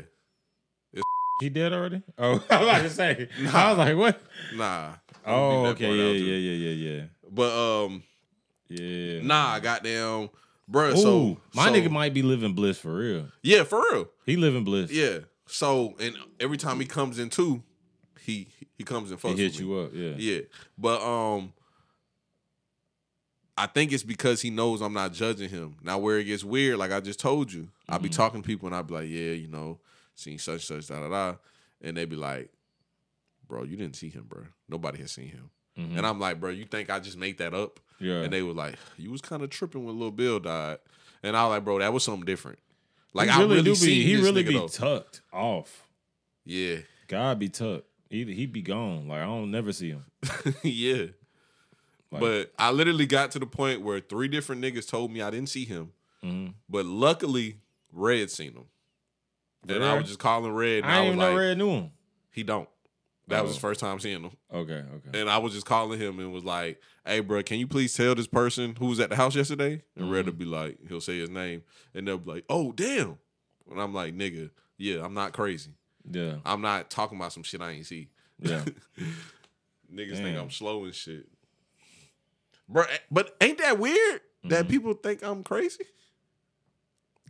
[LAUGHS] He dead already? [LAUGHS] Oh, [LAUGHS] I was about to say. I was like, what? nah. Oh, beat that okay, part yeah, out, yeah, too. yeah, yeah, yeah, But um, yeah. nah, goddamn, bruh. Ooh, so my so- nigga might be living bliss for real. Yeah, for real. He living bliss. Yeah. So and every time he comes in too, he he comes and he fucks hit with you up. Yeah. Yeah. But um I think it's because he knows I'm not judging him. Now where it gets weird, like I just told you, I'll Mm-hmm. be talking to people and I'll be like, Yeah, you know, seen such such da da da. And they be like, Bro, you didn't see him, bro. Nobody has seen him. Mhm. And I'm like, bro, you think I just made that up? Yeah. And they were like, You was kind of tripping when Lil Bill died. And I was like, bro, that was something different. Like he I really, really do be. He really be though. tucked off. Yeah. God be tucked. He he be gone. Like I don't never see him. [LAUGHS] yeah. Like, But I literally got to the point where three different niggas told me I didn't see him. mhm. But luckily, Red seen him. And I was just calling Red. And I I, was even know like, Red knew him. he don't. That was Oh. his first time seeing him. Okay, okay. And I was just calling him and was like, hey, bro, can you please tell this person who was at the house yesterday? And Red Mm-hmm. will be like, he'll say his name. And they'll be like, oh, damn. And I'm like, nigga, yeah, I'm not crazy. Yeah, I'm not talking about some shit I ain't see. yeah. [LAUGHS] Niggas think I'm slow and shit. Bro, eh, but ain't that weird Mm-hmm. that people think I'm crazy?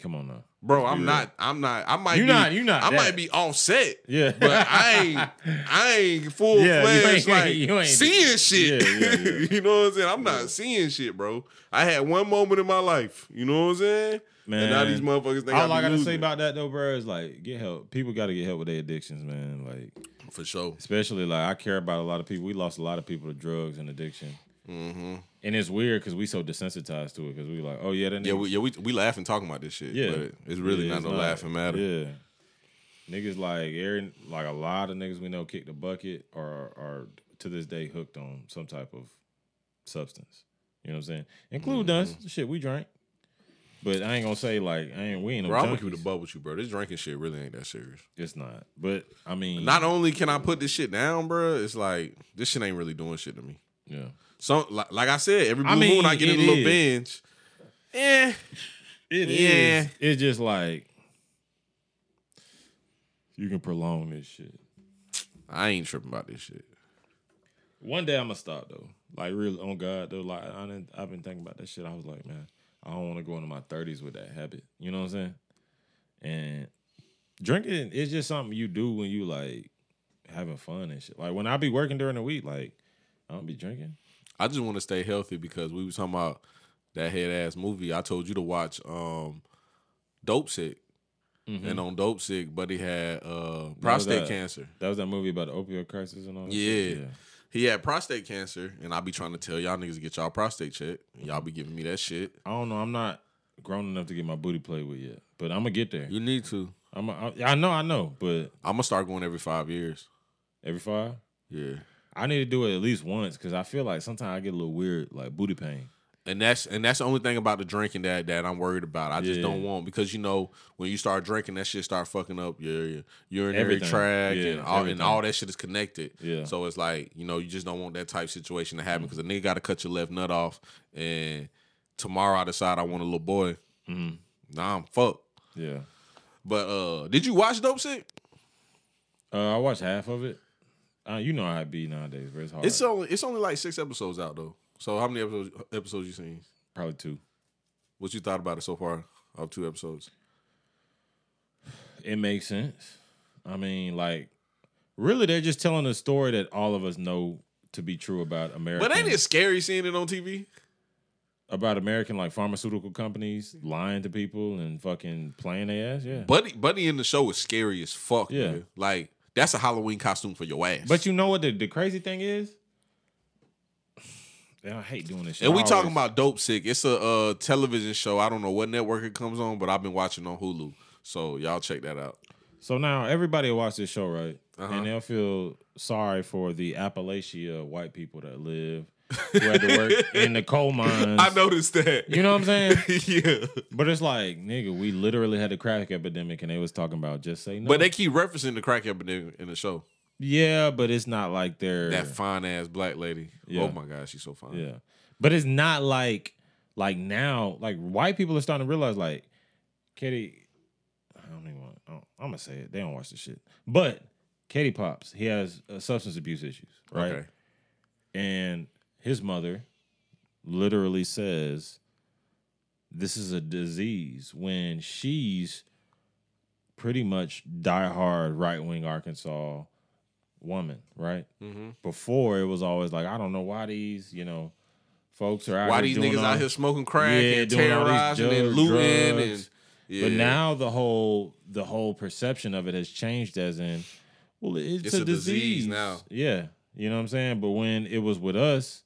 Come on now. Bro, I'm not. I'm not. I might You be. not- you not I that. might be offset. Yeah, But I ain't. I ain't full Yeah, fledged like [LAUGHS] you ain't- seeing shit. Yeah, yeah. [LAUGHS] you know what I'm saying? I'm not seeing shit, bro. I had one moment in my life. You know what I'm saying? And now Man. these motherfuckers think All I I gotta say about that though, bro, is like get help. People got to get help with their addictions, man. Like for sure. especially like I care about a lot of people. We lost a lot of people to drugs and addiction, hmm and it's weird because we so desensitized to it because we like, oh yeah, that Yeah, we, yeah, we we laughing talking about this shit. yeah, but it's really Yeah, not it's no laughing matter. Yeah, niggas like Aaron, like a lot of niggas we know kick the bucket or are to this day hooked on some type of substance. You know what I'm saying? Include Mm-hmm. us, shit we drank. But I ain't gonna say like I ain't we ain't no Bro, I'm gonna junkies. keep it a bub with you, bro. This drinking shit really ain't that serious. It's not. But I mean, Not only can I put this shit down, bro, it's like this shit ain't really doing shit to me. yeah. So, like, like I said, every blue I mean, moon I get in a it little is. binge. Eh, It Yeah. is. It's just like You can prolong this shit. I ain't tripping about this shit. One day I'm gonna stop though. Like real on God though. Like I didn't, I've been thinking about that shit. I was like, man, I don't want to go into my thirties with that habit. You know what I'm saying? And drinking is just something you do when you like having fun and shit. Like when I be working during the week, like I don't be drinking. I just want to stay healthy because we was talking about that head ass movie. I told you to watch um Dopesick. And on Dopesick, Buddy had uh prostate that- cancer. That was that movie about the opioid crisis and all that. Yeah. shit? He had prostate cancer, and I be trying to tell y'all niggas to get y'all prostate checked. Y'all be giving me that shit. I don't know. I'm not grown enough to get my booty played with yet, but I'm gonna get there. You need to. I'm. A, I, I know. I know. But I'm gonna start going every five years. every five, Yeah. I need to do it at least once because I feel like sometimes I get a little weird, like booty pain. And that's and that's the only thing about the drinking that that I'm worried about. I just Yeah. don't want because you know when you start drinking, that shit start fucking up your, your urinary Everything. tract Yeah, and all everything. and all that shit is connected. Yeah. So it's like you know you just don't want that type situation to happen because a nigga got to cut your left nut off, and tomorrow I decide I want a little boy. Mm-hmm. Nah, I'm fucked. Yeah. But uh, did you watch Dopesick? Uh, I watched half of it. Uh, you know how it be nowadays, but it's hard. It's only it's only like six episodes out though. So how many episodes episodes you seen? probably two. What you thought about it so far of two episodes? It makes sense. I mean, like, really, they're just telling a story that all of us know to be true about America. But ain't it scary seeing it on TV? about American like pharmaceutical companies lying to people and fucking playing their ass? Yeah. Buddy, Buddy in the show is scary as fuck. Yeah. nigga. like that's a Halloween costume for your ass. But you know what the, the crazy thing is? I hate doing this shit. and we talking about Dopesick. It's a uh, television show. I don't know what network it comes on, but I've been watching on Hulu. So y'all check that out. So now everybody watch this show, right? Uh-huh. And they'll feel sorry for the Appalachia white people that live who had to work [LAUGHS] in the coal mines. I noticed that. You know what I'm saying? [LAUGHS] yeah. But it's like, nigga, we literally had the crack epidemic and they was talking about just say no. But they keep referencing the crack epidemic in the show. Yeah, but it's not like they're That fine ass black lady. Yeah. Oh my god, she's so fine. Yeah. But it's not like like now, like white people are starting to realize like, Katie, I don't even want I'm gonna say it. They don't watch the shit. But Katie Pops, he has uh, substance abuse issues, right? Okay. And his mother literally says this is a disease when she's pretty much diehard right wing Arkansas woman, right? Mm-hmm. Before it was always like, I don't know why these, you know, folks are out Why here these niggas all- out here smoking crack Yeah, and doing all these terrorizing and looting drugs. and yeah. But now the whole the whole perception of it has changed as in, well, it's, It's a, a disease disease now. Yeah, you know what I'm saying. But when it was with us,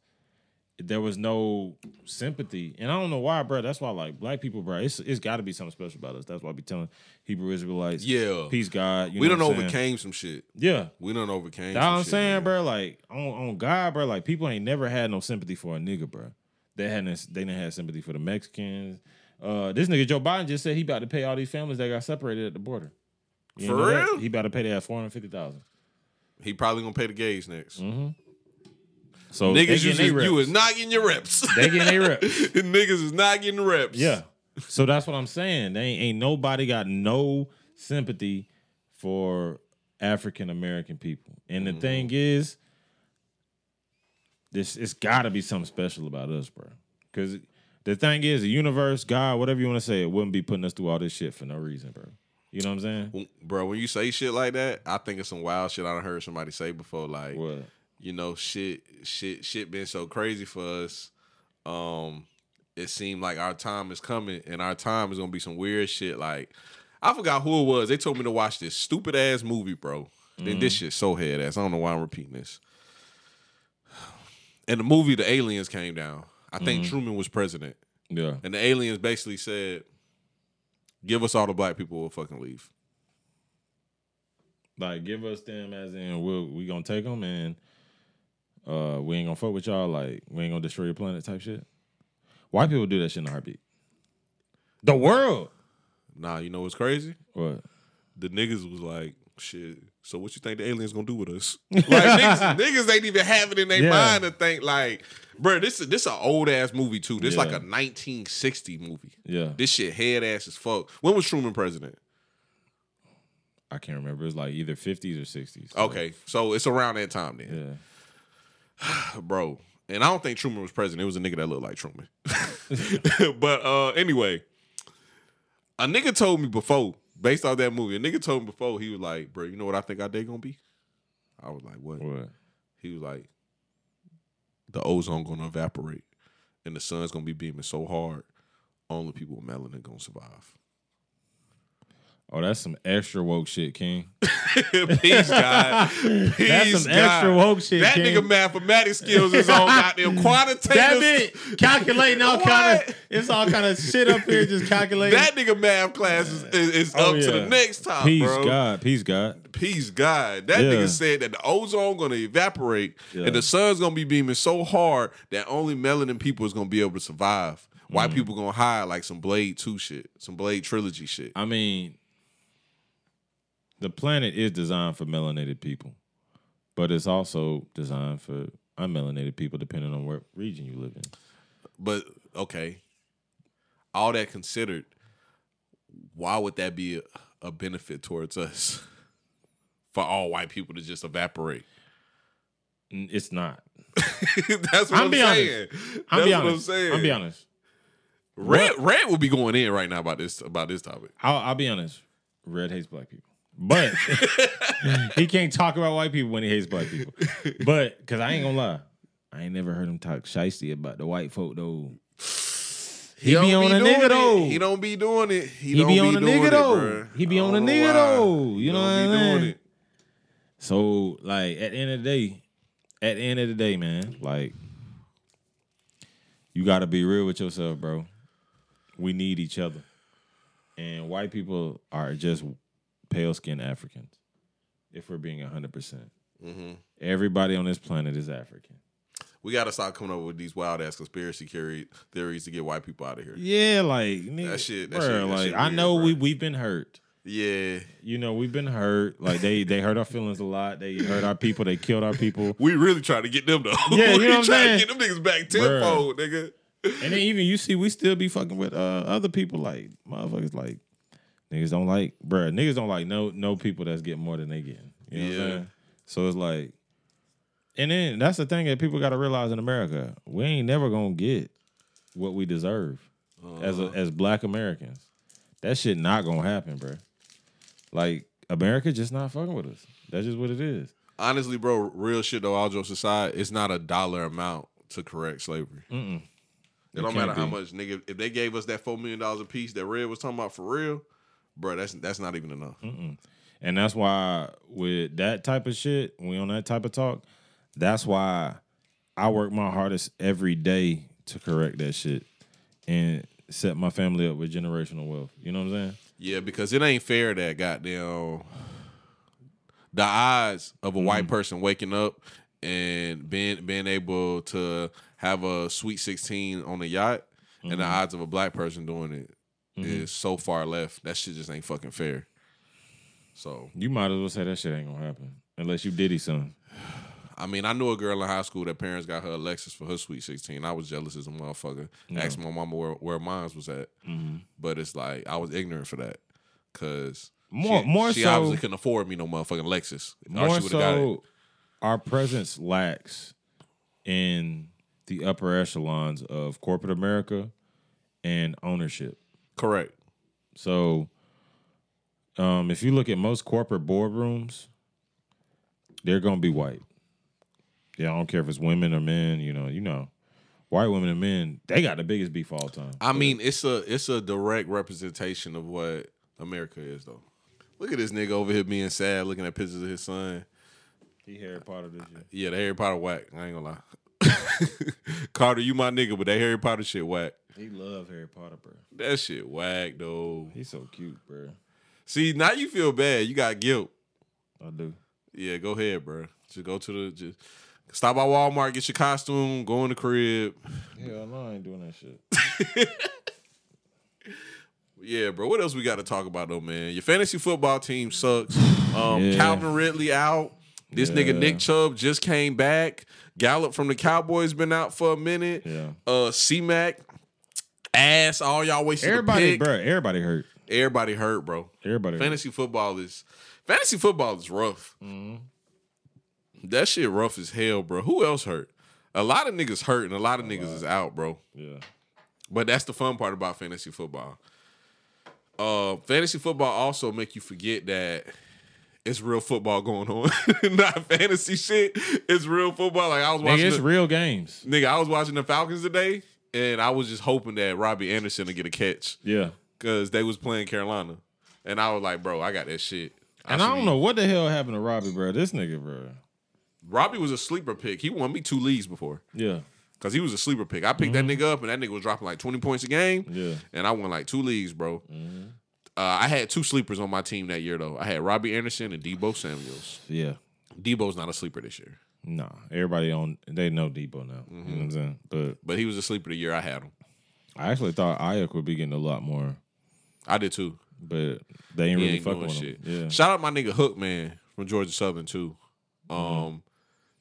there was no sympathy, and I don't know why, bro. That's why, like black people, bro, it's it's got to be something special about us. That's why I be telling Hebrew Israelites, Yeah. peace, God. You we know done what saying? overcame some shit. Yeah, We don't overcame. that's what I'm shit, saying, nigga. bro. Like on, on God, bro. Like people ain't never had no sympathy for a nigga, bro. They hadn't. They didn't have sympathy for the Mexicans. Uh, this nigga Joe Biden just said he about to pay all these families that got separated at the border. You For know that? real? He about to pay their four hundred fifty thousand. He probably gonna pay the gays next. So Niggas, you, just, you is not getting your reps. [LAUGHS] They getting they reps. [LAUGHS] Niggas is not getting reps. Yeah. So that's what I'm saying. They ain't, ain't nobody got no sympathy for African American people. And the mm-hmm. thing is, this it's got to be something special about us, bro. Because the thing is, the universe, God, whatever you want to say, it wouldn't be putting us through all this shit for no reason, bro. You know what I'm saying? Bro, when you say shit like that, I think of some wild shit I done heard somebody say before. Like, What? You know, shit, shit, shit been so crazy for us. Um, it seemed like our time is coming, and our time is gonna be some weird shit. Like, I forgot who it was. They told me to watch this stupid ass movie, bro. Then this shit so head ass. I don't know why I'm repeating this. In the movie, the aliens came down. I think Truman was president, Yeah. and the aliens basically said, "Give us all the black people, we'll fucking leave." Like, give us them as in we'll, we gonna take them and uh we ain't gonna fuck with y'all. Like, we ain't gonna destroy your planet type shit. White people do that shit in a heartbeat. The world. Nah, you know what's crazy? What? the niggas was like, shit. So what you think the aliens gonna do with us? [LAUGHS] Like niggas, [LAUGHS] niggas ain't even have it in their Yeah. mind to think like, bro, this is this an old ass movie too. This like a 1960 movie. Yeah. This shit head ass as fuck. When was Truman president? I can't remember. It's like either 50s or 60s. So, Okay, so it's around that time then, Yeah. [SIGHS] bro. And I don't think Truman was president. It was a nigga that looked like Truman. [LAUGHS] but uh anyway, a nigga told me before, based off that movie, a nigga told me before, he was like, bro, you know what I think our day gonna be? I was like, what? What? He was like, the ozone gonna evaporate and the sun's gonna be beaming so hard, only people with melanin gonna survive. Oh, that's some extra woke shit, King. [LAUGHS] [LAUGHS] Peace, God. Peace, That's some God. extra woke shit, That King. nigga mathematics skills is on goddamn [LAUGHS] quantitative. That it. Calculating all kind of it's all kind of shit up here, just calculating. That nigga math class is, is, is Oh, up to the next top, Peace, bro. God. Peace, God. Peace, God. That Yeah. nigga said that the ozone gonna evaporate Yeah. and the sun's gonna be beaming so hard that only melanin people is gonna be able to survive. Mm. White people gonna hide like some Blade 2 shit, some Blade trilogy shit. I mean, the planet is designed for melanated people, but it's also designed for unmelanated people, depending on what region you live in. But okay, all that considered, why would that be a, a benefit towards us? [LAUGHS] For all white people to just evaporate. It's not. [LAUGHS] That's what I'm I'm, be saying. I'm That's be what honest. I'm saying. I'm be honest. Red, Red will be going in right now about this about this topic. I'll, I'll be honest. Red hates black people, but [LAUGHS] he can't talk about white people when he hates black people. But because I ain't gonna lie, I ain't never heard him talk shiesty about the white folk though. He, be don't on a nigga it. though. He don't be doing it. He, He don't be on a doing nigga though. He be on a nigga why. though. He You know don't what doing saying? it. So like at the end of the day, at the end of the day, man, like you got to be real with yourself, bro. We need each other, and white people are just pale skinned Africans. If we're being hundred percent, Mm-hmm. everybody on this planet is African. We got to start coming up with these wild ass conspiracy theories to get white people out of here. Yeah, like nigga, shit- that bruh, shit- that like shit I know bruh. we we've been hurt. Yeah, You know, we've been hurt. Like they they hurt our feelings a lot. They hurt our people. They killed our people. [LAUGHS] we really try to get them though. Yeah, you [LAUGHS] we know what I'm trying saying? to get them niggas back tenfold, nigga. And then even you see, we still be fucking with uh, other people like motherfuckers like niggas don't like, bruh, niggas don't like no no people that's getting more than they getting. You know what Yeah. I'm saying? So it's like, and then that's the thing that people got to realize in America, we ain't never gonna get what we deserve as a, uh-huh. as Black Americans. That shit not gonna happen, bruh. Like America just not fucking with us. That's just what it is. Honestly, bro, real shit though. All jokes aside, it's not a dollar amount to correct slavery. Mm-mm. It It don't matter can't how much, nigga. If they gave us that four million dollars a piece that Red was talking about for real, bro, that's that's not even enough. Mm-mm. And that's why with that type of shit, we on that type of talk, that's why I work my hardest every day to correct that shit and set my family up with generational wealth. You know what I'm saying? Yeah, because it ain't fair that goddamn the odds of a white mm-hmm. person waking up and being being able to have a sweet sixteen on a yacht, and the mm-hmm. odds of a black person doing it Mm-hmm. is so far left. That shit just ain't fucking fair. So You might as well say that shit ain't gonna happen. Unless you Diddy son. I mean, I knew a girl in high school that parents got her a Lexus for her sweet sixteen. I was jealous as a motherfucker. Asked my mama where where mine was at, mm-hmm. but it's like I was ignorant for that because More- she, more she so- obviously couldn't afford me no motherfucking Lexus. More she would've got it. so our presence lacks in the upper echelons of corporate America and ownership. Correct. So, um, if you look at most corporate boardrooms, they're gonna be white. Yeah, I don't care if it's women or men. You know, you know, white women and men, they got the biggest beef all time. I mean, it's a it's a direct representation of what America is, though. Look at this nigga over here being sad, looking at pictures of his son. He Harry Potter this year. Yeah, the Harry Potter whack. I ain't gonna lie. [LAUGHS] Carter, you my nigga, but that Harry Potter shit whack. He love Harry Potter, bro. That shit whack though. He's so cute, bro. See, now you feel bad. You got guilt. I do. Yeah, go ahead, bro. Just go to the just stop by Walmart, get your costume, go in the crib. Yeah, no, I ain't doing that shit. [LAUGHS] Yeah, bro. What else we got to talk about though, man? Your fantasy football team sucks. [SIGHS] Um, Yeah. Calvin Ridley out. This nigga Nick Chubb just came back. Gallup from the Cowboys been out for a minute. Yeah. Uh, C Mac, ass. All y'all wasted Everybody, bro. Everybody hurt. Everybody hurt, bro. Everybody. hurt. Fantasy football is Fantasy football is rough. Mm-hmm. That shit rough as hell, bro. Who else hurt? A lot of niggas hurt and a lot of niggas is out, bro. Yeah. But that's the fun part about fantasy football. Uh, fantasy football also make you forget that it's real football going on, [LAUGHS] not fantasy shit. It's real football. Like I was watching, Nigga, it's the- real games. nigga, I was watching the Falcons today, and I was just hoping that Robbie Anderson would get a catch Yeah. because they was playing Carolina, and I was like, bro, I got that shit. And I don't know what the hell happened to Robbie, bro. This nigga, bro. Robbie was a sleeper pick. He won me two leagues before Yeah. because he was a sleeper pick. I picked that nigga up, and that nigga was dropping like twenty points a game. Yeah. and I won like two leagues, bro. Uh, I had two sleepers on my team that year though. I had Robbie Anderson and Deebo Samuels. Yeah. Deebo's not a sleeper this year, Nah. Everybody on they know Deebo now. You know what I'm saying? But but he was a sleeper the year I had him. I actually thought Aiyuk would be getting a lot more, I did too. but they ain't He really ain't fucking with shit. him. Yeah. Shout out my nigga Hook man from Georgia Southern too. Um, Mm-hmm.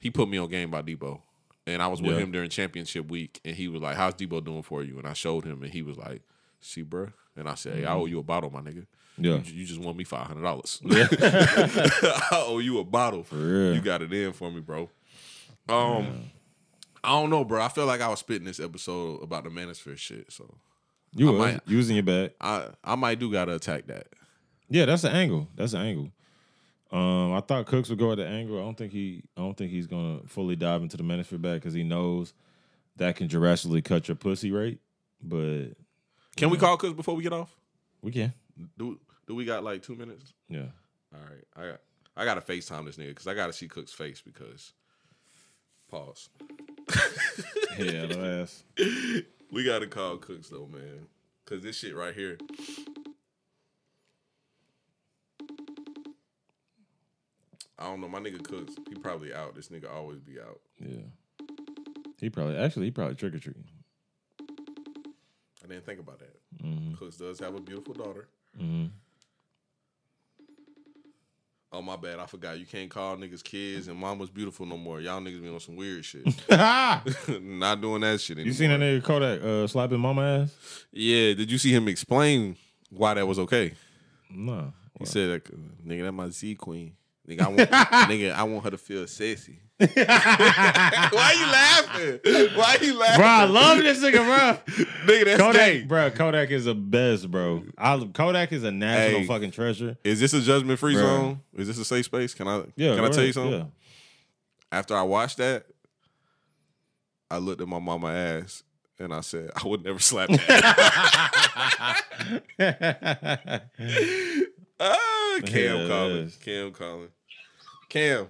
he put me on game by Deebo, and I was with Yeah. him during championship week, and he was like, "How's Deebo doing for you?" And I showed him, and he was like, "See, bruh. And I said, "Hey, I owe you a bottle, my nigga. Yeah. You, you just won me five hundred dollars. [LAUGHS] I owe you a bottle. real. You got it in for me, bro. Um, I don't know, bro. I feel like I was spitting this episode about the manosphere shit, so You I was might- using your bag. I I might do gotta attack that. Yeah, that's the angle. That's the angle. Um, I thought Cooks would go at the angle. I don't think he. I don't think he's gonna fully dive into the Manosphere back because he knows that can drastically cut your pussy rate. But Can we call Cooks before we get off? we can. Do do we got like two minutes? Yeah. All right, I got I gotta FaceTime this nigga because I gotta see Cook's face because pause. [LAUGHS] Yeah, the ass. [LAUGHS] We gotta call Cooks though, man, because this shit right here. I don't know, my nigga Cooks. He probably out. This nigga always be out. Yeah. He probably actually he probably trick or treating. I didn't think about that. Mm-hmm. Cooks does have a beautiful daughter. Mm-hmm. Oh my bad, I forgot. You can't call niggas kids and mama's beautiful no more. Y'all niggas be on some weird shit. [LAUGHS] [LAUGHS] Not doing that shit anymore. you seen that nigga Kodak uh, slapping mama ass? Yeah, did you see him explain why that was okay? No. He said, like, "Nigga, that my Z queen. Nigga, I want, nigga, I want her to feel sexy." [LAUGHS] Why you laughing? Why you laughing? Bro, I love this nigga, bro. nigga, that's Kodak, bro. Kodak is the best, bro. I, Kodak is a national Hey. fucking treasure. Is this a judgment free zone? Is this a safe space? Can I? Yeah. Can I tell you something? Yeah. After I watched that, I looked at my mama ass and I said, "I would never slap that." [LAUGHS] [LAUGHS] ah, Cam Yeah, it Cam calling. Cam.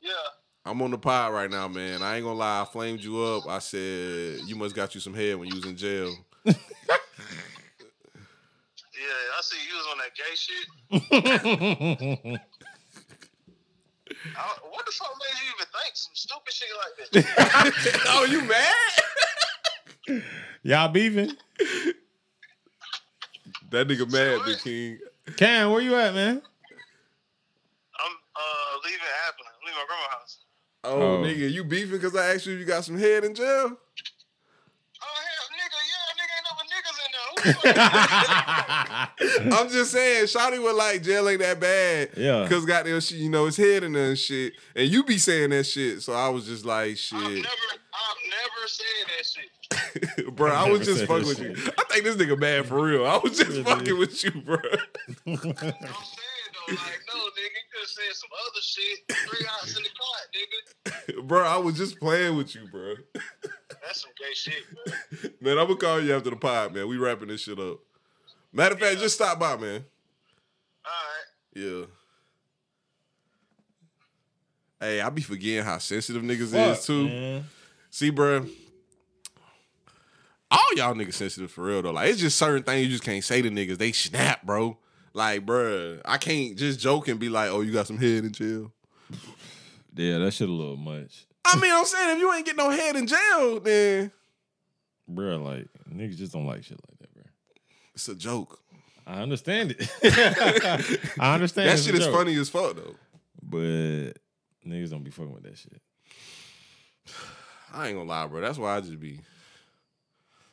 Yeah. I'm on the pod right now, man. I ain't gonna lie. I flamed you up. I said you must got you some head when you was in jail. Yeah, I see you was on that gay shit. [LAUGHS] I, what the fuck made you even think some stupid shit like that? [LAUGHS] oh, you mad? [LAUGHS] Y'all beefing? That nigga mad, Big King. Cam, where you at, man? I'm uh leaving Appling, leaving my grandma's house. Oh, Oh. nigga, you beefing because I asked you if you got some head in jail? Oh hell, nigga, yeah, nigga, ain't no niggas in there. Who the fuck- [LAUGHS] I'm just saying, Shotty was like, jail ain't that bad. Yeah. Cause goddamn shit, you know, his head in there and shit. And you be saying that shit. So I was just like, I've shit. never, I've never said that shit. [LAUGHS] bro, I was just said fucking that with you. I think this nigga bad for real. I was just fucking with you, bro. I'm like, no, nigga, you could have said some other shit. Three hours in the car, nigga. [LAUGHS] bro, I was just playing with you, bro. That's some gay shit, bro. [LAUGHS] Man, I'm gonna call you after the pod, man. We wrapping this shit up. Matter of fact, just stop by, man. All right. Yeah. Hey, I be forgetting how sensitive niggas Fuck, is too. man. See, bro. All y'all niggas sensitive for real though. Like it's just certain things you just can't say to niggas. They snap, bro. Like, bro, I can't just joke and be like, "Oh, you got some head in jail." Yeah, that shit a little much. I mean, I'm saying if you ain't get no head in jail, then Bro, like, niggas just don't like shit like that, bro. it's a joke. I understand it. [LAUGHS] I understand That it's a shit is joke, funny as fuck though. But niggas don't be fucking with that shit. [SIGHS] I ain't gonna lie, bro. That's why I just be.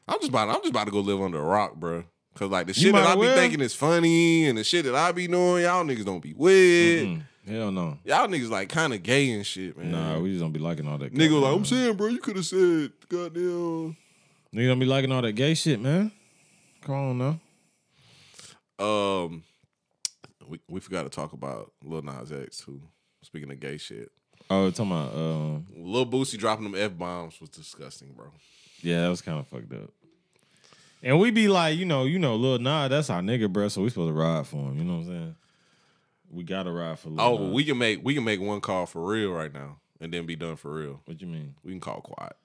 I'm just about. I'm just about to go live under a rock, bro. Cause like the You shit that I be thinking is funny and the shit that I be doing, y'all niggas don't be with. Mm, Hell no. Y'all niggas like kind of gay and shit, man. Nah, we just don't be liking all that. Nigga, like I'm saying, bro, you could have said, goddamn. Nigga don't be liking all that gay shit, man. Come on now. Um, we we forgot to talk about Lil Nas X too. Speaking of gay shit, Oh, talking about um, Lil Boosie dropping them f bombs was disgusting, bro. yeah, that was kind of fucked up. And we be like, you know, you know, Lil Nah, that's our nigga, bro. So we supposed to ride for him. You know what I'm saying? We gotta ride for Lil Oh, Nas. we can make we can make one call for real right now, and then be done for real. What you mean? We can call Quiet.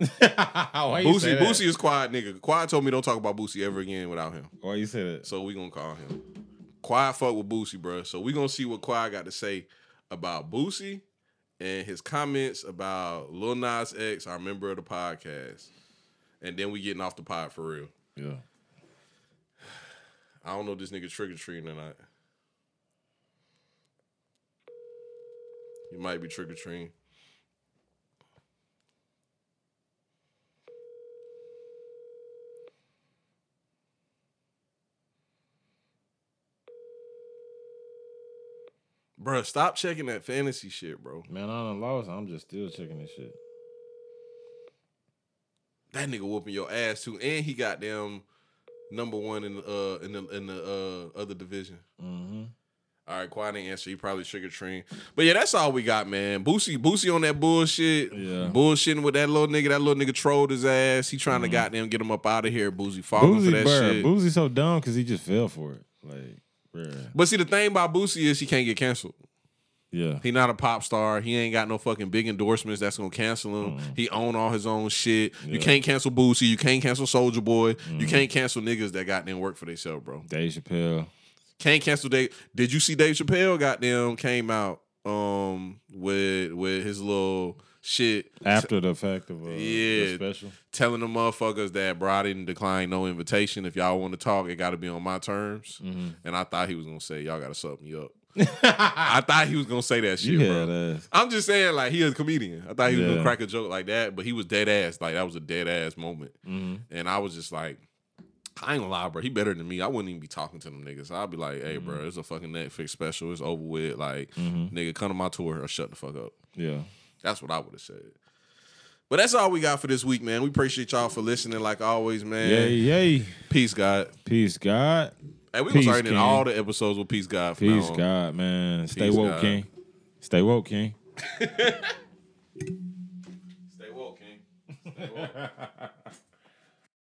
[LAUGHS] Why you say Boosie, that? Boosie is quiet, nigga. Quiet told me don't talk about Boosie ever again without him. Why you say that? So we gonna call him. Quiet fuck with Boosie, bro. So we gonna see what Quiet got to say about Boosie and his comments about Lil Nas X, our member of the podcast. And then we getting off the pod for real. Yeah. I don't know if this nigga trick or treating or not. You might be trick or treating. Bruh, stop checking that fantasy shit, bro. Man, I done lost. I'm just still checking this shit. That nigga whooping your ass too, and he got them number one in the uh in the in the uh other division. Mm-hmm. All right, quiet ain't answer. He probably trigger train. But yeah, that's all we got, man. Boosie, Boosie on that bullshit. Yeah. Bullshitting with that little nigga. That little nigga trolled his ass. He trying to goddamn get him up out of here. Boosie falling for Boosie, that bro. shit. Boosie so dumb because he just fell for it. Like. But see, the thing about Boosie is he can't get canceled. Yeah. He not a pop star. He ain't got no fucking big endorsements that's gonna cancel him. He own all his own shit. You can't cancel Boosie. You can't cancel Soulja Boy. You can't cancel niggas that goddamn work for themselves, bro. Dave Chappelle. Can't cancel Dave. Did you see Dave Chappelle goddamn came out um with with his little shit After the fact of uh, Yeah. special. telling the motherfuckers that bro I didn't decline no invitation. If y'all want to talk, it got to be on my terms. Mm-hmm. And I thought he was gonna say y'all got to suck me up. [LAUGHS] I thought he was gonna say that shit, bro. ass. I'm just saying, like he a comedian. I thought he was Yeah. gonna crack a joke like that, but he was dead ass. Like that was a dead ass moment, Mm-hmm. and I was just like, I ain't gonna lie, bro. He better than me. I wouldn't even be talking to them niggas. I'd be like, hey, Mm-hmm. bro, it's a fucking Netflix special. It's over with. Like, nigga, come to my tour or shut the fuck up. Yeah. That's what I would have said. But that's all we got for this week, man. We appreciate y'all for listening, like always, man. Yay, yay. Peace, God. Peace, God. Hey, we Peace, was starting in all the episodes with Peace, God. from Peace, now on. God, man. Stay Peace, woke, God. King. Stay woke, King. [LAUGHS] Stay woke, King. Stay woke. [LAUGHS]